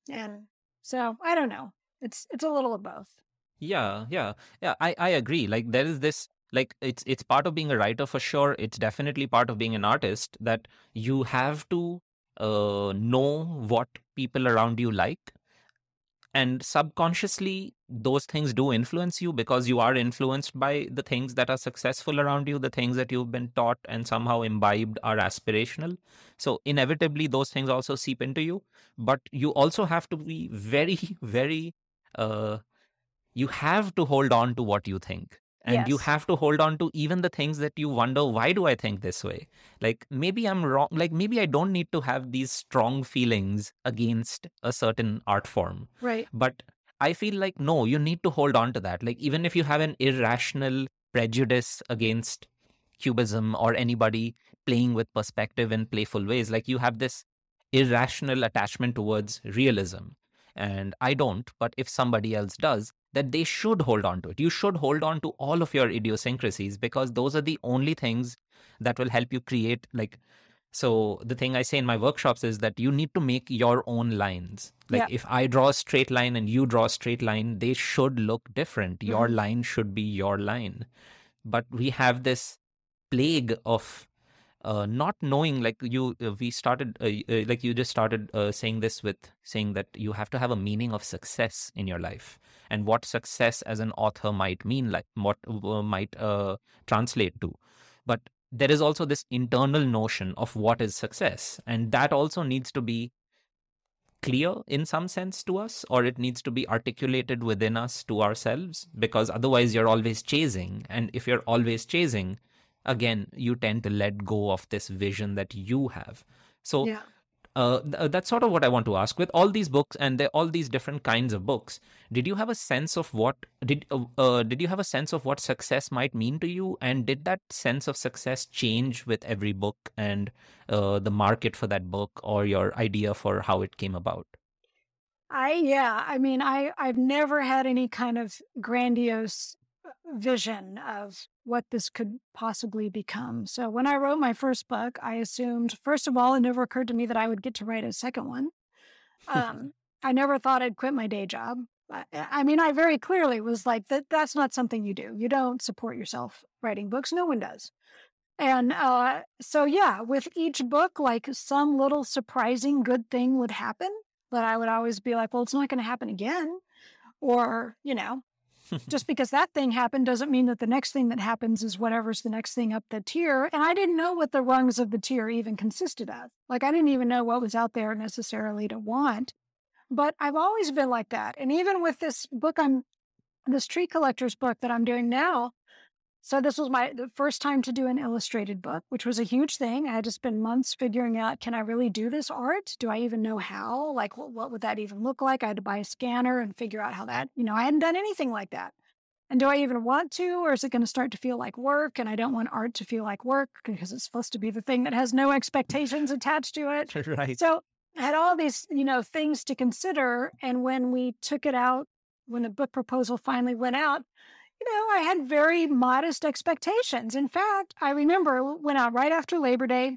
And so I don't know. It's it's a little of both. Yeah, yeah. Yeah, I I agree. Like there is this like it's it's part of being a writer for sure. It's definitely part of being an artist that you have to uh, know what people around you like. And subconsciously those things do influence you because you are influenced by the things that are successful around you the things that you've been taught and somehow imbibed are aspirational. So inevitably those things also seep into you. But you also have to be very (laughs) very uh, you have to hold on to what you think and yes. you have to hold on to even the things that you wonder why do i think this way? Like maybe i'm wrong like maybe i don't need to have these strong feelings against a certain art form. Right. But i feel like no you need to hold on to that. Like even if you have an irrational prejudice against cubism or anybody playing with perspective in playful ways like you have this irrational attachment towards realism. And i don't but if somebody else does that they should hold on to it. You should hold on to all of your idiosyncrasies because those are the only things that will help you create like so the thing I say in my workshops is that you need to make your own lines. Like yeah. if I draw a straight line and you draw a straight line, they should look different. Your mm-hmm. line should be your line. But we have this plague of uh, not knowing like you uh, we started uh, uh like you just started uh, saying this with saying that you have to have a meaning of success in your life and what success as an author might mean like what might translate to. But there is also this internal notion of what is success and that also needs to be clear in some sense to us or it needs to be articulated within us to ourselves because otherwise you're always chasing and if you're always chasing again you tend to let go of this vision that you have. So yeah. uh, th- that's sort of what i want to ask. With all these books and all these different kinds of books did you have a sense of what did uh, uh, did you have a sense of what success might mean to you? And did that sense of success change with every book and uh, the market for that book or your idea for how it came about? I yeah, I mean I I've never had any kind of grandiose vision of what this could possibly become. So when I wrote my first book, I assumed, first of all, it never occurred to me that I would get to write a second one. (laughs) Um, I never thought I'd quit my day job. I, I mean, I very clearly was like, that that's not something you do. You don't support yourself writing books. No one does. And uh, so, yeah, with each book, like some little surprising good thing would happen, but I would always be like, well, it's not going to happen again. Or, you know, just because that thing happened doesn't mean that the next thing that happens is whatever's the next thing up the tier. And I didn't know what the rungs of the tier even consisted of. Like I didn't even know what was out there necessarily to want. But I've always been like that. And even with this book, I'm this tree collector's book that I'm doing now. So this was my the first time to do an illustrated book, which was a huge thing. I had to spend months figuring out, can I really do this art? Do I even know how? Like, what, what would that even look like? I had to buy a scanner and figure out how that, you know, I hadn't done anything like that. And do I even want to, or is it going to start to feel like work? And I don't want art to feel like work because it's supposed to be the thing that has no expectations attached to it. (laughs) right. So I had all these, you know, things to consider. And when we took it out, when the book proposal finally went out, you know, I had very modest expectations. In fact, I remember went out right after Labor Day,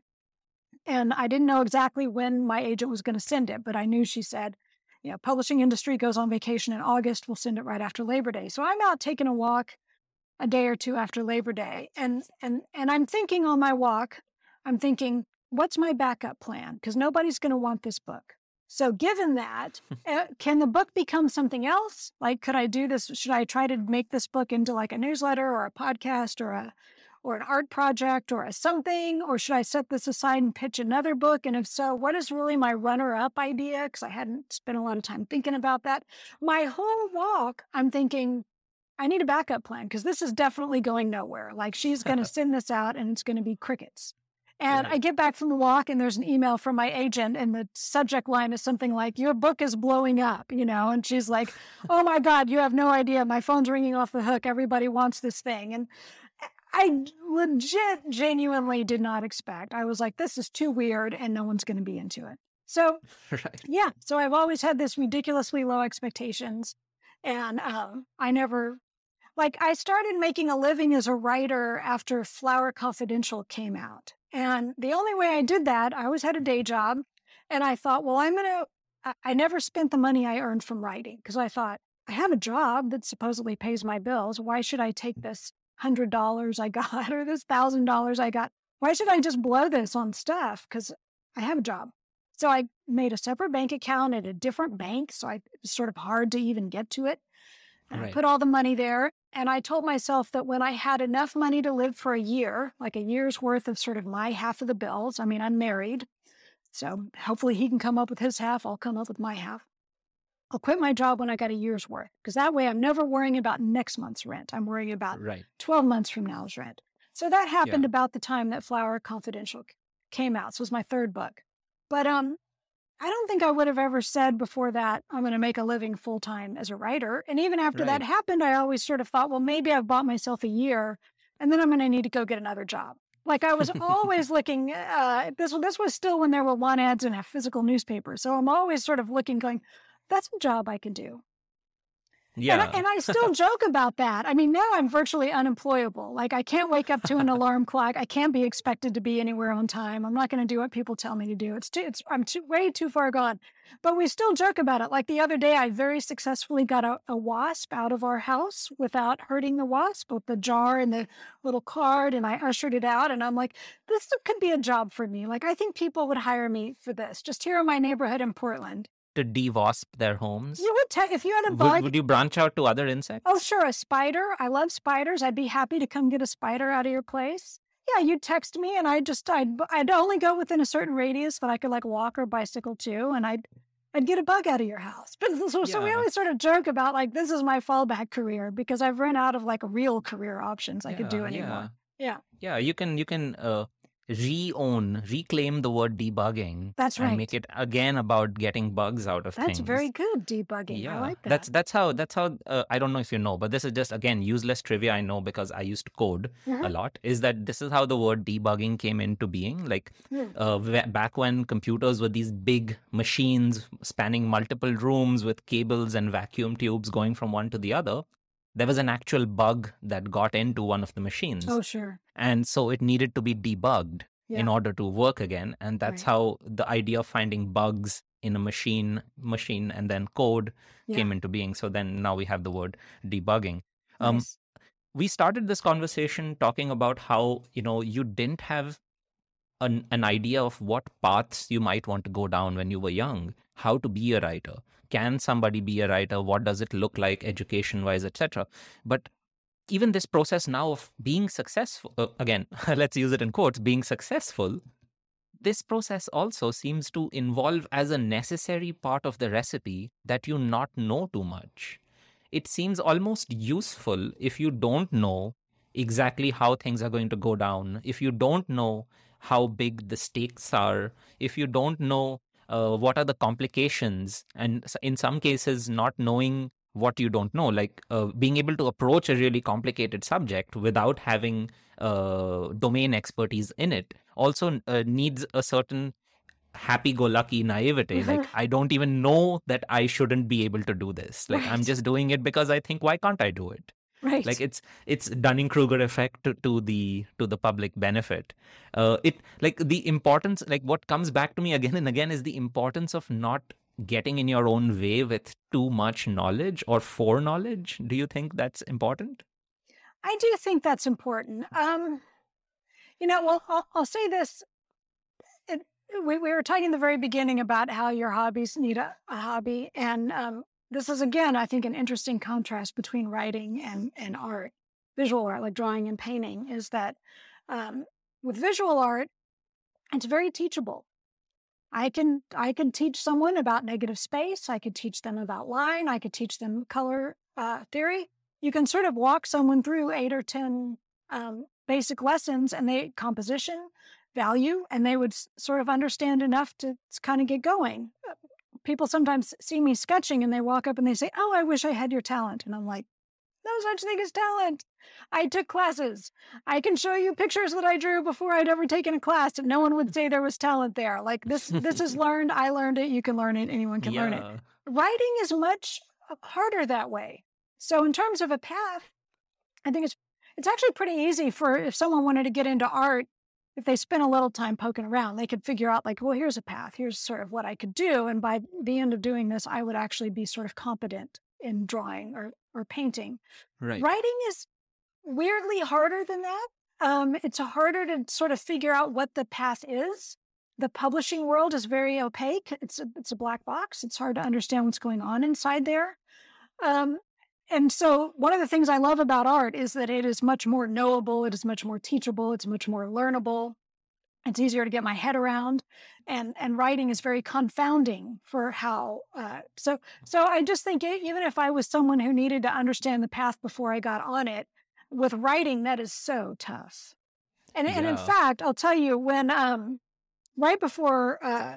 and I didn't know exactly when my agent was going to send it, but I knew she said, you know, publishing industry goes on vacation in August. We'll send it right after Labor Day. So I'm out taking a walk a day or two after Labor Day, and and and I'm thinking on my walk, I'm thinking, what's my backup plan? Because nobody's going to want this book. So, given that, uh, can the book become something else? Like, could I do this? Should I try to make this book into like a newsletter or a podcast or a or an art project or a something? Or should I set this aside and pitch another book? And if so, what is really my runner up idea? Because I hadn't spent a lot of time thinking about that. My whole walk, I'm thinking, I need a backup plan because this is definitely going nowhere. Like, she's going (laughs) to send this out and it's going to be crickets. And I get back from the walk and there's an email from my agent and the subject line is something like, Your book is blowing up, you know? And she's like, Oh my God, you have no idea. My phone's ringing off the hook. Everybody wants this thing. And I legit, genuinely did not expect. I was like, This is too weird and no one's going to be into it. So, (laughs) right. yeah. So I've always had this ridiculously low expectations. And um, I never like I started making a living as a writer after Flower Confidential came out. And the only way I did that, I always had a day job. And I thought, well, I'm going to, I never spent the money I earned from writing because I thought, I have a job that supposedly pays my bills. Why should I take mm. this $100 I got (laughs) or this $1,000 I got? Why should I just blow this on stuff? Because I have a job. So I made a separate bank account at a different bank. So I, it was sort of hard to even get to it. And right. I put all the money there. And I told myself that when I had enough money to live for a year, like a year's worth of sort of my half of the bills, I mean, I'm married. So hopefully he can come up with his half. I'll come up with my half. I'll quit my job when I got a year's worth because that way I'm never worrying about next month's rent. I'm worrying about right. 12 months from now's rent. So that happened yeah. about the time that Flower Confidential came out. So it was my third book. But um, I don't think I would have ever said before that I'm going to make a living full time as a writer. And even after right. that happened, I always sort of thought, well, maybe I've bought myself a year and then I'm going to need to go get another job. Like I was always (laughs) looking. Uh, this this was still when there were want ads in a physical newspaper, so I'm always sort of looking, going, "That's a job I can do." Yeah. And I, and (laughs) I, still joke about that. I mean, now I'm virtually unemployable. Like, I can't wake up to an alarm clock. I can't be expected to be anywhere on time. I'm not going to do what people tell me to do. It's too, it's, I'm too, way too far gone. But we still joke about it. Like the other day, I very successfully got a, a wasp out of our house without hurting the wasp with the jar and the little card. And I ushered it out. And I'm like, this could be a job for me. Like, I think people would hire me for this just here in my neighborhood in Portland to devasp their homes? You would take if you had a bug. Would, would, you branch out to other insects? Oh, sure, a spider. I love spiders. I'd be happy to come get a spider out of your place. Yeah, you'd text me, and I'd just I'd I'd only go within a certain radius that I could like walk or bicycle to, and I'd I'd get a bug out of your house. But (laughs) so, yeah. so we always sort of joke about like this is my fallback career because I've run out of like real career options I yeah, could do anymore. Yeah. yeah. Yeah, you can you can uh re-own, reclaim the word debugging. That's right. And make it again about getting bugs out of that's things. That's very good debugging. Yeah, I like that. That's that's how that's how uh, I don't know if you know, but this is just again useless trivia. I know because I used to code uh-huh. a lot. Is that this is how the word debugging came into being? Like hmm. uh, back when computers were these big machines spanning multiple rooms with cables and vacuum tubes going from one to the other there was an actual bug that got into one of the machines. Oh, sure. And so it needed to be debugged yeah. in order to work again. And that's right. how the idea of finding bugs in a machine, machine, and then code yeah. came into being. So then now we have the word debugging. Um, nice. We started this conversation talking about how you know you didn't have an, an idea of what paths you might want to go down when you were young. how to be a writer. Can somebody be a writer? What does it look like education wise, etc. But even this process now of being successful, uh, again, (laughs) let's use it in quotes, being successful, this process also seems to involve as a necessary part of the recipe that you not know too much. It seems almost useful if you don't know exactly how things are going to go down, if you don't know how big the stakes are, if you don't know uh, what are the complications, and in some cases, not knowing what you don't know, like uh, being able to approach a really complicated subject without having uh, domain expertise in it, also uh, needs a certain happy-go-lucky naivete. (laughs) like I don't even know that I shouldn't be able to do this. Like right. I'm just doing it because I think why can't I do it? Right. Like it's it's Dunning Kruger effect to, to the to the public benefit. Uh, it like the importance like what comes back to me again and again is the importance of not getting in your own way with too much knowledge or foreknowledge. Do you think that's important? I do think that's important. Um, you know, well, I'll, I'll say this. It, we, we were talking in the very beginning about how your hobbies need a, a hobby. And um, this is, again, I think, an interesting contrast between writing and, and art, visual art, like drawing and painting, is that um, with visual art, it's very teachable. I can I can teach someone about negative space. I could teach them about line. I could teach them color uh, theory. You can sort of walk someone through eight or ten um, basic lessons, and they composition, value, and they would s- sort of understand enough to kind of get going. Uh, people sometimes see me sketching, and they walk up and they say, "Oh, I wish I had your talent," and I'm like, no such thing as talent. I took classes. I can show you pictures that I drew before I'd ever taken a class, and no one would say there was talent there. Like this, this is (laughs) learned. I learned it. You can learn it. Anyone can yeah. learn it. Writing is much harder that way. So, in terms of a path, I think it's it's actually pretty easy for if someone wanted to get into art. If they spent a little time poking around, they could figure out like, well, here's a path. Here's sort of what I could do, and by the end of doing this, I would actually be sort of competent in drawing or or painting. Right. Writing is weirdly harder than that. Um, it's harder to sort of figure out what the path is. The publishing world is very opaque. It's a, it's a black box. It's hard to understand what's going on inside there. Um, and so, one of the things I love about art is that it is much more knowable. It is much more teachable. It's much more learnable it's easier to get my head around and and writing is very confounding for how uh, so so i just think even if i was someone who needed to understand the path before i got on it with writing that is so tough and yeah. and in fact i'll tell you when um right before uh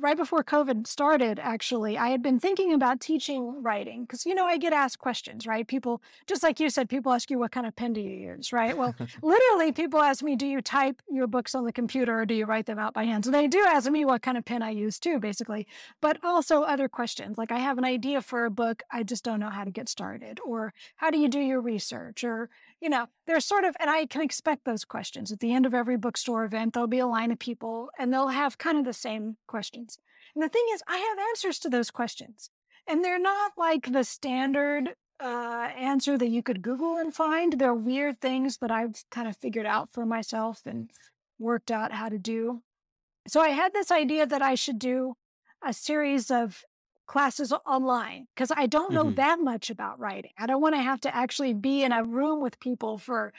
right before COVID started, actually, I had been thinking about teaching writing because, you know, I get asked questions, right? People, just like you said, people ask you, what kind of pen do you use, right? Well, (laughs) literally, people ask me, do you type your books on the computer or do you write them out by hand? So they do ask me what kind of pen I use too, basically, but also other questions. Like, I have an idea for a book, I just don't know how to get started, or how do you do your research, or, you know, there's sort of, and I can expect those questions. At the end of every bookstore event, there'll be a line of people and they'll have kind of the same questions. And the thing is, I have answers to those questions. And they're not like the standard uh, answer that you could Google and find. They're weird things that I've kind of figured out for myself and worked out how to do. So I had this idea that I should do a series of classes online because I don't know mm-hmm. that much about writing. I don't want to have to actually be in a room with people for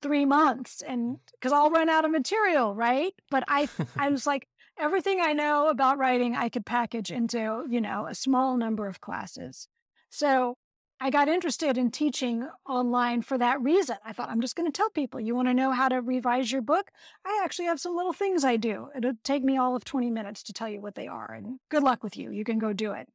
three months and because I'll run out of material, right? But I I (laughs) was like, everything I know about writing I could package into, you know, a small number of classes. So I got interested in teaching online for that reason. I thought, I'm just going to tell people, you want to know how to revise your book? I actually have some little things I do. It'll take me all of 20 minutes to tell you what they are. And good luck with you. You can go do it.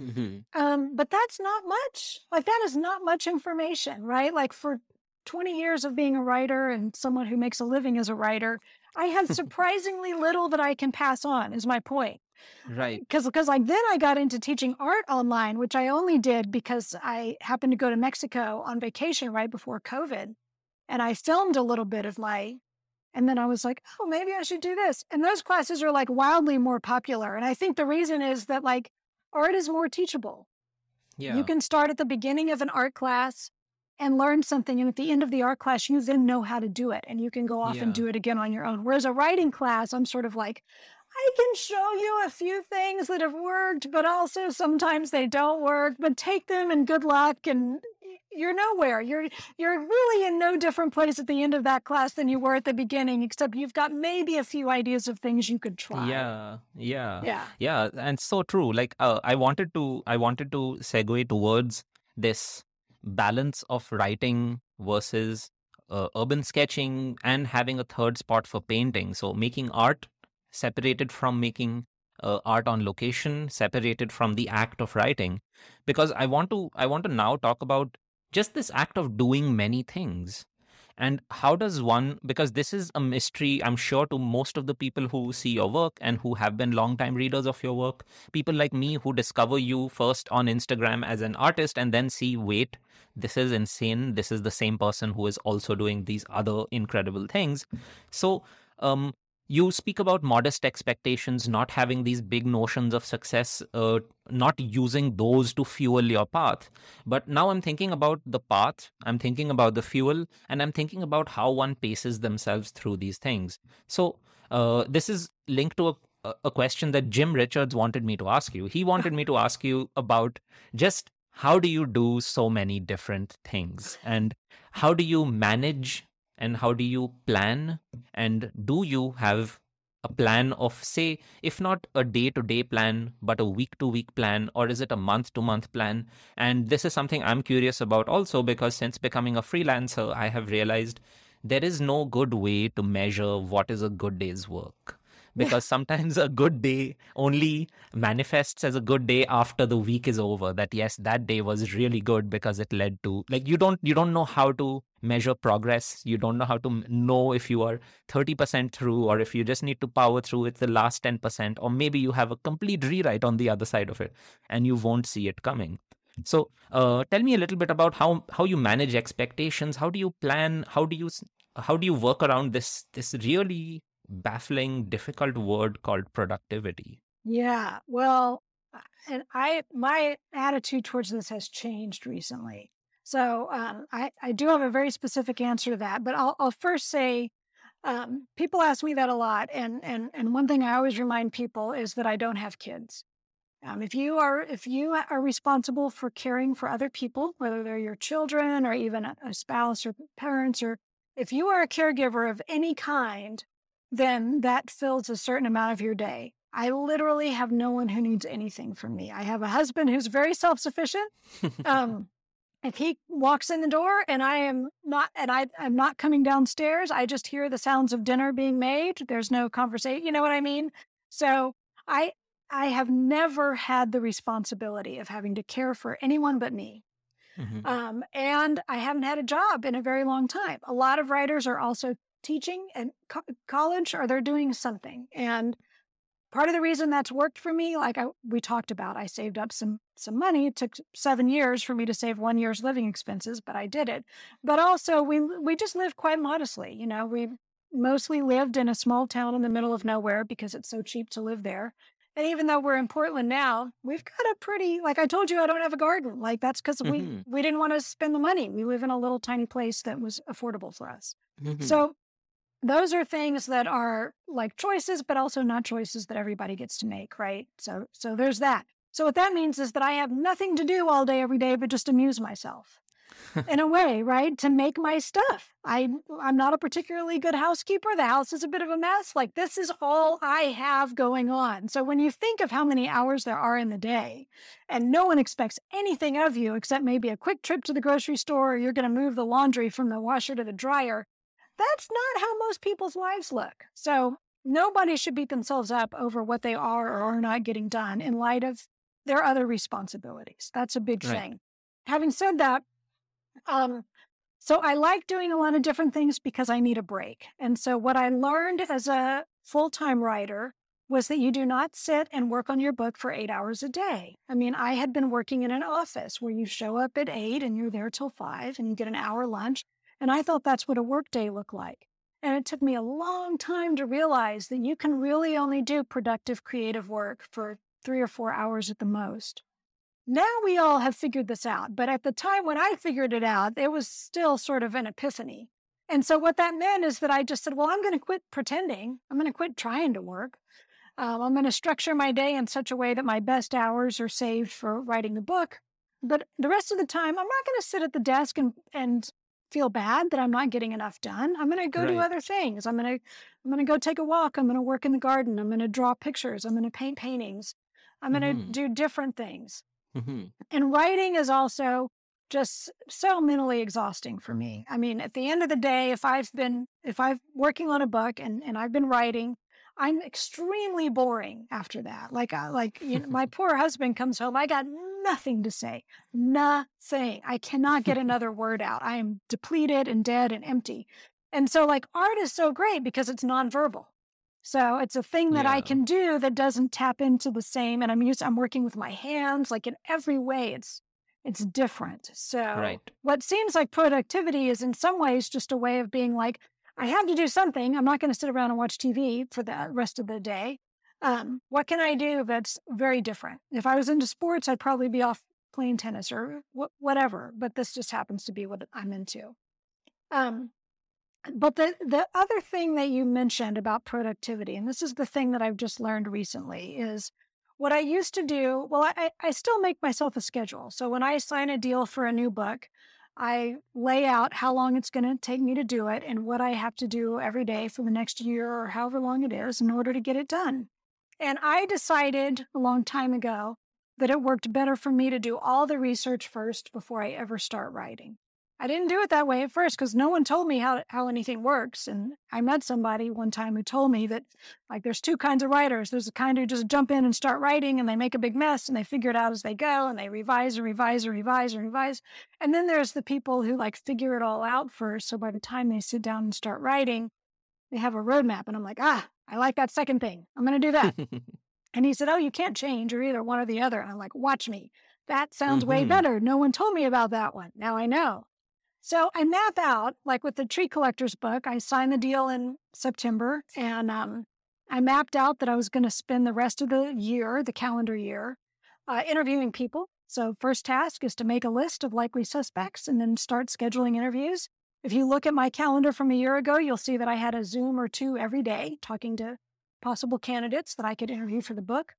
Mm-hmm. Um, but that's not much. Like, that is not much information, right? Like, for 20 years of being a writer and someone who makes a living as a writer, I have (laughs) surprisingly little that I can pass on, is my point. Right. Because because like then I got into teaching art online, which I only did because I happened to go to Mexico on vacation right before COVID. And I filmed a little bit of my and then I was like, oh, maybe I should do this. And those classes are like wildly more popular. And I think the reason is that like art is more teachable. Yeah. You can start at the beginning of an art class and learn something. And at the end of the art class, you then know how to do it and you can go off yeah. and do it again on your own. Whereas a writing class, I'm sort of like, I can show you a few things that have worked, but also sometimes they don't work, but take them and good luck and you're nowhere. You're you're really in no different place at the end of that class than you were at the beginning, except you've got maybe a few ideas of things you could try. Yeah, yeah, Yeah. yeah, and so true. Like, uh, I wanted to, I wanted to segue towards this balance of writing versus uh, urban sketching and having a third spot for painting. So making art separated from making uh, art on location, separated from the act of writing, because I want to, I want to now talk about just this act of doing many things. And how does one because this is a mystery i'm sure to most of the people who see your work and who have been long time readers of your work. People like me who discover you first on instagram as an artist and then see wait this is insane. This is the same person who is also doing these other incredible things. So um you speak about modest expectations, not having these big notions of success, uh, not using those to fuel your path. But now I'm thinking about the path, I'm thinking about the fuel, and I'm thinking about how one paces themselves through these things. So uh, this is linked to a, a question that Jim Richards wanted me to ask you. He wanted me to ask you about just how do you do so many different things and how do you manage and how do you plan? And do you have a plan of say if not a day to day plan but a week to week plan or is it a month to month plan? And this is something i'm curious about also because since becoming a freelancer i have realized there is no good way to measure what is a good day's work because sometimes a good day only manifests as a good day after the week is over that yes that day was really good because it led to like you don't you don't know how to measure progress. You don't know how to know if you are 30% through or if you just need to power through it's the last 10% or maybe you have a complete rewrite on the other side of it and you won't see it coming. So uh, tell me a little bit about how how you manage expectations. How do you plan? How do you how do you work around this this really baffling, difficult word called productivity. Yeah. Well, uh, and I, my attitude towards this has changed recently. So um, I, I do have a very specific answer to that, but I'll, I'll first say, um, people ask me that a lot, and and and one thing I always remind people is that I don't have kids. Um, if you are if you are responsible for caring for other people, whether they're your children or even a, a spouse or parents, or if you are a caregiver of any kind, then that fills a certain amount of your day. I literally have no one who needs anything from me. I have a husband who's very self sufficient. (laughs) Um, if he walks in the door and I am not, and I, I'm not coming downstairs, I just hear the sounds of dinner being made. There's no conversation. You know what I mean? So I, I have never had the responsibility of having to care for anyone but me. Mm-hmm. Um, and I haven't had a job in a very long time. A lot of writers are also teaching and co- college or they're doing something. And part of the reason that's worked for me, like I, we talked about, I saved up some some money. It took seven years for me to save one year's living expenses, but I did it. But also, we we just live quite modestly. You know, we mostly lived in a small town in the middle of nowhere because it's so cheap to live there. And even though we're in Portland now, we've got a pretty like I told you I don't have a garden. Like that's because mm-hmm. we we didn't want to spend the money. We live in a little tiny place that was affordable for us. Mm-hmm. So those are things that are like choices, but also not choices that everybody gets to make, right? So, so there's that. So what that means is that I have nothing to do all day, every day, but just amuse myself (laughs) in a way, right? To make my stuff. I, I'm not a particularly good housekeeper. The house is a bit of a mess. Like this is all I have going on. So when you think of how many hours there are in the day and no one expects anything of you except maybe a quick trip to the grocery store, or you're going to move the laundry from the washer to the dryer, that's not how most people's lives look. So nobody should beat themselves up over what they are or are not getting done in light of their other responsibilities. That's a big right. thing. Having said that, um, so I like doing a lot of different things because I need a break. And so what I learned as a full-time writer was that you do not sit and work on your book for eight hours a day. I mean, I had been working in an office where you show up at eight and you're there till five and you get an hour lunch and I thought that's what a workday looked like. And it took me a long time to realize that you can really only do productive creative work for three or four hours at the most. Now we all have figured this out, but at the time when I figured it out, it was still sort of an epiphany. And so what that meant is that I just said, well, I'm going to quit pretending. I'm going to quit trying to work. Um, I'm going to structure my day in such a way that my best hours are saved for writing the book. But the rest of the time, I'm not going to sit at the desk and, and feel bad that I'm not getting enough done. I'm going to go right. do other things. I'm going to I'm going to go take a walk. I'm going to work in the garden. I'm going to draw pictures. I'm going to paint paintings. I'm going to mm-hmm. do different things. Mm-hmm. And writing is also just so mentally exhausting for me. I mean, at the end of the day, if I've been if I've working on a book and and I've been writing, I'm extremely boring after that. Like uh, like you know, (laughs) my poor husband comes home, I got nothing to say. Nothing. I cannot get (laughs) another word out. I am depleted and dead and empty. And so like art is so great because it's nonverbal. So it's a thing that yeah. I can do that doesn't tap into the same and I'm used I'm working with my hands like in every way it's it's different. So right. what seems like productivity is in some ways just a way of being like, I have to do something. I'm not going to sit around and watch TV for the rest of the day. Um, what can I do that's very different? If I was into sports, I'd probably be off playing tennis or wh- whatever. But this just happens to be what I'm into. Um, but the the other thing that you mentioned about productivity, and this is the thing that I've just learned recently, is what I used to do, well, I, I still make myself a schedule. So when I sign a deal for a new book, I lay out how long it's going to take me to do it and what I have to do every day for the next year or however long it is in order to get it done. And I decided a long time ago that it worked better for me to do all the research first before I ever start writing. I didn't do it that way at first because no one told me how, how anything works. And I met somebody one time who told me that, like, there's two kinds of writers. There's the kind who just jump in and start writing and they make a big mess and they figure it out as they go and they revise and revise and revise and revise. And then there's the people who, like, figure it all out first. So by the time they sit down and start writing, they have a roadmap. And I'm like, ah, I like that second thing. I'm going to do that. (laughs) and he said, oh, you can't change. You're either one or the other. And I'm like, watch me. That sounds mm-hmm. way better. No one told me about that one. Now I know. So I map out, like with the tree collector's book, I signed the deal in September and um, I mapped out that I was going to spend the rest of the year, the calendar year, uh, interviewing people. So, first task is to make a list of likely suspects and then start scheduling interviews. If you look at my calendar from a year ago, you'll see that I had a Zoom or two every day talking to possible candidates that I could interview for the book.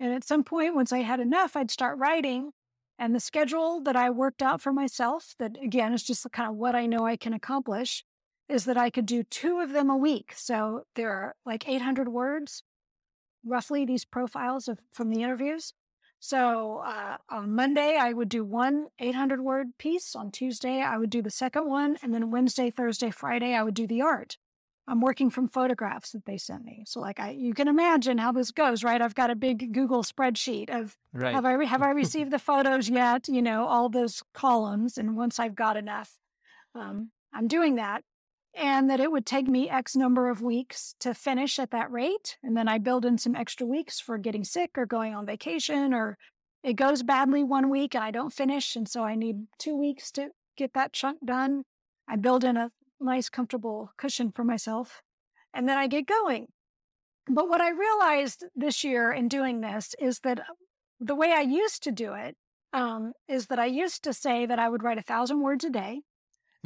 And at some point, once I had enough, I'd start writing and the schedule that I worked out for myself, that again is just kind of what I know I can accomplish, is that I could do two of them a week. So there are like 800 words, roughly, these profiles of from the interviews. So uh, on Monday, I would do one 800 word piece. On Tuesday, I would do the second one. And then Wednesday, Thursday, Friday, I would do the art. I'm working from photographs that they sent me. So like I you can imagine how this goes, right? I've got a big Google spreadsheet of right. have I have (laughs) I received the photos yet, you know, all those columns and once I've got enough um, I'm doing that and that it would take me X number of weeks to finish at that rate. And then I build in some extra weeks for getting sick or going on vacation, or it goes badly one week and I don't finish. And so I need two weeks to get that chunk done. I build in a nice, comfortable cushion for myself. And then I get going. But what I realized this year in doing this is that uh, the way I used to do it um, is that I used to say that I would write a thousand words a day.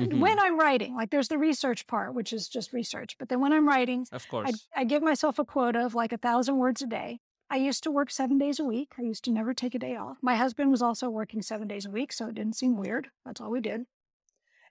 Mm-hmm. When I'm writing, like there's the research part, which is just research. But then when I'm writing, of course, I, I give myself a quota of like a thousand words a day. I used to work seven days a week. I used to never take a day off. My husband was also working seven days a week, so it didn't seem weird. That's all we did.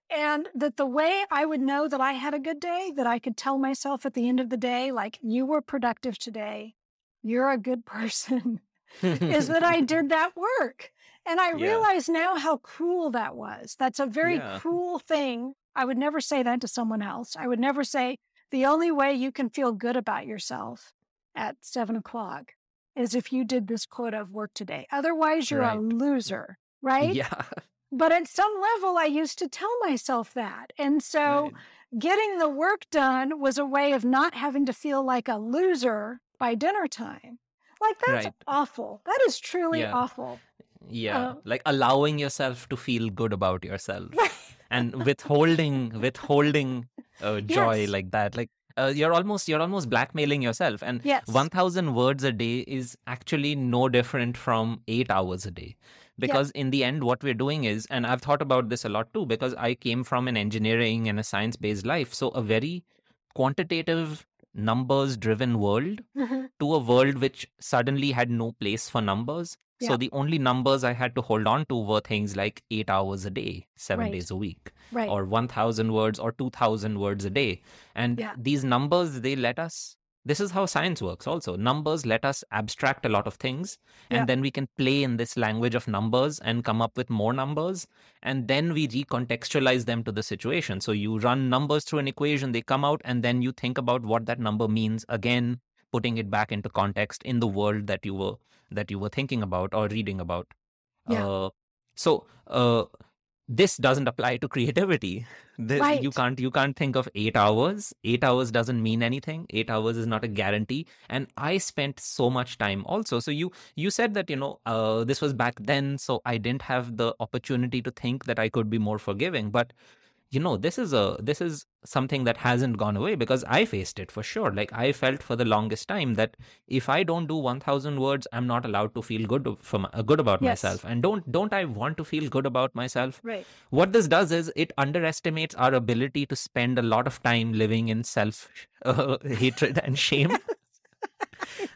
And that the way I would know that I had a good day, that I could tell myself at the end of the day, like, you were productive today, you're a good (laughs) person, is that I (laughs) did that work. And I yeah. realize now how cruel that was. That's a very yeah. cruel thing. I would never say that to someone else. I would never say, the only way you can feel good about yourself at seven o'clock is if you did this quota of work today. Otherwise, you're right. a loser, right? Yeah. (laughs) But at some level, I used to tell myself that. And so right. getting the work done was a way of not having to feel like a loser by dinner time. Like, that's right. awful. That is truly yeah. awful. Yeah. Uh, like allowing yourself to feel good about yourself (laughs) and withholding, withholding uh, joy yes. like that. Like, uh, you're almost you're almost blackmailing yourself and yes. 1000 words a day is actually no different from 8 hours a day because yeah. in the end what we're doing is and i've thought about this a lot too because i came from an engineering and a science based life so a very quantitative numbers driven world Mhm. to a world which suddenly had no place for numbers. Yeah. So the only numbers I had to hold on to were things like eight hours a day, seven Right. days a week, Right. or 1,000 words or 2,000 words a day. And Yeah. these numbers, they let us. This is how science works also. Numbers let us abstract a lot of things, and Yeah. then we can play in this language of numbers and come up with more numbers. And then we recontextualize them to the situation. So you run numbers through an equation, they come out, and then you think about what that number means again, putting it back into context in the world that you were that you were thinking about or reading about. Yeah. Uh, so uh, this doesn't apply to creativity. The- Right. You can't you can't think of eight hours. Eight hours doesn't mean anything. Eight hours is not a guarantee. And I spent so much time also. So you you said that you know uh, this was back then, so I didn't have the opportunity to think that I could be more forgiving. But you know this is a this is something that hasn't gone away because i faced it for sure. Like i felt for the longest time that if i don't do 1000 words i'm not allowed to feel good for my, good about Yes. myself. And don't don't i want to feel good about myself? Right. what this does is it underestimates our ability to spend a lot of time living in self uh, (laughs) hatred and shame. (laughs)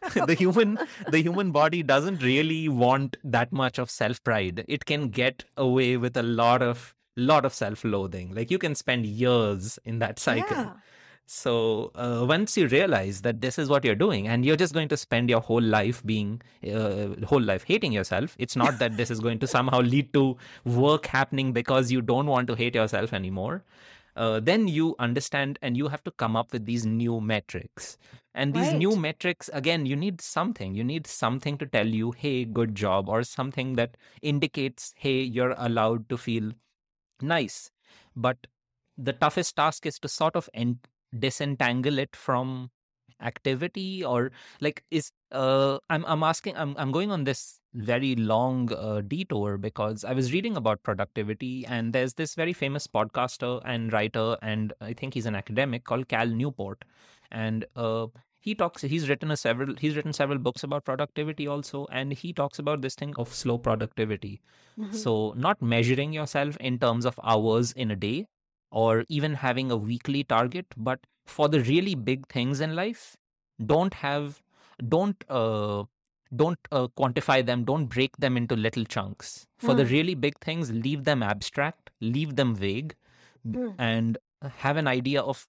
(laughs) The human the human body doesn't really want that much of self pride it can get away with a lot of lot of self loathing like you can spend years in that (laughs) cycle. Yeah. so uh, once you realize that this is what you're doing and you're just going to spend your whole life being uh, whole life hating yourself it's not that this is going to somehow (laughs) lead to work happening because you don't want to hate yourself anymore. Uh, then you understand and you have to come up with these new metrics. And these new metrics again you need something. You need something to tell you hey good job or something that indicates hey you're allowed to feel nice but the toughest task is to sort of en- disentangle it from activity or like is uh i'm i'm asking i'm i'm going on this very long uh, detour because i was reading about productivity and there's this very famous podcaster and writer and i think he's an academic called cal newport. And uh he talks he's written a several he's written several books about productivity also and he talks about this thing of slow productivity Mhm. so, not measuring yourself in terms of hours in a day or even having a weekly target, but for the really big things in life, don't have, don't, uh, don't uh, quantify them, don't break them into little chunks. For the Mm. really big things, leave them abstract, leave them vague, Mm. and have an idea of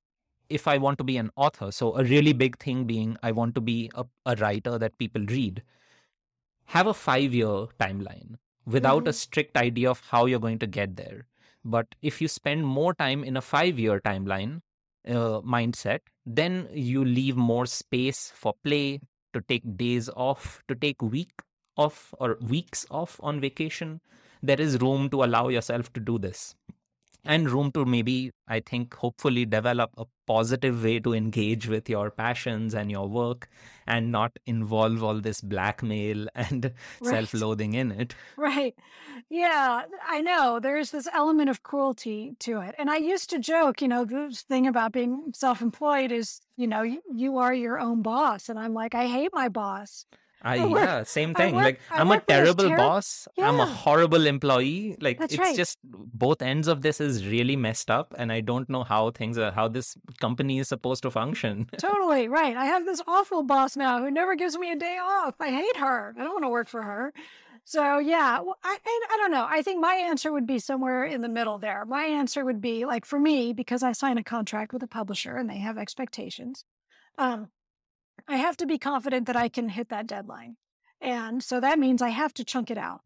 if I want to be an author. So, a really big thing being I want to be a, a writer that people read have a five year timeline without a Mhm. strict idea of how you're going to get there. But if you spend more time in a five year timeline uh, mindset, then you leave more space for play, to take days off, to take week off or weeks off on vacation. There is room to allow yourself to do this and room to maybe i think hopefully develop a positive way to engage with your passions and your work and not involve all this blackmail (laughs) and Right. self-loathing in it Right. Yeah, I know. There's this element of cruelty to it. And I used to joke, you know, the thing about being self employed is, you know, you, you are your own boss. And I'm like, I hate my boss. I I work- yeah same thing work- like i'm a work for this terrible terri- boss i'm a horrible employee like That's it's right. just both ends of this is really messed up and i don't know how things are how this company is supposed to function (laughs) Totally right. I have this awful boss now who never gives me a day off. I hate her. I don't want to work for her. So yeah, well, I, I I don't know. I think my answer would be somewhere in the middle there. My answer would be like for me because I sign a contract with a publisher and they have expectations. Um, I have to be confident that I can hit that deadline, and so that means I have to chunk it out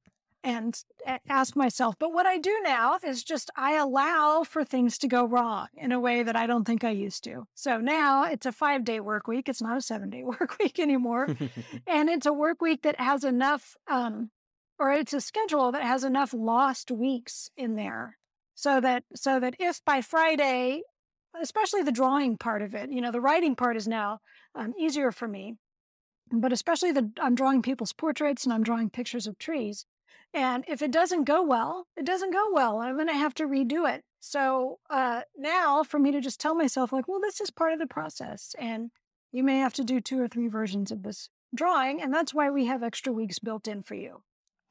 and ask myself. But what I do now is just I allow for things to go wrong in a way that I don't think I used to. So now it's a five day work week. It's not a seven day (laughs) work week anymore. (laughs) and it's a work week that has enough, um, or it's a schedule that has enough lost weeks in there so that so that if by Friday, especially the drawing part of it, you know, the writing part is now um, easier for me. But especially the I'm drawing people's portraits and I'm drawing pictures of trees. And if it doesn't go well, it doesn't go well. I'm going to have to redo it. So uh, now for me to just tell myself, like, well, this is part of the process. And you may have to do two or three versions of this drawing. And that's why we have extra weeks built in for you.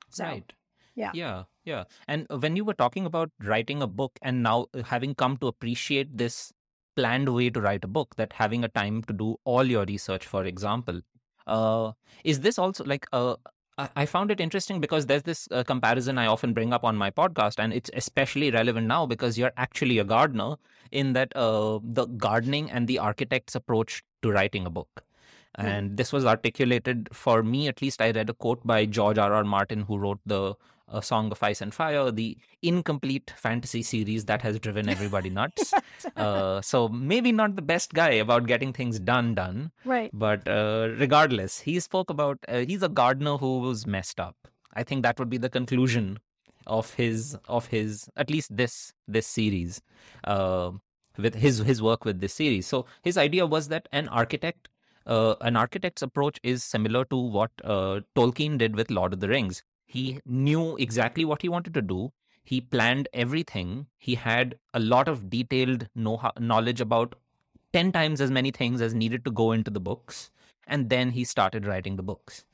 So, right yeah. yeah yeah and when you were talking about writing a book and now having come to appreciate this planned way to write a book that having a time to do all your research for example uh, is this also like uh, I found it interesting because there's this uh, comparison I often bring up on my podcast, and it's especially relevant now because you're actually a gardener. In that, uh, the gardening and the architect's approach to writing a book, and this was articulated for me at least. I read a quote by George R. R. Martin, who wrote the a Song of Ice and Fire, the incomplete fantasy series that has driven everybody nuts. (laughs) uh, so maybe not the best guy about getting things done, done. Right. But uh, regardless, he spoke about uh, he's a gardener who was messed up. I think that would be the conclusion of his of his at least this this series uh, with his his work with this series. So his idea was that an architect uh, an architect's approach is similar to what uh, Tolkien did with Lord of the Rings. He knew exactly what he wanted to do. He planned everything. He had a lot of detailed know- knowledge about 10 times as many things as needed to go into the books. And then he started writing the books.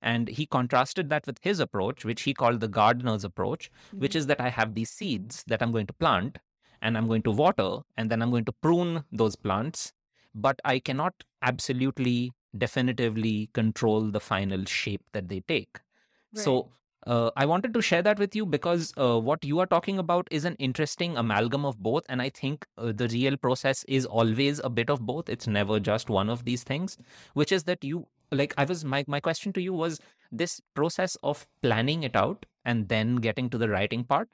And he contrasted that with his approach, which he called the gardener's approach, mm-hmm. which is that I have these seeds that I'm going to plant and I'm going to water and then I'm going to prune those plants. But I cannot absolutely, definitively control the final shape that they take. So uh, I wanted to share that with you because uh, what you are talking about is an interesting amalgam of both. And I think uh, the real process is always a bit of both. It's never just one of these things, which is that you, like, I was, my, my question to you was this process of planning it out and then getting to the writing part.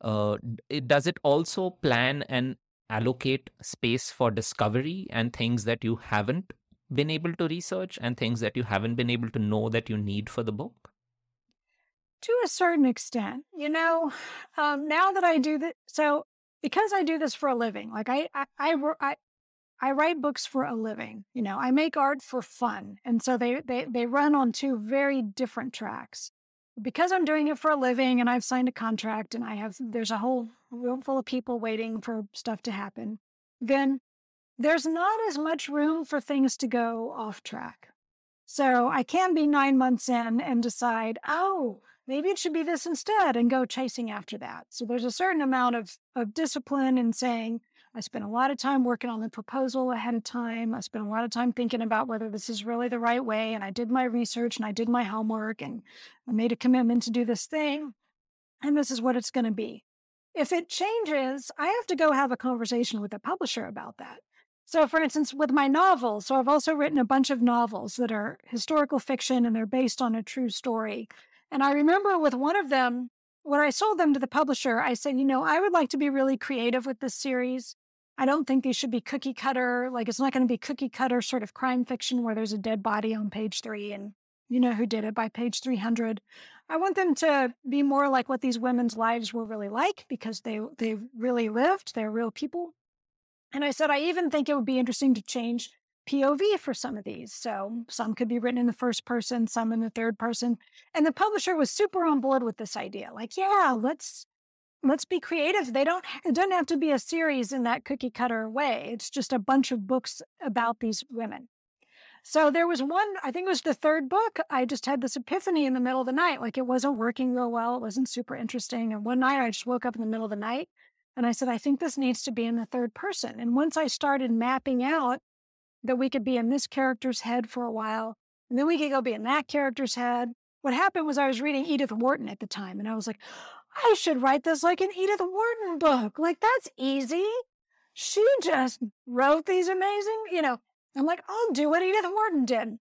Uh, it, does it also plan and allocate space for discovery and things that you haven't been able to research and things that you haven't been able to know that you need for the book? To a certain extent, you know, um, now that I do that, so because I do this for a living, like I, I, I, I, I write books for a living. You know, I make art for fun, and so they they they run on two very different tracks. Because I'm doing it for a living, and I've signed a contract, and I have there's a whole room full of people waiting for stuff to happen. Then there's not as much room for things to go off track. So I can be nine months in and decide, oh, maybe it should be this instead and go chasing after that. So there's a certain amount of, of discipline in saying, I spent a lot of time working on the proposal ahead of time. I spent a lot of time thinking about whether this is really the right way. And I did my research and I did my homework and I made a commitment to do this thing. And this is what it's going to be. If it changes, I have to go have a conversation with the publisher about that. So, for instance, with my novels, so I've also written a bunch of novels that are historical fiction and they're based on a true story. And I remember with one of them, when I sold them to the publisher, I said, you know, I would like to be really creative with this series. I don't think these should be cookie cutter. Like, it's not going to be cookie cutter sort of crime fiction where there's a dead body on page three and you know who did it by page 300. I want them to be more like what these women's lives were really like because they they really lived. They're real people. And I said, I even think it would be interesting to change POV for some of these. So some could be written in the first person, some in the third person. And the publisher was super on board with this idea. Like, yeah, let's let's be creative. They don't it doesn't have to be a series in that cookie cutter way. It's just a bunch of books about these women. So there was one, I think it was the third book. I just had this epiphany in the middle of the night. Like it wasn't working real well. It wasn't super interesting. And one night I just woke up in the middle of the night and I said, I think this needs to be in the third person. And once I started mapping out that we could be in this character's head for a while, and then we could go be in that character's head. What happened was I was reading Edith Wharton at the time, and I was like, I should write this like an Edith Wharton book. Like, that's easy. She just wrote these amazing, you know. I'm like, I'll do what Edith Wharton did.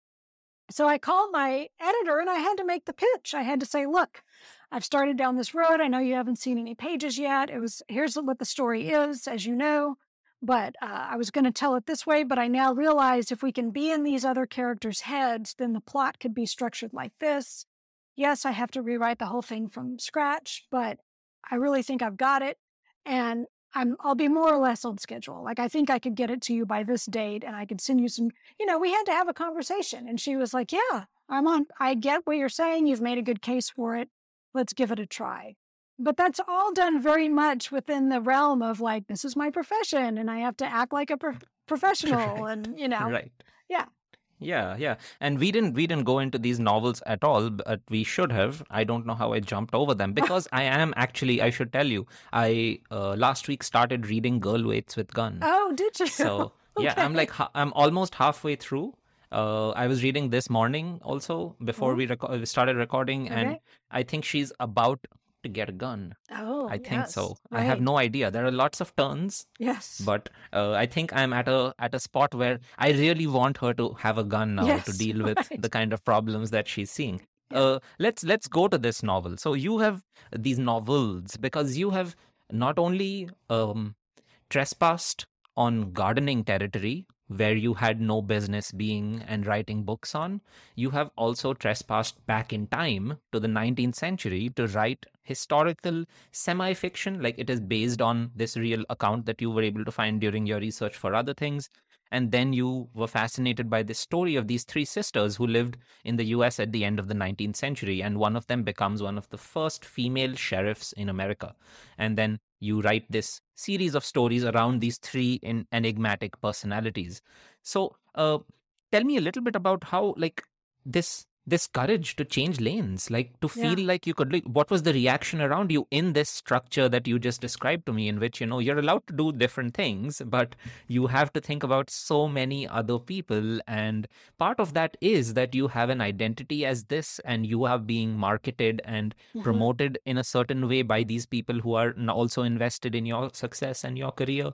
So I called my editor and I had to make the pitch. I had to say, look, I've started down this road. I know you haven't seen any pages yet. It was here's what the story is, as you know. But uh, I was going to tell it this way, but I now realize if we can be in these other characters' heads, then the plot could be structured like this. Yes, I have to rewrite the whole thing from scratch, but I really think I've got it. And I'm I'll be more or less on schedule. Like I think I could get it to you by this date and I could send you some, you know, we had to have a conversation. And she was like, Yeah, I'm on I get what you're saying. You've made a good case for it let's give it a try. But that's all done very much within the realm of like, this is my profession and I have to act like a pro- (laughs) professional. Right. And, you know, right. Yeah. Yeah, yeah. And we didn't we didn't go into these novels at all, but we should have. I don't know how I jumped over them (laughs) because I am actually I should tell you, I uh, last week started reading Girl Waits with Gun. Oh, did you? So, (laughs) yeah, I'm like I'm almost halfway through. Uh, I was reading this morning also before Oh. we, reco- we started recording, and Okay. I think she's about to get a gun. Oh, I think yes, so. I have no idea. There are lots of turns, Yes. but uh, I think I'm at a at a spot where I really want her to have a gun now to (laughs) deal with right. the kind of problems that she's seeing. Yeah. Uh, let's let's go to this novel. So you have these novels because you have not only um, trespassed on gardening territory where you had no business being and writing books on, you have also trespassed back in time to the 19th century to write historical semi fiction. Like it is based on this real account that you were able to find during your research for other things. And then you were fascinated by the story of these three sisters who lived in the US at the end of the 19th century. And one of them becomes one of the first female sheriffs in America. And then you write this series of stories around these three en- enigmatic personalities. So, uh, tell me a little bit about how, like, this this courage to change lanes like to Yeah. feel like you could like what was the reaction around you in this structure that you just described to me in which you know you're allowed to do different things but you have to think about so many other people and part of that is that you have an identity as this and you are being marketed and Mhm. promoted in a certain way by these people who are also invested in your success and your career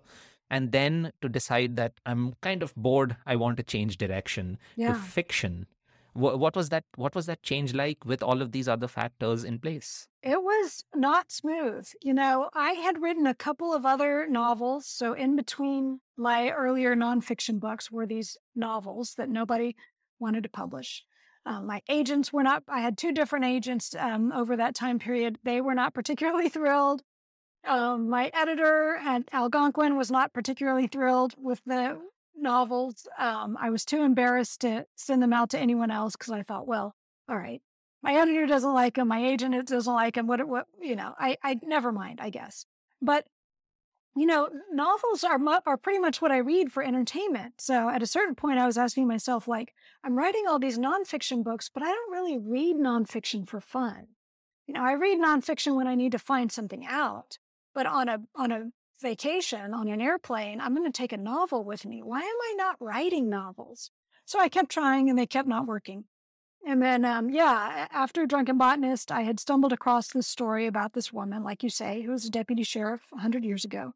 and then to decide that i'm kind of bored i want to change direction Yeah. to fiction what was that what was that change like with all of these other factors in place It was not smooth. You know, I had written a couple of other novels. So, in between my earlier nonfiction books were these novels that nobody wanted to publish. Um, my agents were not, I had two different agents um, over that time period. They were not particularly (laughs) thrilled. Um, my editor at Algonquin was not particularly thrilled with the novels. Um, I was too embarrassed to send them out to anyone else because I thought, well, all right, my editor doesn't like them, my agent doesn't like them. What, what, you know, I, I never mind, I guess. But you know, novels are mu- are pretty much what I read for entertainment. So at a certain point, I was asking myself, like, I'm writing all these nonfiction books, but I don't really read nonfiction for fun. You know, I read nonfiction when I need to find something out. But on a on a vacation on an airplane, I'm going to take a novel with me. Why am I not writing novels? So I kept trying, and they kept not working. And then, um, yeah, after Drunken Botanist, I had stumbled across this story about this woman, like you say, who was a deputy sheriff 100 years ago.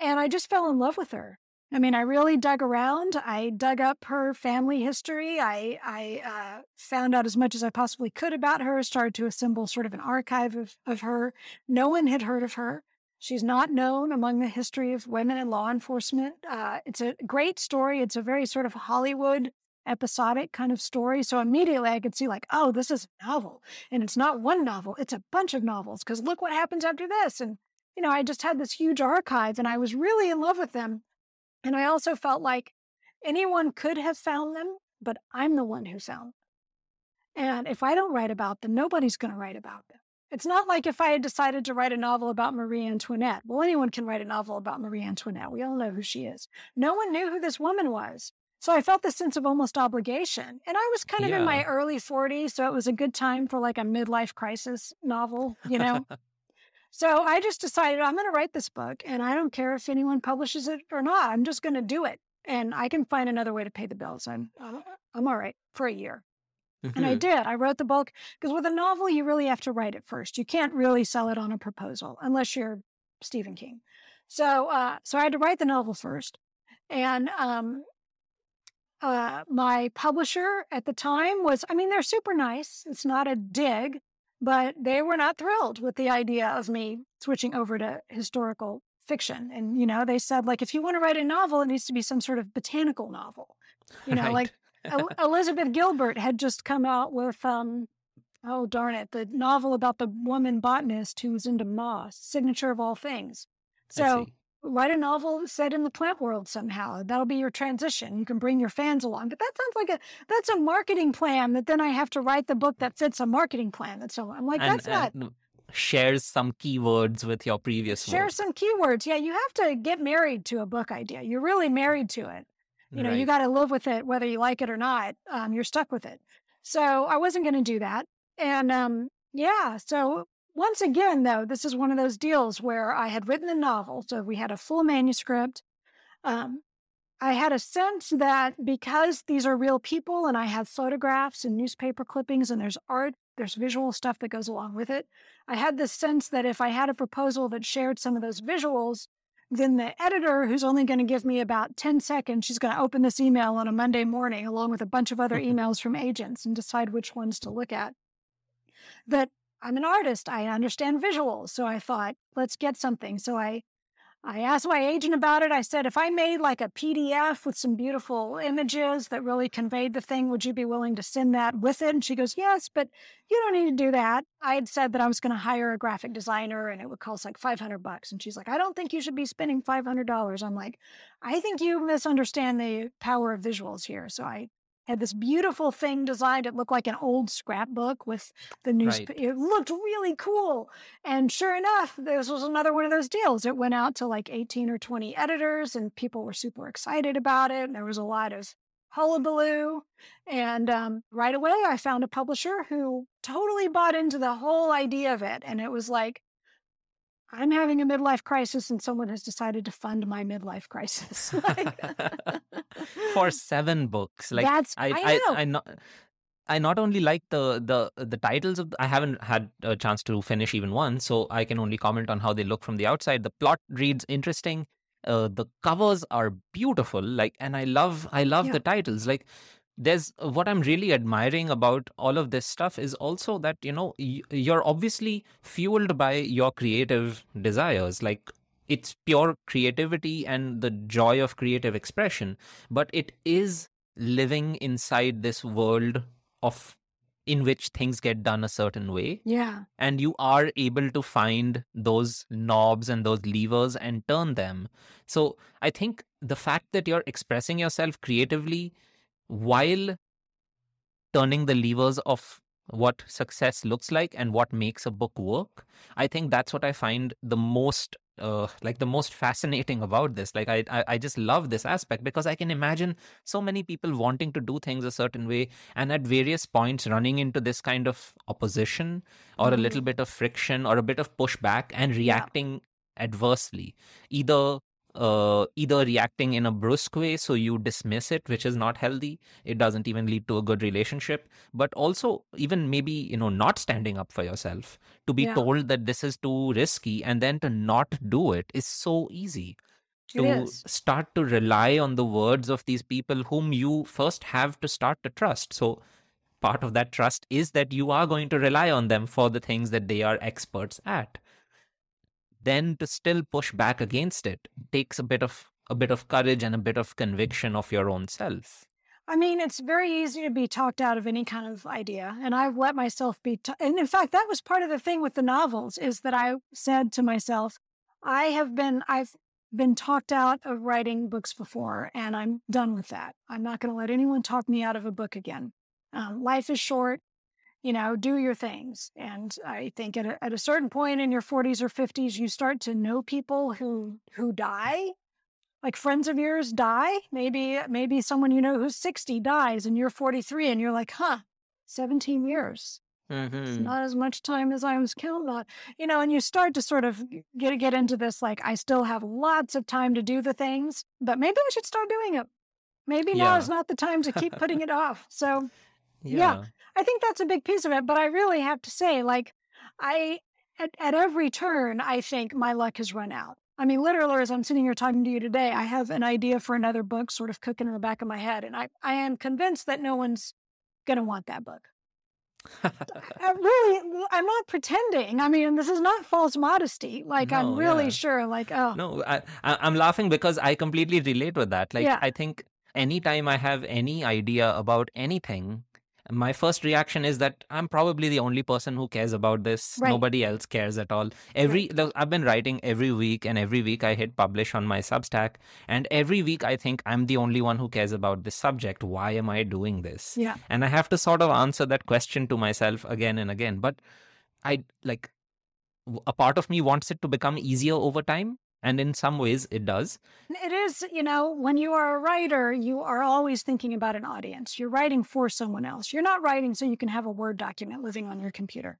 And I just fell in love with her. I mean, I really dug around. I dug up her family history. I, I uh, found out as much as I possibly could about her, started to assemble sort of an archive of, of her. No one had heard of her. She's not known among the history of women in law enforcement. Uh, it's a great story. It's a very sort of Hollywood episodic kind of story. So immediately I could see, like, oh, this is a novel. And it's not one novel, it's a bunch of novels because look what happens after this. And, you know, I just had this huge archive and I was really in love with them. And I also felt like anyone could have found them, but I'm the one who found them. And if I don't write about them, nobody's going to write about them. It's not like if I had decided to write a novel about Marie Antoinette. Well, anyone can write a novel about Marie Antoinette. We all know who she is. No one knew who this woman was. So I felt this sense of almost obligation. And I was kind of in my Yeah. early 40s, so it was a good time for like a midlife crisis novel, you know? (laughs) so I just decided I'm going to write this book and I don't care if anyone publishes it or not. I'm just going to do it. And I can find another way to pay the bills. I'm I'm, I'm all right for a year. And I Mhm. did. I wrote the book because with a novel, you really have to write it first. You can't really sell it on a proposal unless you're Stephen King. So, uh, so I had to write the novel first, and um, uh, my publisher at the time was. I mean, they're super nice. It's not a dig, but they were not thrilled with the idea of me switching over to historical fiction. And you know, they said like, if you want to write a novel, it needs to be some sort of botanical novel. You know, Right. like (laughs) Elizabeth Gilbert had just come out with um oh darn it the novel about the woman botanist who was into moss signature of all things. So write a novel set in the plant world somehow. That'll be your transition. You can bring your fans along. But that sounds like a that's a marketing plan that then i have to write the book that fits a marketing plan. That's so i'm like and, that's not and shares some keywords with your previous share work some keywords. Yeah you have to get married to a book idea. You're really married to it You know, you got to live with it, whether you like it or not. Um, you're stuck with it. So I wasn't going to do that. And um, yeah, so once again, though, this is one of those deals where I had written the novel. So we had a full manuscript. Um, I had a sense that because these are real people and I have photographs and newspaper clippings and there's art, there's visual stuff that goes along with it. I had this sense that if I had a proposal that shared some of those visuals, then the editor, who's only going to give me about 10 seconds, she's going to open this email on a Monday morning along with a bunch of other mm-hmm. emails from agents and decide which ones to look at. That I'm an artist, I understand visuals. So I thought, let's get something. So I I asked my agent about it. I said, if I made like a PDF with some beautiful images that really conveyed the thing, would you be willing to send that with it? And she goes, yes, but you don't need to do that. I had said that I was going to hire a graphic designer and it would cost like 500 bucks. And she's like, I don't think you should be spending $500. I'm like, I think you misunderstand the power of visuals here. So I had this beautiful thing designed. It looked like an old scrapbook with the news. Right. It looked really cool. And sure enough, this was another one of those deals. It went out to like 18 or 20 editors, and people were super excited about it. There was a lot of hullabaloo. And um, right away, I found a publisher who totally bought into the whole idea of it. And it was like, I'm having a midlife crisis, and someone has decided to fund my midlife crisis. (laughs) Like- (laughs) For seven books. Like That's I I, I. I not I not only like the the the titles of the, I haven't had a chance to finish even one, so I can only comment on how they look from the outside. The plot reads interesting. Uh, the covers are beautiful. Like, and I love I love Yeah. the titles. Like, there's uh, what I'm really admiring about all of this stuff is also that you know you're obviously fueled by your creative desires. Like, it's pure creativity and the joy of creative expression, but it is living inside this world of in which things get done a certain way yeah. and you are able to find those knobs and those levers and turn them so i think the fact that you're expressing yourself creatively while turning the levers of what success looks like and what makes a book work i think that's what i find the most uh, like the most fascinating about this. Like I, I i just love this aspect because i can imagine so many people wanting to do things a certain way and at various points running into this kind of opposition or a little bit of friction or a bit of pushback and reacting adversely either uh, either reacting in a brusque way so you dismiss it which is not healthy. It doesn't even lead to a good relationship. But also even maybe you know not standing up for yourself to be Yeah. told that this is too risky and then to not do it is so easy. To start to rely on the words of these people whom you first have to start to trust. So part of that trust is that you are going to rely on them for the things that they are experts at then to still push back against it takes a bit of a bit of courage and a bit of conviction of your own self I mean, it's very easy to be talked out of any kind of idea. And I've let myself be, t- and in fact, that was part of the thing with the novels is that I said to myself, I have been, I've been talked out of writing books before, and I'm done with that. I'm not going to let anyone talk me out of a book again. Um, life is short. You know, do your things. And I think at a, at a certain point in your 40s or 50s, you start to know people who who die. Like friends of yours die? Maybe maybe someone you know who's 60 dies and you're 43 and you're like huh 17 years. Mm-hmm. not as much time as i was counting on. You know and you start to sort of get get into this like i still have lots of time to do the things but maybe i should start doing it maybe now is not the time to keep putting (laughs) it off. So yeah, Yeah. I think that's a big piece of it. But I really have to say, like, I at, at every turn, I think my luck has run out. I mean, literally, as I'm sitting here talking to you today, I have an idea for another book sort of cooking in the back of my head, and I I am convinced that no one's going to want that book. I (laughs) really, I'm not pretending. I mean, this is not false modesty. Like, I'm really yeah. sure. Like, oh, no I, I i'm laughing because i completely relate with that like Yeah. i think anytime i have any idea about anything my first reaction is that i'm probably the only person who cares about this. Right. nobody else cares at all. Every look, i've been writing every week and every week i hit publish on my substack and every week i think i'm the only one who cares about this subject. Why am i doing this? Yeah, and i have to sort of answer that question to myself again and again but i like a part of me wants it to become easier over time and in some ways it does. It is you know when you are a writer you are always thinking about an audience. You're writing for someone else. You're not writing so you can have a word document living on your computer.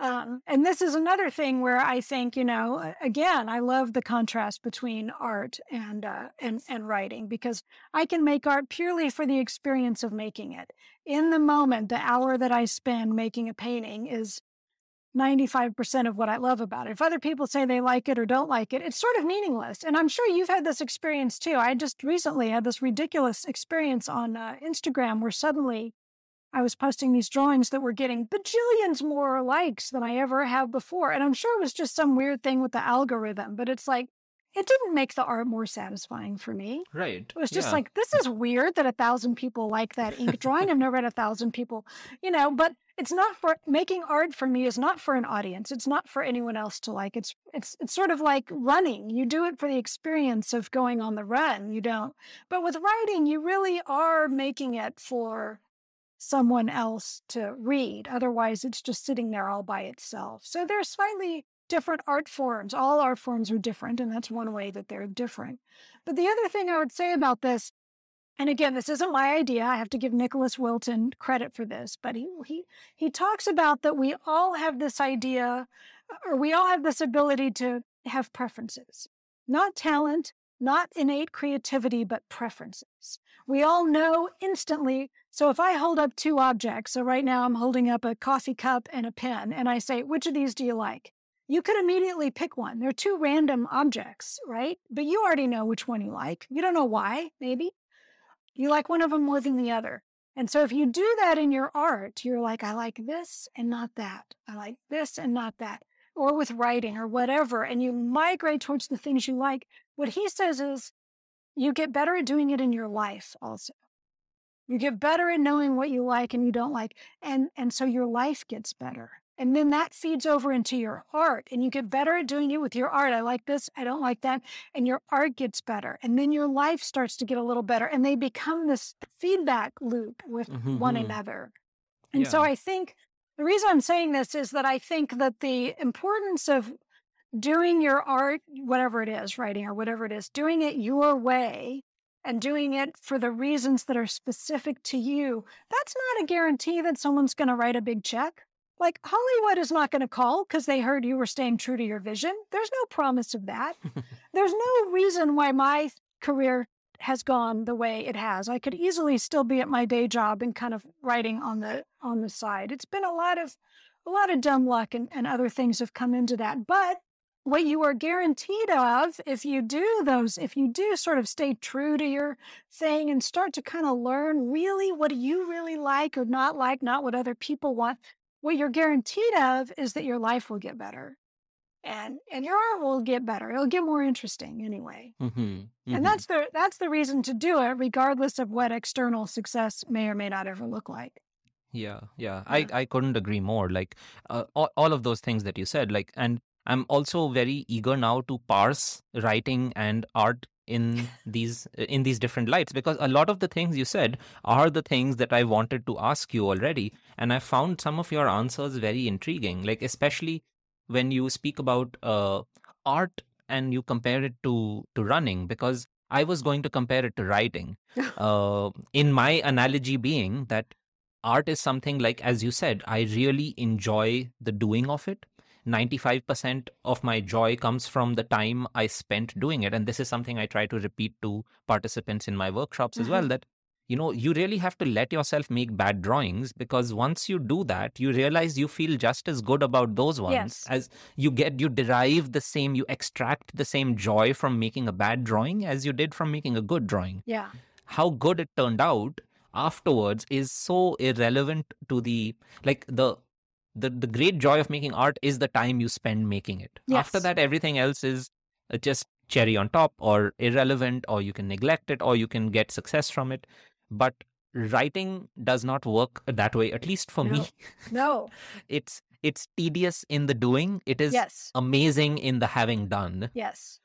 Um, and this is another thing where I think, you know, again, I love the contrast between art and uh, and and writing because I can make art purely for the experience of making it. In the moment, the hour that I spend making a painting is 95% of what I love about it. If other people say they like it or don't like it, it's sort of meaningless. And I'm sure you've had this experience too. I just recently had this ridiculous experience on uh, Instagram where suddenly I was posting these drawings that were getting bajillions more likes than I ever have before. And I'm sure it was just some weird thing with the algorithm, but it's like, it didn't make the art more satisfying for me. Right. It was just yeah. like, this is weird that a thousand people like that ink drawing. I've never had a thousand people, you know, but it's not for making art for me is not for an audience. It's not for anyone else to like. It's it's it's sort of like running. You do it for the experience of going on the run. You don't. But with writing, you really are making it for someone else to read. Otherwise, it's just sitting there all by itself. So they're slightly different art forms. All art forms are different, and that's one way that they're different. But the other thing I would say about this, and again, this isn't my idea. I have to give Nicholas Wilton credit for this, but he he he talks about that we all have this idea, or we all have this ability to have preferences, not talent, not innate creativity, but preferences. We all know instantly. So if I hold up two objects, so right now I'm holding up a coffee cup and a pen, and I say, which of these do you like? You could immediately pick one. They're two random objects, right? But you already know which one you like. You don't know why, maybe. You like one of them more than the other. And so if you do that in your art, you're like, I like this and not that. I like this and not that. Or with writing or whatever. And you migrate towards the things you like. What he says is you get better at doing it in your life also. You get better at knowing what you like and you don't like. And and so your life gets better. And then that feeds over into your art and you get better at doing it with your art. I like this, I don't like that. And your art gets better. And then your life starts to get a little better. And they become this feedback loop with mm-hmm. one another. And yeah. so I think the reason I'm saying this is that I think that the importance of doing your art, whatever it is, writing or whatever it is, doing it your way and doing it for the reasons that are specific to you, that's not a guarantee that someone's going to write a big check. Like Hollywood is not going to call because they heard you were staying true to your vision. There's no promise of that. (laughs) There's no reason why my career has gone the way it has. I could easily still be at my day job and kind of writing on the on the side. It's been a lot of a lot of dumb luck and, and other things have come into that. But what you are guaranteed of if you do those, if you do sort of stay true to your thing and start to kind of learn really what do you really like or not like, not what other people want, what you're guaranteed of is that your life will get better. And and your art will get better. It'll get more interesting anyway. Mm-hmm. Mm-hmm. And that's the that's the reason to do it, regardless of what external success may or may not ever look like. Yeah, yeah, I, I couldn't agree more. Like uh, all, all of those things that you said, like, and I'm also very eager now to parse writing and art in these in these different lights because a lot of the things you said are the things that I wanted to ask you already and I found some of your answers very intriguing. Like especially when you speak about uh, art and you compare it to to running because I was going to compare it to writing. (laughs) Uh, in my analogy being that art is something like as you said I really enjoy the doing of it 95% of my joy comes from the time I spent doing it. And this is something I try to repeat to participants in my workshops mm-hmm. as well mm-hmm. that, you know, you really have to let yourself make bad drawings because once you do that, you realize you feel just as good about those ones yes. as you get, you derive the same, you extract the same joy from making a bad drawing as you did from making a good drawing. Yeah. How good it turned out afterwards is so irrelevant to the like the the the great joy of making art is the time you spend making it. Yes. After that, everything else is uh, just cherry on top or irrelevant, or you can neglect it, or you can get success from it. But writing does not work that way, at least for no. me. No, (laughs) it's it's tedious in the doing. It is yes. amazing in the having done. Yes.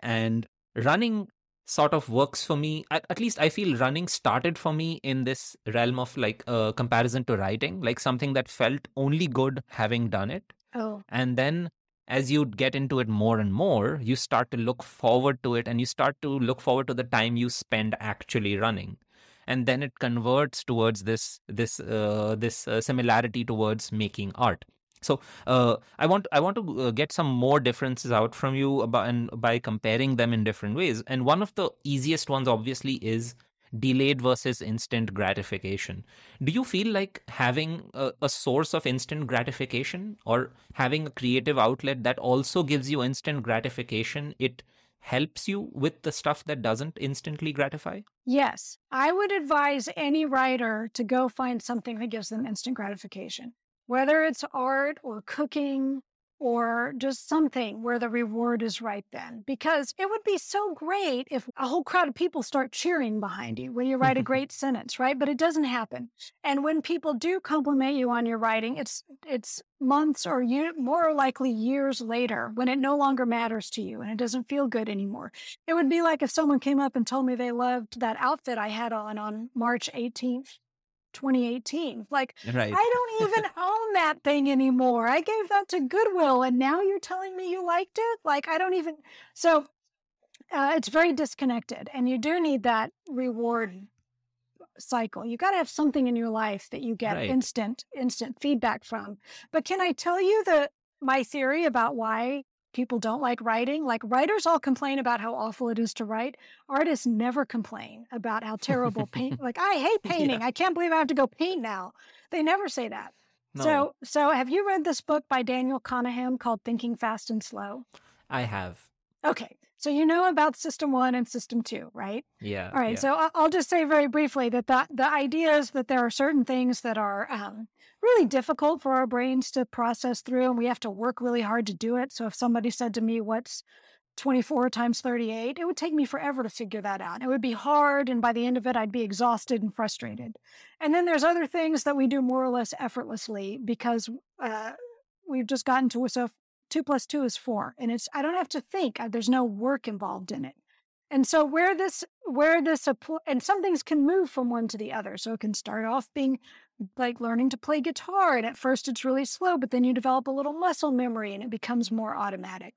And running sort of works for me at, at, least i feel running started for me in this realm of like a uh, comparison to writing like something that felt only good having done it oh and then as you get into it more and more, you start to look forward to it and you start to look forward to the time you spend actually running. And then it converts towards this this uh, this uh, similarity towards making art. So uh, I want I want to uh, get some more differences out from you about and by comparing them in different ways. And one of the easiest ones, obviously, is delayed versus instant gratification. Do you feel like having a, a, source of instant gratification or having a creative outlet that also gives you instant gratification, it helps you with the stuff that doesn't instantly gratify? Yes. I would advise any writer to go find something that gives them instant gratification, whether it's art or cooking or just something where the reward is right then. Because it would be so great if a whole crowd of people start cheering behind you when you write a (laughs) great sentence, right? But it doesn't happen. And when people do compliment you on your writing, it's it's months or year, more likely years later when it no longer matters to you and it doesn't feel good anymore. It would be like if someone came up and told me they loved that outfit I had on on March 18th 2018. Like, right. I don't even (laughs) own that thing anymore. I gave that to Goodwill and now you're telling me you liked it? Like, I don't even. So uh, it's very disconnected. And you do need that reward cycle. You got to have something in your life that you get right. instant, instant feedback from. But can I tell you the my theory about why people don't like writing. Like writers all complain about how awful it is to write. Artists never complain about how terrible paint. (laughs) like I hate painting. Yeah. I can't believe I have to go paint now. They never say that. No. So, so have you read this book by Daniel Kahneman called Thinking Fast and Slow? I have. Okay. So you know about system one and system two, right? Yeah. All right. Yeah. So I'll just say very briefly that the, the idea is that there are certain things that are um, really difficult for our brains to process through, and we have to work really hard to do it. So if somebody said to me, What's 24 times 38, it would take me forever to figure that out. It would be hard, and by the end of it, I'd be exhausted and frustrated. And then there's other things that we do more or less effortlessly because uh, we've just gotten to a so two plus two is four, and it's I don't have to think. There's no work involved in it. And so where this where this and some things can move from one to the other. So it can start off being like learning to play guitar, and at first it's really slow, but then you develop a little muscle memory, and it becomes more automatic.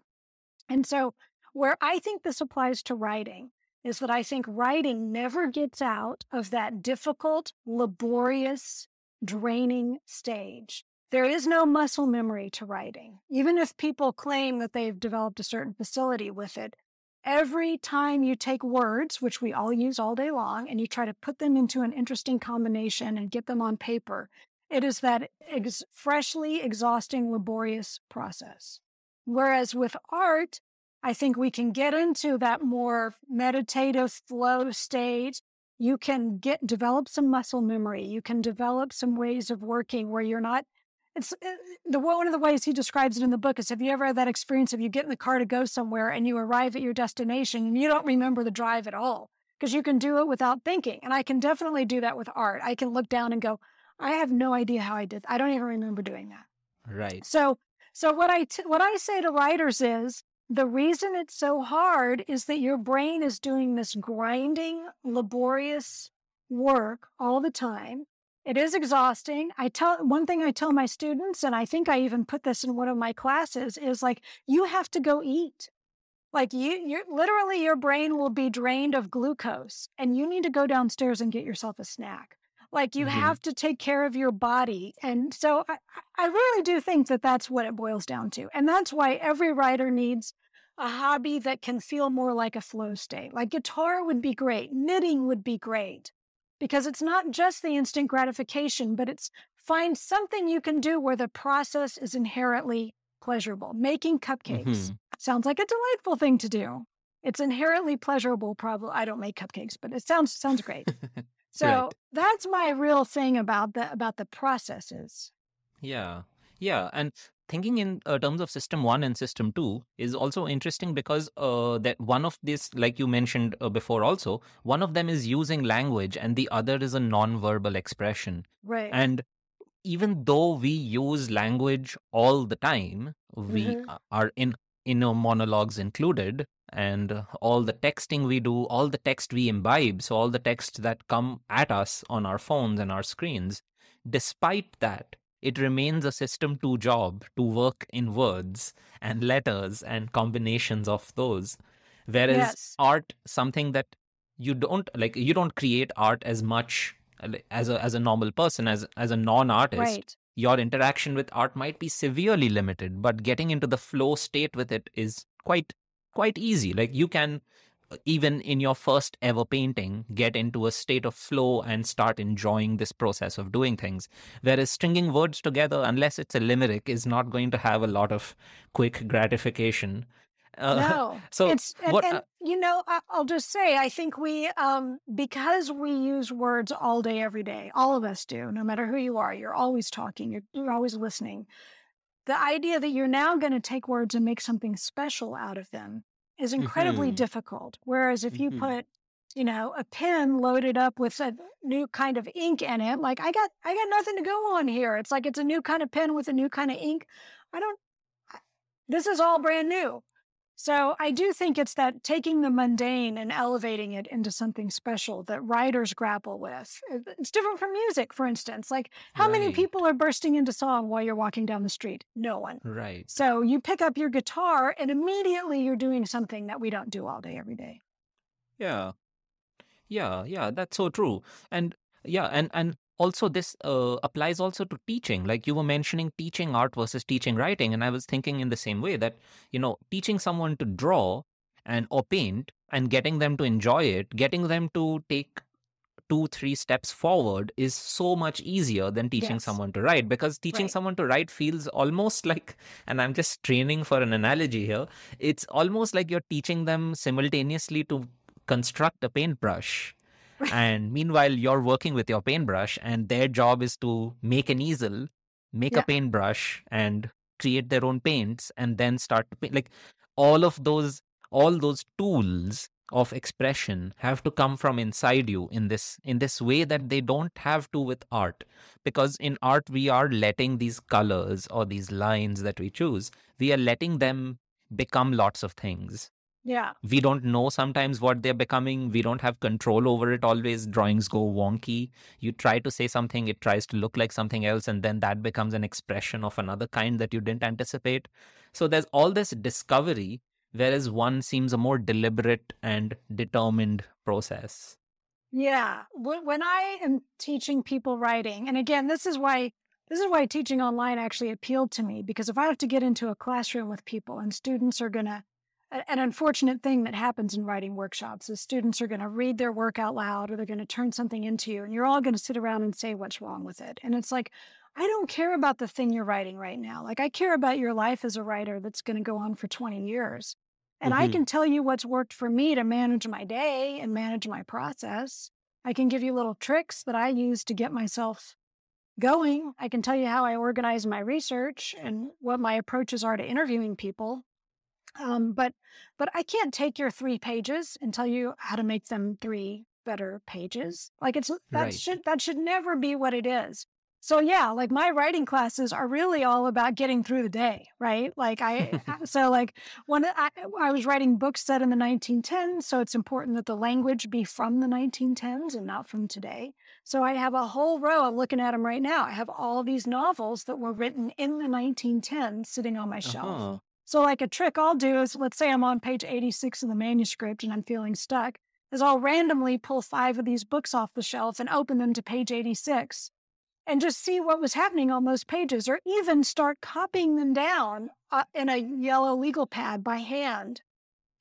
And so where I think this applies to writing is that I think writing never gets out of that difficult, laborious, draining stage. There is no muscle memory to writing. Even if people claim that they've developed a certain facility with it, every time you take words, which we all use all day long, and you try to put them into an interesting combination and get them on paper, it is that ex- freshly exhausting, laborious process. Whereas with art, I think we can get into that more meditative flow state. You can get develop some muscle memory. You can develop some ways of working where you're not it's uh, the one of the ways he describes it in the book is have you ever had that experience of you get in the car to go somewhere and you arrive at your destination and you don't remember the drive at all? Because you can do it without thinking and i can definitely do that with art. I can look down and go i have no idea how i did i don't even remember doing that. Right. So so what i t- what i say to writers is the reason it's so hard is that your brain is doing this grinding laborious work all the time it is exhausting. I tell one thing I tell my students, and I think I even put this in one of my classes, is like, you have to go eat. Like you, you literally your brain will be drained of glucose and you need to go downstairs and get yourself a snack. Like you mm-hmm. have to take care of your body. And so I, I really do think that that's what it boils down to. And that's why every writer needs a hobby that can feel more like a flow state. Like guitar would be great, knitting would be great because it's not just the instant gratification, but it's find something you can do where the process is inherently pleasurable. Making cupcakes mm-hmm. sounds like a delightful thing to do. It's inherently pleasurable. Probably I don't make cupcakes, but it sounds sounds great. (laughs) So right. that's my real thing about the about the processes. Yeah, yeah, and thinking in uh, terms of system one and system two is also interesting because uh, that one of this like you mentioned uh, before also one of them is using language and the other is a non-verbal expression right and even though we use language all the time we mm-hmm. are in inner monologues included and all the texting we do all the text we imbibe so all the text that come at us on our phones and our screens despite that it remains a system two job to work in words and letters and combinations of those. Whereas Yes. art, something that you don't like, you don't create art as much uh, as a as a normal person, as as a non-artist. Right. Your interaction with art might be severely limited, but getting into the flow state with it is quite quite easy. Like you can even in your first ever painting get into a state of flow and start enjoying this process of doing things. Whereas stringing words together unless it's a limerick is not going to have a lot of quick gratification. Uh, No, (laughs) so it's and, what and uh, you know I'll just say I think we um because we use words all day every day all of us do no matter who you are you're always talking you're, you're always listening. The idea that you're now going to take words and make something special out of them is incredibly mhm, difficult whereas if you mhm. put you know a pen loaded up with a new kind of ink in it like I got I got nothing to go on here. It's like it's a new kind of pen with a new kind of ink. I don't I- this is all brand new so I do think it's that taking the mundane and elevating it into something special that writers grapple with. Uh, It's different from music, for instance. Like how many people are bursting into song while you're walking down the street? No one. right So you pick up your guitar and immediately you're doing something that we don't do all day every day. yeah Yeah, yeah, that's so true. And yeah, and and also this uh, applies also to teaching. Like you were mentioning teaching art versus teaching writing, and I was thinking in the same way that, you know, teaching someone to draw and or paint and getting them to enjoy it, getting them to take two, three steps forward is so much easier than teaching Yes. someone to write because teaching Right. someone to write feels almost (laughs) like, and I'm just training for an analogy here, it's almost like you're teaching them simultaneously to construct a paintbrush. And meanwhile, you're working with your paintbrush, and their job is to make an easel, make Yeah. a paintbrush, and create their own paints, and then start to paint. Like all of those, all those tools of expression have to come from inside you in this in this way that they don't have to with art because in art we are letting these colors or these lines that we choose we are letting them become lots of things Yeah. we don't know sometimes what they're becoming. We don't have control over it always. Drawings go wonky. You try to say something it tries to look like something else and then that becomes an expression of another kind that you didn't anticipate. So there's all this discovery whereas one seems a more deliberate and determined process. Yeah. When I am teaching people writing, and again, this is why this is why teaching online actually appealed to me because if I have to get into a classroom with people and students are gonna a- an unfortunate thing that happens in writing workshops is students are going to read their work out loud or they're going to turn something into you and you're all going to sit around and say what's wrong with it. And it's like i don't care about the thing you're writing right now. Like i care about your life as a writer that's going to go on for 20 years. And i Mhm. can tell you what's worked for me to manage my day and manage my process. I can give you little tricks that i use to get myself going. I can tell you how i organize my research and what my approaches are to interviewing people um, but but I can't take your three pages and tell you how to make them three better pages. Like it's that Right. should that should never be what it is. So yeah, like my writing classes are really all about getting through the day, right? Like I (laughs) so like when I, I was writing books set in the 1910s, so it's important that the language be from the 1910s and not from today. So I have a whole row. I'm looking at them right now. I have all these novels that were written in the 1910s sitting on my shelf. uh-huh. So, like a trick I'll do is let's say I'm on page 86 of the manuscript and I'm feeling stuck, is I'll randomly pull five of these books off the shelf and open them to page 86 and just see what was happening on those pages, or even start copying them down uh, in a yellow legal pad by hand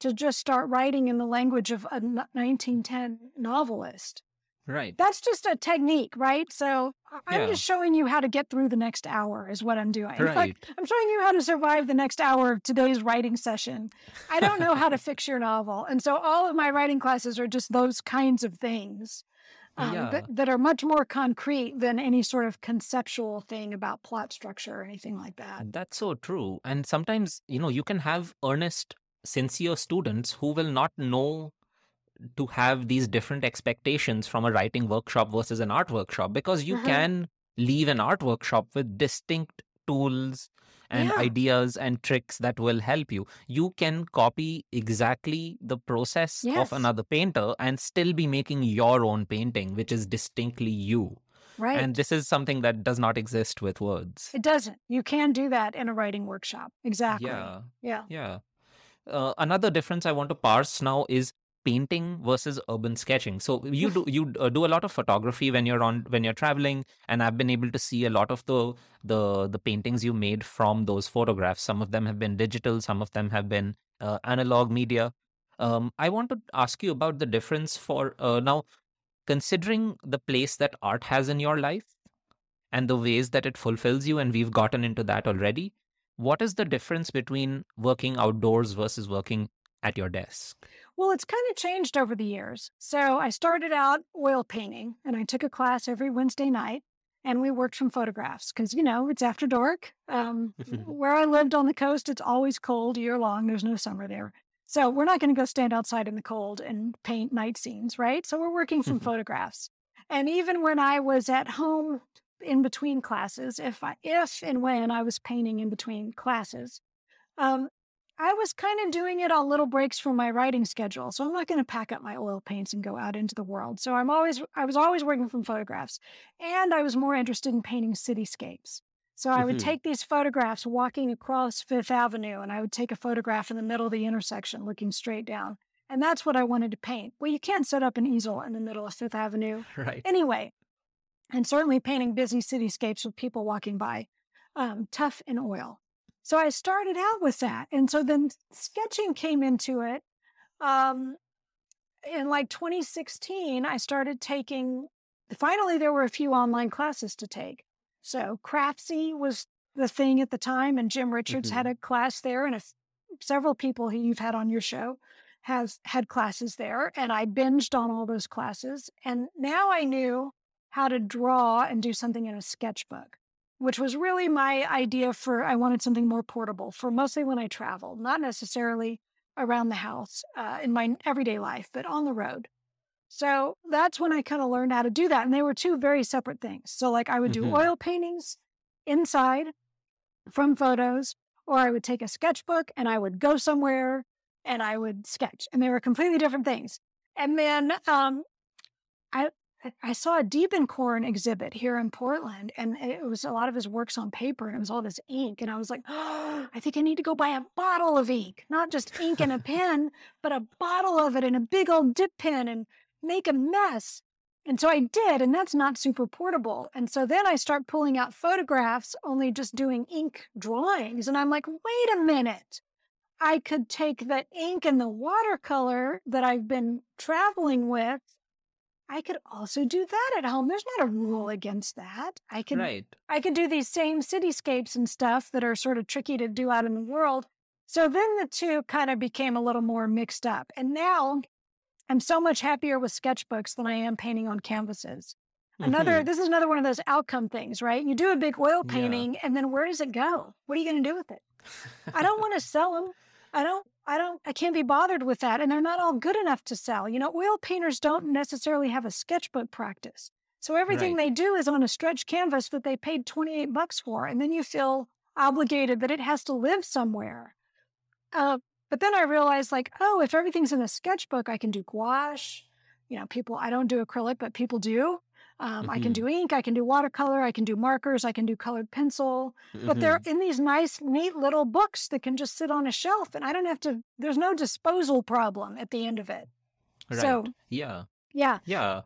to just start writing in the language of a 1910 novelist. Right That's just a technique, right? So I'm Yeah. just showing you how to get through the next hour, is what I'm doing. (laughs) Right I'm showing you how to survive the next hour of today's writing session. I don't know how to fix your novel. And so all of my writing classes are just those kinds of things um, yeah that, that are much more concrete than any sort of conceptual thing about plot structure or anything like that. That's so true. And sometimes, you know, you can have earnest, sincere students who will not know to have these different expectations from a writing workshop versus an art workshop because you Mhm. can leave an art workshop with distinct tools and Yeah. ideas and tricks that will help you. You can copy exactly the process of another painter and still be making your own painting, which is distinctly you. Right. And this is something that does not exist with words. It doesn't. You can do that in a writing workshop. Exactly. Yeah. Yeah. Yeah. Uh, another difference I want to parse now is painting versus urban sketching. So you do you uh, do a lot of photography when you're on when you're traveling, and I've been able to see a lot of the the the paintings you made from those photographs. Some of them have been digital, some of them have been uh, analog media. Um, I want to ask you about the difference for uh, now, considering the place that art has in your life and the ways that it fulfills you, and we've gotten into that already. What is the difference between working outdoors versus working at your desk? Well, it's kind of changed over the years. So I started out oil painting and I took a class every Wednesday night and we worked from photographs because, you know, it's after dark. Um, (laughs) where I lived on the coast, it's always cold year long. There's no summer there. So we're not going to go stand outside in the cold and paint night scenes, right? So we're working from (laughs) photographs. And even when I was at home in between classes, if I, if and when I was painting in between classes, um, I was kind of doing it on little breaks from my writing schedule. So I'm not going to pack up my oil paints and go out into the world. So I'm always I was always working from photographs. And I was more interested in painting cityscapes. So I would Mhm. take these photographs walking across Fifth Avenue and I would take a photograph in the middle of the intersection looking straight down. And that's what I wanted to paint. Well, you can't set up an easel in the middle of Fifth Avenue (laughs) right. anyway. And certainly painting busy cityscapes with people walking by, um, tough in oil. So I started out with that. And so then sketching came into it. Um, in like 2016, I started taking, finally, there were a few online classes to take. So Craftsy was the thing at the time, and Jim Richards had a class there, and a several people who you've had on your show has had classes there. And I binged on all those classes. And now I knew how to draw and do something in a sketchbook, which was really my idea for I wanted something more portable for mostly when I travel, not necessarily around the house uh, in my everyday life, but on the road. So that's when I kind of learned how to do that. And they were two very separate things. So, like, I would do Mhm. oil paintings inside from photos, or I would take a sketchbook and I would go somewhere and I would sketch. And they were completely different things. And then um, I I saw a Diebenkorn exhibit here in Portland, and it was a lot of his works on paper, and it was all this ink. And I was like, oh, (gasps) I think I need to go buy a bottle of ink, not just ink and a (laughs) pen, but a bottle of it and a big old dip pen and make a mess. And so I did, and that's not super portable. And so then I start pulling out photographs, only just doing ink drawings. And I'm like, wait a minute. I could take the ink and the watercolor that I've been traveling with. I could also do that at home. There's not a rule against that. I could Right. I could do these same cityscapes and stuff that are sort of tricky to do out in the world. So then the two kind of became a little more mixed up. And now I'm so much happier with sketchbooks than I am painting on canvases. Another, Mhm. this is another one of those outcome things, right? You do a big oil Yeah. painting and then where does it go? What are you going to do with it? I don't want to (laughs) sell them. I don't, I don't, I can't be bothered with that. And they're not all good enough to sell. You know, oil painters don't necessarily have a sketchbook practice. So everything Right. they do is on a stretch canvas that they paid 28 bucks for. And then you feel obligated that it has to live somewhere. Uh, but then I realized, like, oh, if everything's in a sketchbook, I can do gouache. You know, people, I don't do acrylic, but people do. Um, I can Mhm. do ink, I can do watercolor, I can do markers, I can do colored pencil. But they're Mhm. in these nice, neat little books that can just sit on a shelf, and I don't have to, there's no disposal problem at the end of it. right. So, yeah. yeah, Yeah.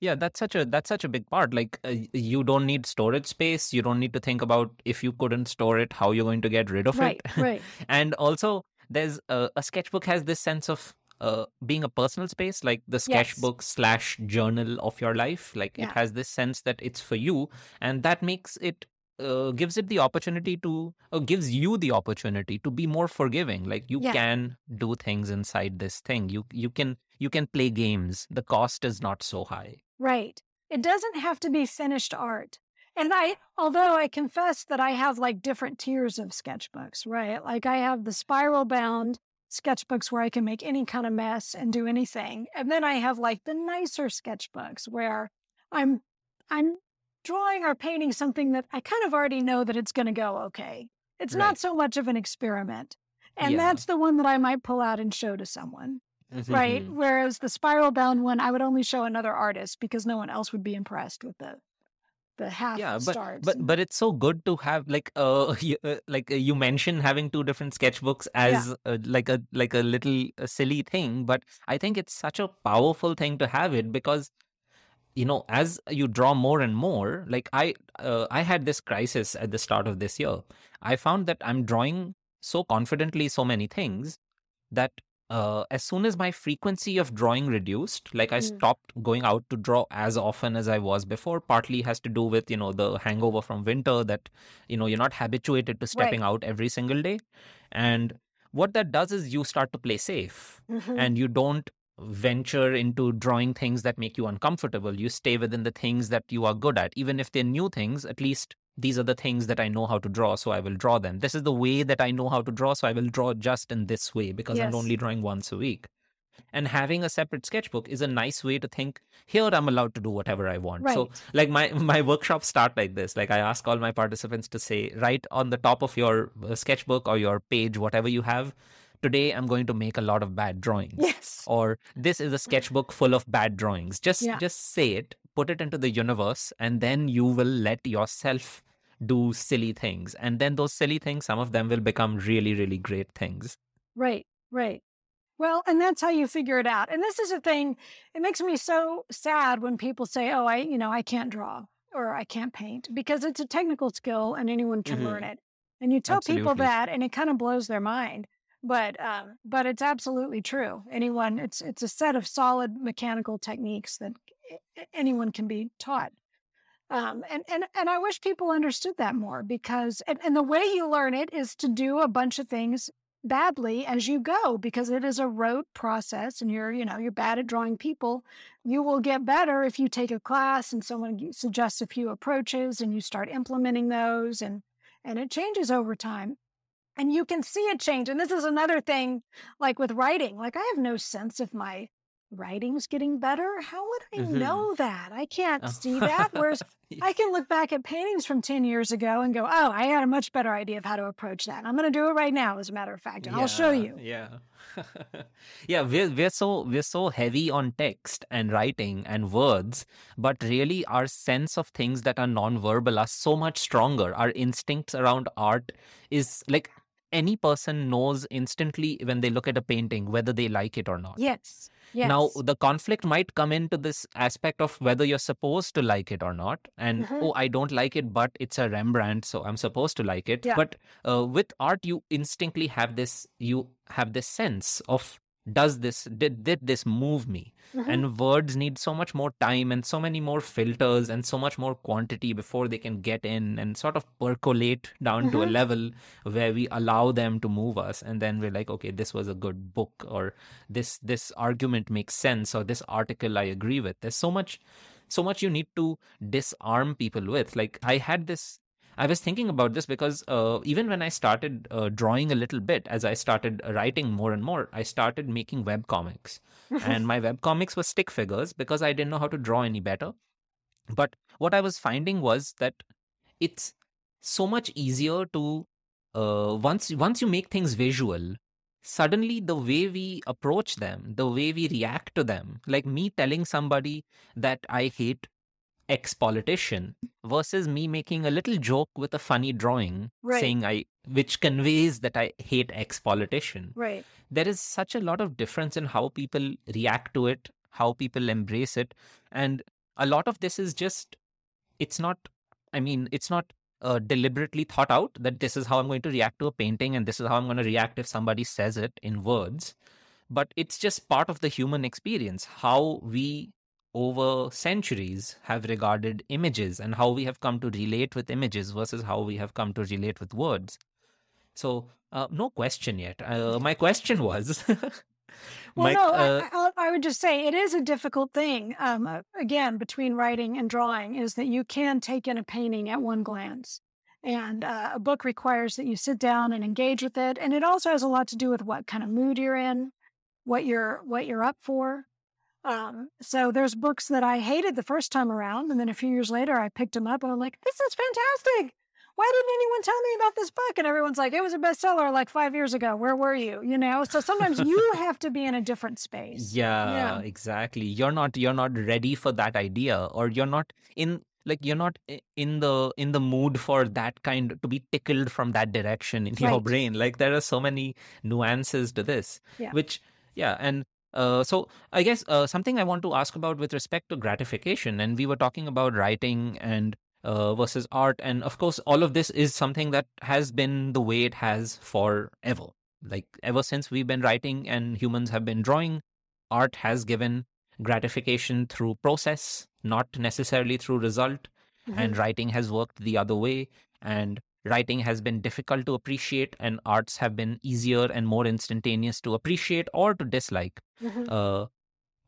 Yeah, that's such a that's such a big part. Like uh, you don't need storage space. You don't need to think about if you couldn't store it, how you're going to get rid of right, it. right. (laughs) and also, there's a, a sketchbook has this sense of uh, being a personal space, like the Yes. sketchbook slash journal of your life. Like it has this sense that it's for you, and that makes it uh, gives it the opportunity to uh, gives you the opportunity to be more forgiving. Like you Yeah. can do things inside this thing. You you can you can play games. The cost is not so high. Right. It doesn't have to be finished art. And I, although I confess that I have like different tiers of sketchbooks, right? Like I have the spiral bound sketchbooks where I can make any kind of mess and do anything. And then I have like the nicer sketchbooks where I'm, I'm drawing or painting something that I kind of already know that it's going to go okay. It's Right. not so much of an experiment. And Yeah. that's the one that I might pull out and show to someone. right? Mhm. Whereas the spiral bound one, I would only show another artist because no one else would be impressed with the the half Yeah, but stars. but but it's so good to have like uh, (laughs) you, uh like uh, you mentioned having two different sketchbooks yeah, as uh, like a like a little uh, silly thing, but I think it's such a powerful thing to have it because you know as you draw more and more like i uh, i had this crisis at the start of this year i found that i'm drawing so confidently so many things that uh, as soon as my frequency of drawing reduced like i Mm. stopped going out to draw as often as i was before partly has to do with you know the hangover from winter that you know you're not habituated to right. stepping out every single day and what that does is you start to play safe hmm and you don't venture into drawing things that make you uncomfortable. You stay within the things that you are good at. Even if they're new things, at least these are the things that I know how to draw, so I will draw them. This is the way that I know how to draw, so I will draw just in this way because I'm only drawing once a week. And having a separate sketchbook is a nice way to think, here I'm allowed to do whatever I want. So like my (laughs) my workshops start like this. Like I ask all my participants to say, write on the top of your uh, sketchbook or your page, whatever you have, today I'm going to make a lot of bad drawings Yes. or this is a sketchbook full of bad drawings just Yeah. just say it put it into the universe and then you will let yourself do silly things and then those silly things some of them will become really really great things Right. Right. Well, and that's how you figure it out. And this is a thing, it makes me so sad when people say, oh, I, you know, I can't draw or I can't paint because it's a technical skill and anyone can hmm learn it. And you tell people that and it kind of blows their mind. But um, but it's absolutely true. Anyone, it's it's a set of solid mechanical techniques that anyone can be taught. Um, and and and I wish people understood that more because and, and the way you learn it is to do a bunch of things badly as you go because it is a rote process and you're you know you're bad at drawing people you will get better if you take a class and someone suggests a few approaches and you start implementing those and and it changes over time and you can see a change and this is another thing like with writing like i have no sense if my writing's getting better how would i hmm know that i can't Oh. see that whereas (laughs) I can look back at paintings from 10 years ago and go, oh, I had a much better idea of how to approach that. I'm going to do it right now, as a matter of fact, and I'll show you. yeah (laughs) yeah we're, we're so we're so heavy on text and writing and words but really our sense of things that are non-verbal are so much stronger our instincts around art is like any person knows instantly when they look at a painting whether they like it or not Yes. Yes. now the conflict might come into this aspect of whether you're supposed to like it or not and hmm oh i don't like it but it's a rembrandt so i'm supposed to like it Yeah. but uh, with art you instinctly have this you have this sense of does this did, did this move me? Hmm and words need so much more time and so many more filters and so much more quantity before they can get in and sort of percolate down to a hmm level where we allow them to move us. And then we're like okay this was a good book or this this argument makes sense or this article i agree with. There's so much so much you need to disarm people with. Like i had this i was thinking about this because uh, even when i started uh, drawing a little bit as i started writing more and more i started making web comics. (laughs) And my web comics were stick figures because i didn't know how to draw any better. But what i was finding was that it's so much easier to uh, once once you make things visual suddenly the way we approach them the way we react to them like me telling somebody that i hate ex politician versus me making a little joke with a funny drawing Right. saying i which conveys that i hate ex politician Right. there is such a lot of difference in how people react to it how people embrace it and a lot of this is just it's not i mean it's not uh, deliberately thought out that this is how i'm going to react to a painting and this is how i'm going to react if somebody says it in words but it's just part of the human experience how we over centuries have regarded images and how we have come to relate with images versus how we have come to relate with words so uh, no question yet uh, my question was (laughs) Well, my no, uh, I, I, would just say it is a difficult thing. Um, uh, again, between writing and drawing, is that you can take in a painting at one glance. And uh, a book requires that you sit down and engage with it. And it also has a lot to do with what kind of mood you're in, what you're what you're up for. Um, so there's books that I hated the first time around, and then a few years later I picked them up and I'm like, this is fantastic. why didn't anyone tell me about this book? And everyone's like, it was a bestseller like five years ago. Where were you? You know? So sometimes you (laughs) have to be in a different space. Yeah, yeah, exactly. You're not you're not ready for that idea, or you're not in like you're not in the in the mood for that kind to be tickled from that direction in right. your brain. Like there are so many nuances to this, yeah. which yeah, and uh, so I guess uh, something I want to ask about with respect to gratification, and we were talking about writing and uh, versus art, and of course, all of this is something that has been the way it has forever. Like ever since we've been writing and humans have been drawing, art has given gratification through process, not necessarily through result. Mm-hmm. And writing has worked the other way. And writing has been difficult to appreciate and arts have been easier and more instantaneous to appreciate or to dislike. Mm-hmm. uh,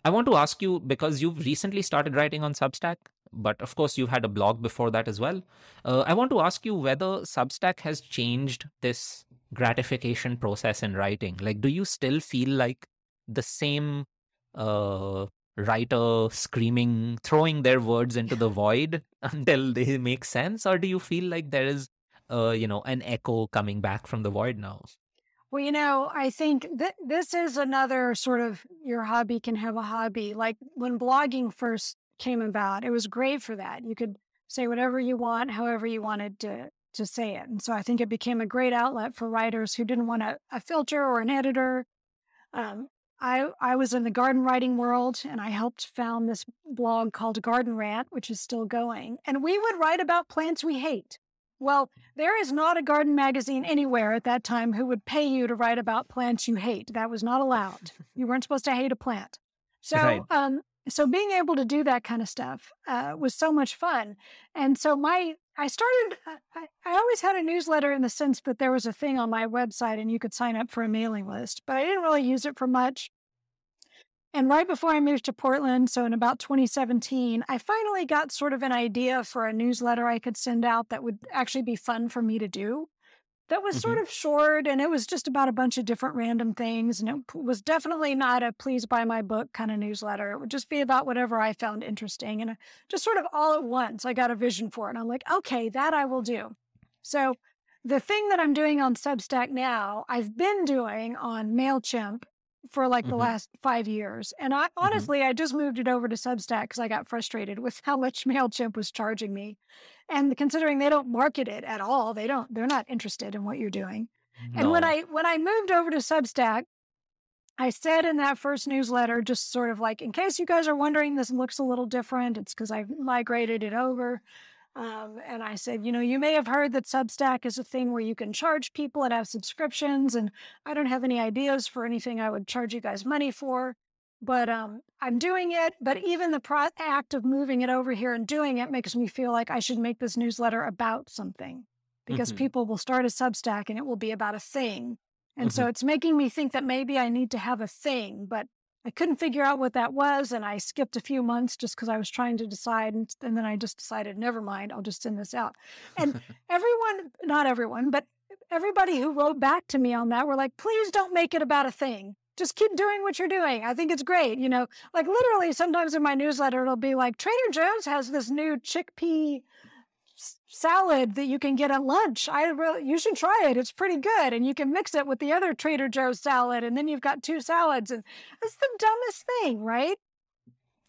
i want to ask you because you've recently started writing on substack but of course you've had a blog before that as well uh, i want to ask you whether substack has changed this gratification process in writing. Like do you still feel like the same uh, writer screaming throwing their words into the void (laughs) until they make sense? Or do you feel like there is uh, you know, an echo coming back from the void now. Well, you know, I think this is another sort of your hobby can have a hobby. Like when blogging first came about, it was great for that. You could say whatever you want, however you wanted to to say it. And so I think it became a great outlet for writers who didn't want a, a filter or an editor. Um, I I was in the garden writing world and I helped found this blog called Garden Rant, which is still going. And we would write about plants we hate. Well, there is not a garden magazine anywhere at that time who would pay you to write about plants you hate. That was not allowed. You weren't supposed to hate a plant. So, right. um, so being able to do that kind of stuff uh, was so much fun. And so my, I started. I, I always had a newsletter in the sense that there was a thing on my website and you could sign up for a mailing list, but I didn't really use it for much. And right before I moved to Portland, so in about 2017, I finally got sort of an idea for a newsletter I could send out that would actually be fun for me to do. That was mm-hmm. sort of short and it was just about a bunch of different random things. And it was definitely not a please buy my book kind of newsletter. It would just be about whatever I found interesting and uh, just sort of all at once. I got a vision for it. And I'm like, okay, that I will do. So the thing that I'm doing on Substack now, I've been doing on MailChimp for like the mm-hmm. last five years. And I mm-hmm. honestly, mm-hmm. I just moved it over to Substack because I got frustrated with how much (laughs) MailChimp was charging me. And considering they don't market it at all, they don't, they're not interested in what you're doing. No. And when I when I moved over to Substack, I said in that first newsletter, just sort of like, in case you guys are wondering, this looks a little different. It's because I've migrated it over. Um, and I said, you know, you may have heard that Substack is a thing where you can charge people and have subscriptions. And I don't have any ideas for anything I would charge you guys money for, but um, I'm doing it. But even the pro- act of moving it over here and doing it makes me feel like I should make this newsletter about something because mm-hmm. people will start a Substack and it will be about a thing. And mm-hmm. so it's making me think that maybe I need to have a thing, but I couldn't figure out what that was. And I skipped a few months just because I was trying to decide. And, and, then I just decided, never mind, I'll just send this out. And (laughs) everyone, not everyone, but everybody who wrote back to me on that were like, please don't make it about a thing. Just keep doing what you're doing. I think it's great. You know, like literally sometimes in my newsletter, it'll be like Trader Joe's has this new chickpea salad that you can get at lunch. I really, you should try it. It's pretty good. And you can mix it with the other Trader Joe's salad. And then you've got two salads. And it's the dumbest thing, right?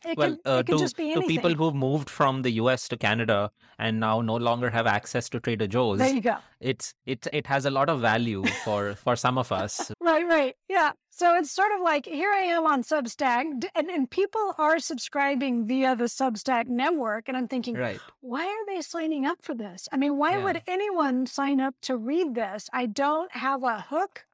It well, can, uh, to, to people who've moved from the US to Canada and now no longer have access to Trader Joe's, there you go. It's it it has a lot of value for for some of us. (laughs) right, right, yeah. So it's sort of like here I am on Substack, and and people are subscribing via the Substack network, and I'm thinking, right. why are they signing up for this? I mean, why yeah. would anyone sign up to read this? I don't have a hook.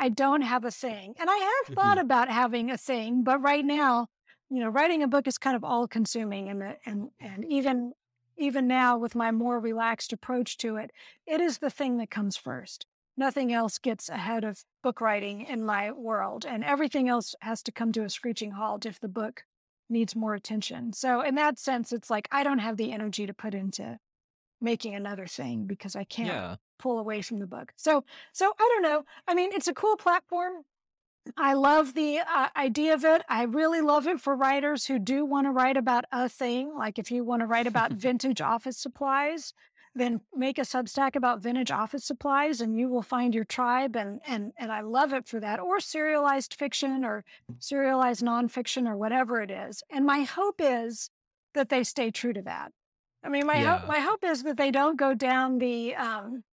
I don't have a thing, and I have thought mm-hmm. about having a thing, but right now you know, writing a book is kind of all consuming and and and even even now with my more relaxed approach to it, it is the thing that comes first. Nothing else gets ahead of book writing in my world, and everything else has to come to a screeching halt if the book needs more attention. So, in that sense, it's like I don't have the energy to put into making another thing because I can't yeah. pull away from the book. So, so I don't know. I mean, it's a cool platform. I love the uh, idea of it. I really love it for writers who do want to write about a thing. Like if you want to write about (laughs) vintage office supplies, then make a Substack about vintage office supplies and you will find your tribe. And, and, and I love it for that, or serialized fiction or serialized nonfiction or whatever it is. And my hope is that they stay true to that. I mean, my, Yeah. hope, my hope is that they don't go down the, um,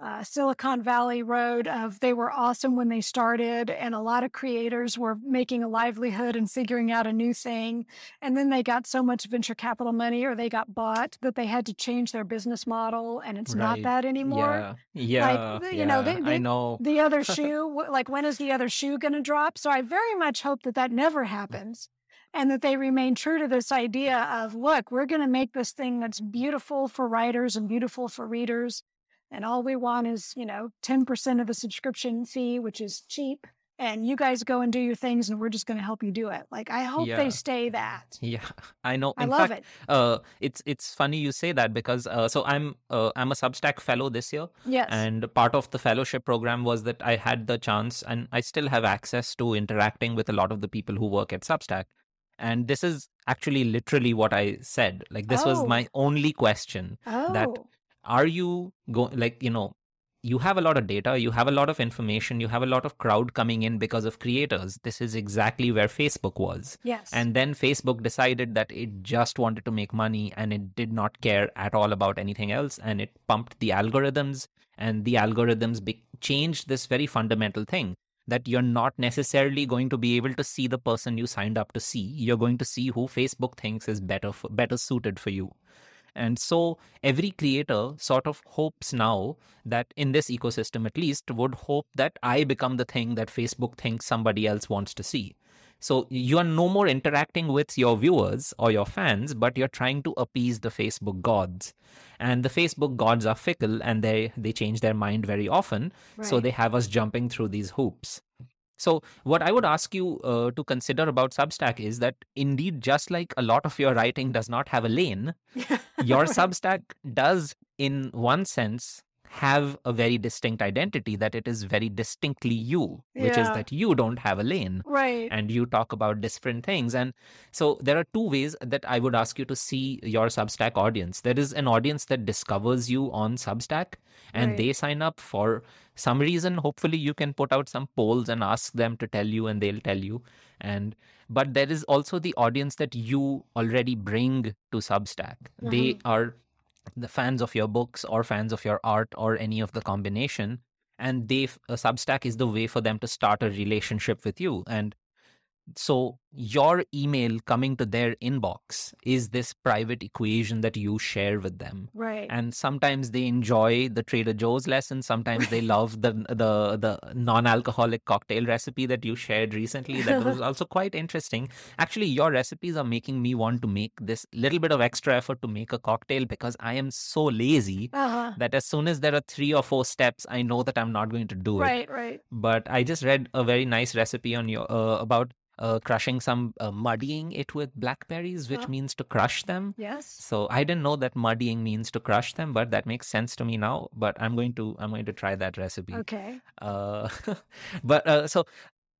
uh, Silicon Valley road of they were awesome when they started, and a lot of creators were making a livelihood and figuring out a new thing. And then they got so much venture capital money or they got bought that they had to change their business model, and it's not that anymore. Yeah. Yeah. the- you know, yeah, they- I know. The other (laughs) shoe, like when is the other shoe going to drop? So I very much hope that that never happens. And that they remain true to this idea of, look, we're going to make this thing that's beautiful for writers and beautiful for readers and all we want is you know 10% of a subscription fee which is cheap and you guys go and do your things and we're just going to help you do it like i hope Yeah. they stay that (laughs) Yeah, I know. i In love fact, it uh, it's it's funny you say that because uh, so I'm uh, I'm a Substack fellow this year, yes and part of the fellowship program was that I had the chance, and I still have access to interacting with a lot of the people who work at Substack. And this is actually literally what I said. Like this was Oh. my only question. oh that are you going like you know you have a lot of data you have a lot of information you have a lot of crowd coming in because of creators. This is exactly where facebook was. Yes. And then facebook decided that it just wanted to make money and it did not care at all about anything else and it pumped the algorithms and the algorithms be- changed this very fundamental thing that you're not necessarily going to be able to see the person you signed up to see. You're going to see who facebook thinks is better for, better suited for you and so every creator sort of hopes now that in this ecosystem, at least, would hope that I become the thing that Facebook thinks somebody else wants to see. So you are no more interacting with your viewers or your fans, but you're trying to appease the Facebook gods. And the Facebook gods are fickle and they, they change their mind very often. So they have us jumping through these hoops. So, what I would ask you uh, to consider about Substack is that indeed, just like a lot of your writing does not have a lane, (laughs) your. (laughs) Substack does, in one sense, have a very distinct identity that it is very distinctly you, which is that you don't have a lane right and you talk about different things. And so there are two ways that I would ask you to see your Substack audience. There is an audience that discovers you on Substack and Right. they sign up for some reason. Hopefully, you can put out some polls and ask them to tell you, and they'll tell you. And but there is also the audience that you already bring to Substack. They Uh-huh. are the fans of your books or fans of your art or any of the combination and they a substack is the way for them to start a relationship with you. And so your email coming to their inbox is this private equation that you share with them. Right. And sometimes they enjoy the trader joe's lesson. Sometimes they (laughs) love the the the non-alcoholic cocktail recipe that you shared recently. That was (laughs) also quite interesting. Actually your recipes are making me want to make this little bit of extra effort to make a cocktail because i am so lazy uh-huh. that as soon as there are three or four steps i know that i'm not going to do it. Right right. But I just read a very nice recipe on your uh, about uh, crushing some uh, muddying it with blackberries, which means to crush them. yes So I didn't know that muddying means to crush them, but that makes sense to me now. But I'm going to I'm going to try that recipe. okay Uh, (laughs) but uh, so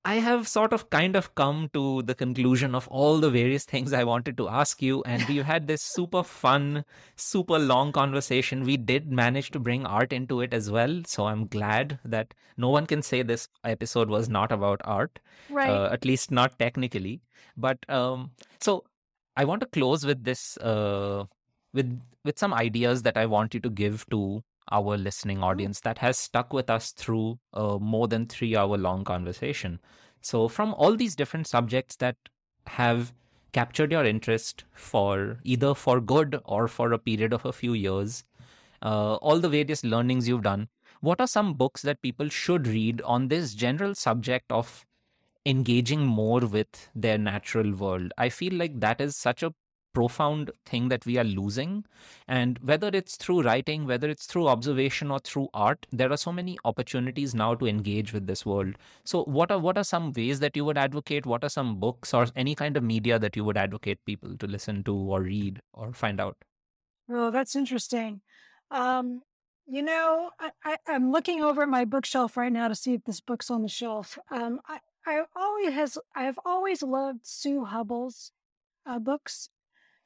I have sort of kind of come to the conclusion of all the various (laughs) things I wanted to ask you, and we've had this super fun, super long conversation. We did manage to bring art into it as well, so I'm glad that no one can say this episode was not about art, right uh, at least not technically. But um, so I want to close with this, uh, with with some ideas that I want you to give to our listening audience that has stuck with us through a more than three hour long conversation. So, from all these different subjects that have captured your interest for either for good or for a period of a few years, uh, all the various learnings you've done, what are some books that people should read on this general subject of engaging more with their natural world? I feel like that is such a profound thing that we are losing. And whether it's through writing, whether it's through observation or through art, there are so many opportunities now to engage with this world. So what are what are some ways that you would advocate? What are some books or any kind of media that you would advocate people to listen to or read or find out? Oh, that's interesting. Um, you know, I, I'm looking over my bookshelf right now to see if this book's on the shelf. Um, I, I always has I've always loved Sue Hubbell's uh, books.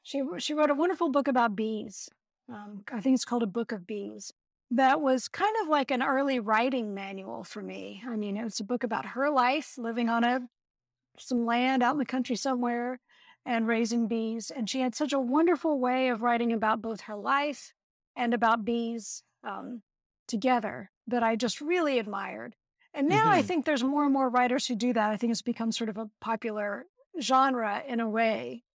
She she wrote a wonderful book about bees, Um, I think it's called A Book of Bees. That was kind of like an early writing manual for me. I mean, it was a book about her life living on a some land out in the country somewhere and raising bees. And she had such a wonderful way of writing about both her life and about bees um, together that I just really admired. And now I hmm think there's more and more writers who do that. I think it's become sort of a popular genre in a way.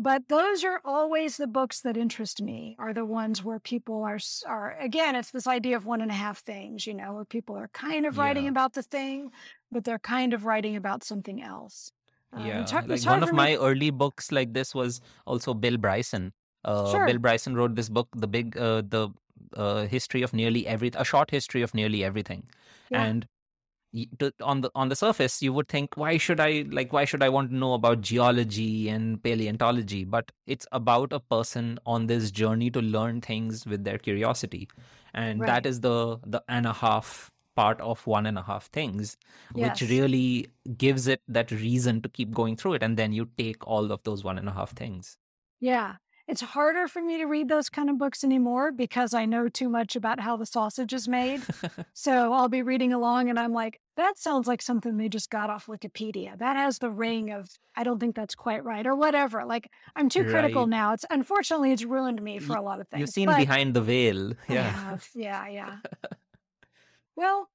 But those are always the books that interest me, are the ones where people are, are again, it's this idea of one and a half things, you know, where people are kind of writing Yeah. about the thing, but they're kind of writing about something else. Um, it's Yeah, hard, like one of me. my early books like this was also Bill Bryson. Uh, Bill Bryson wrote this book, the big, uh, the uh, history of nearly every, a short history of nearly everything, Yeah. and to, on the on the surface, you would think, why should I like, why should I want to know about geology and paleontology? But it's about a person on this journey to learn things with their curiosity, and that Right. is the the and a half part of one and a half things which really gives it that reason to keep going through it. And then you take all of those one and a half things. Yeah. It's harder for me to read those kind of books anymore because I know too much about how the sausage is made. (laughs) So I'll be reading along and I'm like, that sounds like something they just got off Wikipedia. That has the ring of, I don't think that's quite right or whatever. Like I'm too critical now. It's unfortunately it's ruined me for a lot of things. You've seen But behind the veil. I Yeah. Yeah, yeah. (laughs) Well,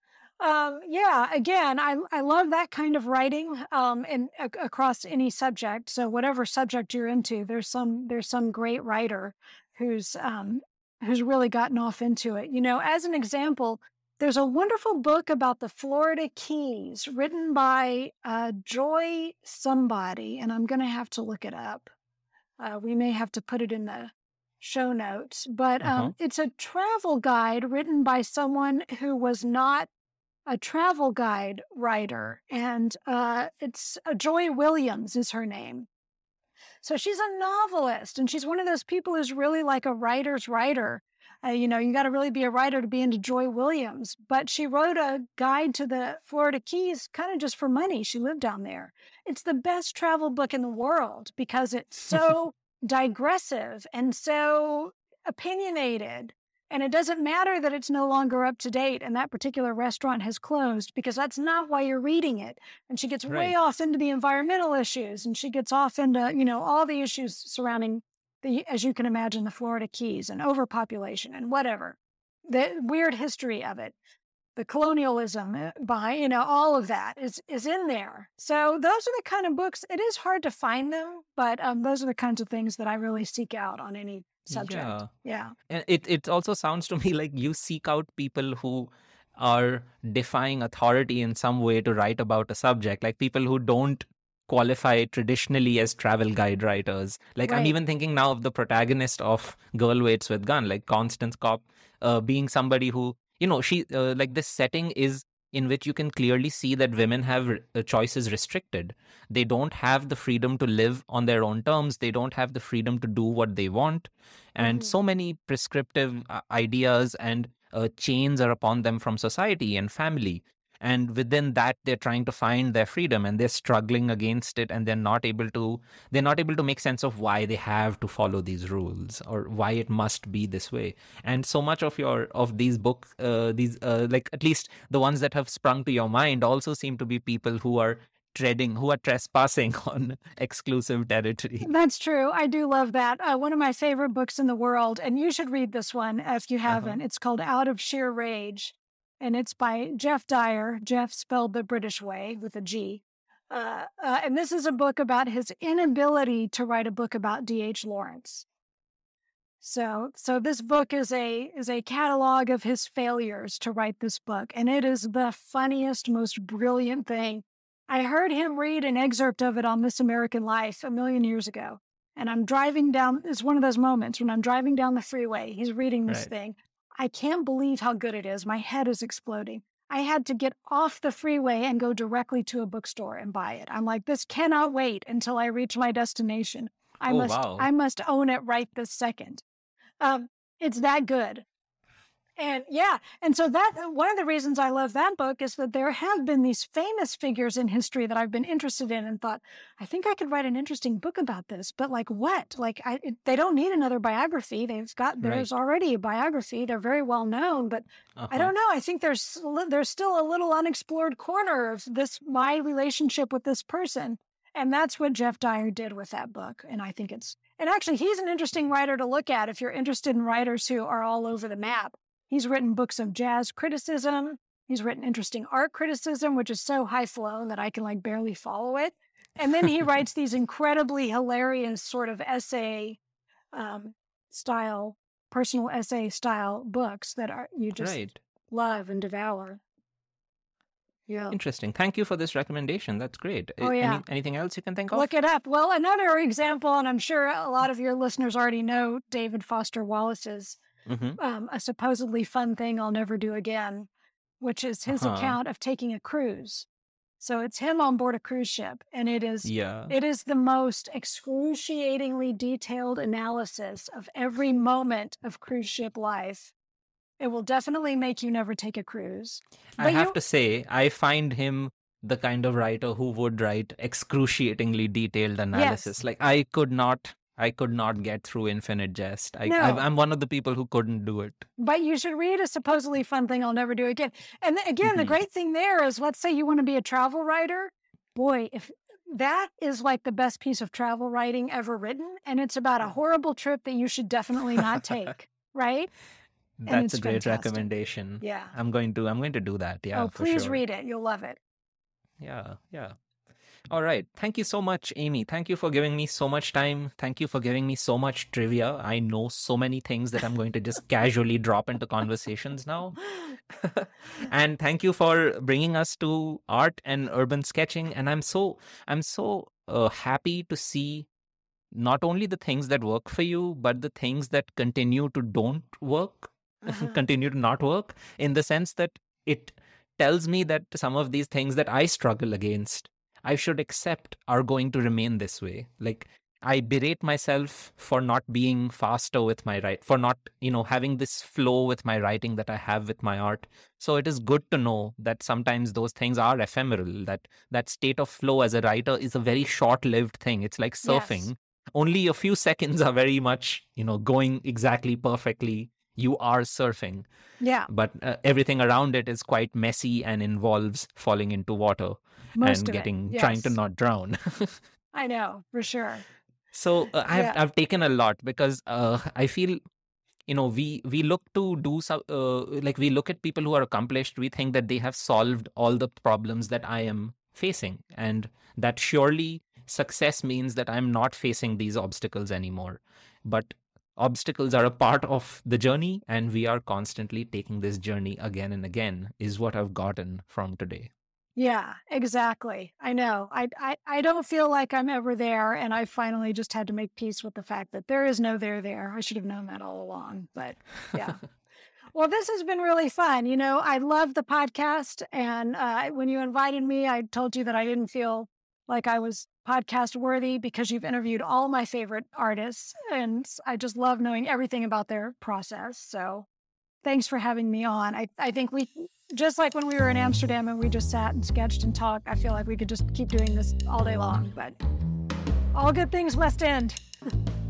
um, yeah, again, I, I love that kind of writing um, and a- across any subject. So whatever subject you're into, there's some there's some great writer who's um, who's really gotten off into it. You know, as an example, there's a wonderful book about the Florida Keys written by uh, Joy somebody, and I'm going to have to look it up. Uh, we may have to put it in the show notes, but um, it's a travel guide written by someone who was not a travel guide writer, and uh, it's uh, Joy Williams is her name. So she's a novelist, and she's one of those people who's really like a writer's writer. Uh, you know, you got to really be a writer to be into Joy Williams. But she wrote a guide to the Florida Keys kind of just for money. She lived down there. It's the best travel book in the world because it's (laughs) so digressive and so opinionated. And it doesn't matter that it's no longer up to date and that particular restaurant has closed because that's not why you're reading it. And she gets way off into the environmental issues and she gets off into, you know, all the issues surrounding the, as you can imagine, the Florida Keys and overpopulation and whatever, the weird history of it, the colonialism uh, by, you know, all of that is, is in there. So those are the kind of books, it is hard to find them, but um, those are the kinds of things that I really seek out on any subject. Yeah. Yeah. And it, it also sounds to me like you seek out people who are defying authority in some way to write about a subject, like people who don't qualify traditionally as travel guide writers. Like I'm even thinking now of the protagonist of Girl Waits with Gun, like Constance Kopp, uh, being somebody who, you know, she uh, like this setting is in which you can clearly see that women have r- uh, choices restricted. They don't have the freedom to live on their own terms. They don't have the freedom to do what they want. And hmm so many prescriptive uh, ideas and uh, chains are upon them from society and family. And within that, they're trying to find their freedom and they're struggling against it and they're not able to, they're not able to make sense of why they have to follow these rules or why it must be this way. And so much of your, of these books, uh, these, uh, like at least the ones that have sprung to your mind also seem to be people who are treading, who are trespassing (laughs) on exclusive territory. That's true. I do love that. Uh, one of my favorite books in the world, and you should read this one if you Uh-huh. haven't. It's called Out of Sheer Rage, and it's by Geoff Dyer. Jeff spelled the British way with a G. Uh, uh, and this is a book about his inability to write a book about D.H. Lawrence. So, so this book is a is a catalog of his failures to write this book, and it is the funniest, most brilliant thing. I heard him read an excerpt of it on This American Life a million years ago, and I'm driving down. It's one of those moments when I'm driving down the freeway. He's reading this Right. thing. I can't believe how good it is. My head is exploding. I had to get off the freeway and go directly to a bookstore and buy it. I'm like, this cannot wait until I reach my destination. I Oh, must, wow. I must own it right this second. Um, it's that good. And yeah, and so that one of the reasons I love that book is that there have been these famous figures in history that I've been interested in and thought, I think I could write an interesting book about this. But like what? Like I, they don't need another biography. They've got there's right. already a biography. They're very well known, but uh-huh. I don't know. I think there's there's still a little unexplored corner of this my relationship with this person, and that's what Geoff Dyer did with that book. And I think it's and actually he's an interesting writer to look at if you're interested in writers who are all over the map He's written books of jazz criticism. He's written interesting art criticism, which is so high flown that I can like barely follow it. And then he (laughs) writes these incredibly hilarious sort of essay um, style, personal essay style books that are you just right. love and devour. Yeah. Interesting. Thank you for this recommendation. That's great. Oh, yeah. Any, anything else you can think of? Look it up. Well, another example, and I'm sure a lot of your listeners already know David Foster Wallace's mm-hmm. um, a supposedly fun thing I'll never do again, which is his uh-huh. account of taking a cruise. So it's him on board a cruise ship, and it is yeah. it is the most excruciatingly detailed analysis of every moment of cruise ship life. It will definitely make you never take a cruise. But I have you... to say, I find him the kind of writer who would write excruciatingly detailed analysis. Yes. Like I could not I could not get through Infinite Jest. I, no. I, am one of the people who couldn't do it. But you should read a supposedly fun thing I'll never do again. And again, mm-hmm. the great thing there is let's say you want to be a travel writer. Boy, if that is like the best piece of travel writing ever written. And it's about a horrible trip that you should definitely not (laughs) take, right? That's a great fantastic. recommendation. Yeah. I'm going to I'm going to do that. Yeah. Oh, please sure. read it. You'll love it. Yeah, yeah. All right. Thank you so much, Amy. Thank you for giving me so much time. Thank you for giving me so much trivia. I know so many things that I'm going to just casually drop into conversations now. (laughs) and thank you for bringing us to art and urban sketching. And I'm so I'm so uh, happy to see not only the things that work for you, but the things that continue to don't work, uh-huh. (laughs) (laughs) continue to not work, in the sense that it tells me that some of these things that I struggle against I should accept are going to remain this way. Like I berate myself for not being faster with my write, for not, you know, having this flow with my writing that I have with my art. So it is good to know that sometimes those things are ephemeral, that that state of flow as a writer is a very short-lived thing. It's like surfing. Yes. Only a few (laughs) seconds are very much, you know, going exactly perfectly. You are surfing. Yeah. But uh, everything around it is quite messy and involves falling into water. Most and getting yes. trying to not drown. (laughs) I know for sure. So uh, I've yeah. I've taken a lot because uh, I feel you know we we look to do some uh, like we look at people who are accomplished we think that they have solved all the problems that i am facing and that surely success means that i'm not facing these obstacles anymore but obstacles are a part of the journey and we are constantly taking this journey again and again is what i've gotten from today yeah, exactly. I know. I, I I don't feel like I'm ever there, and I finally just had to make peace with the fact that there is no there there. I should have known that all along, but yeah. (laughs) well, this has been really fun. You know, I love the podcast, and uh, when you invited me, I told you that I didn't feel like I was podcast worthy because you've interviewed all my favorite artists, and I just love knowing everything about their process. So, thanks for having me on. I I think we just like when we were in Amsterdam and we just sat and sketched and talked, I feel like we could just keep doing this all day long. But all good things must End. (laughs)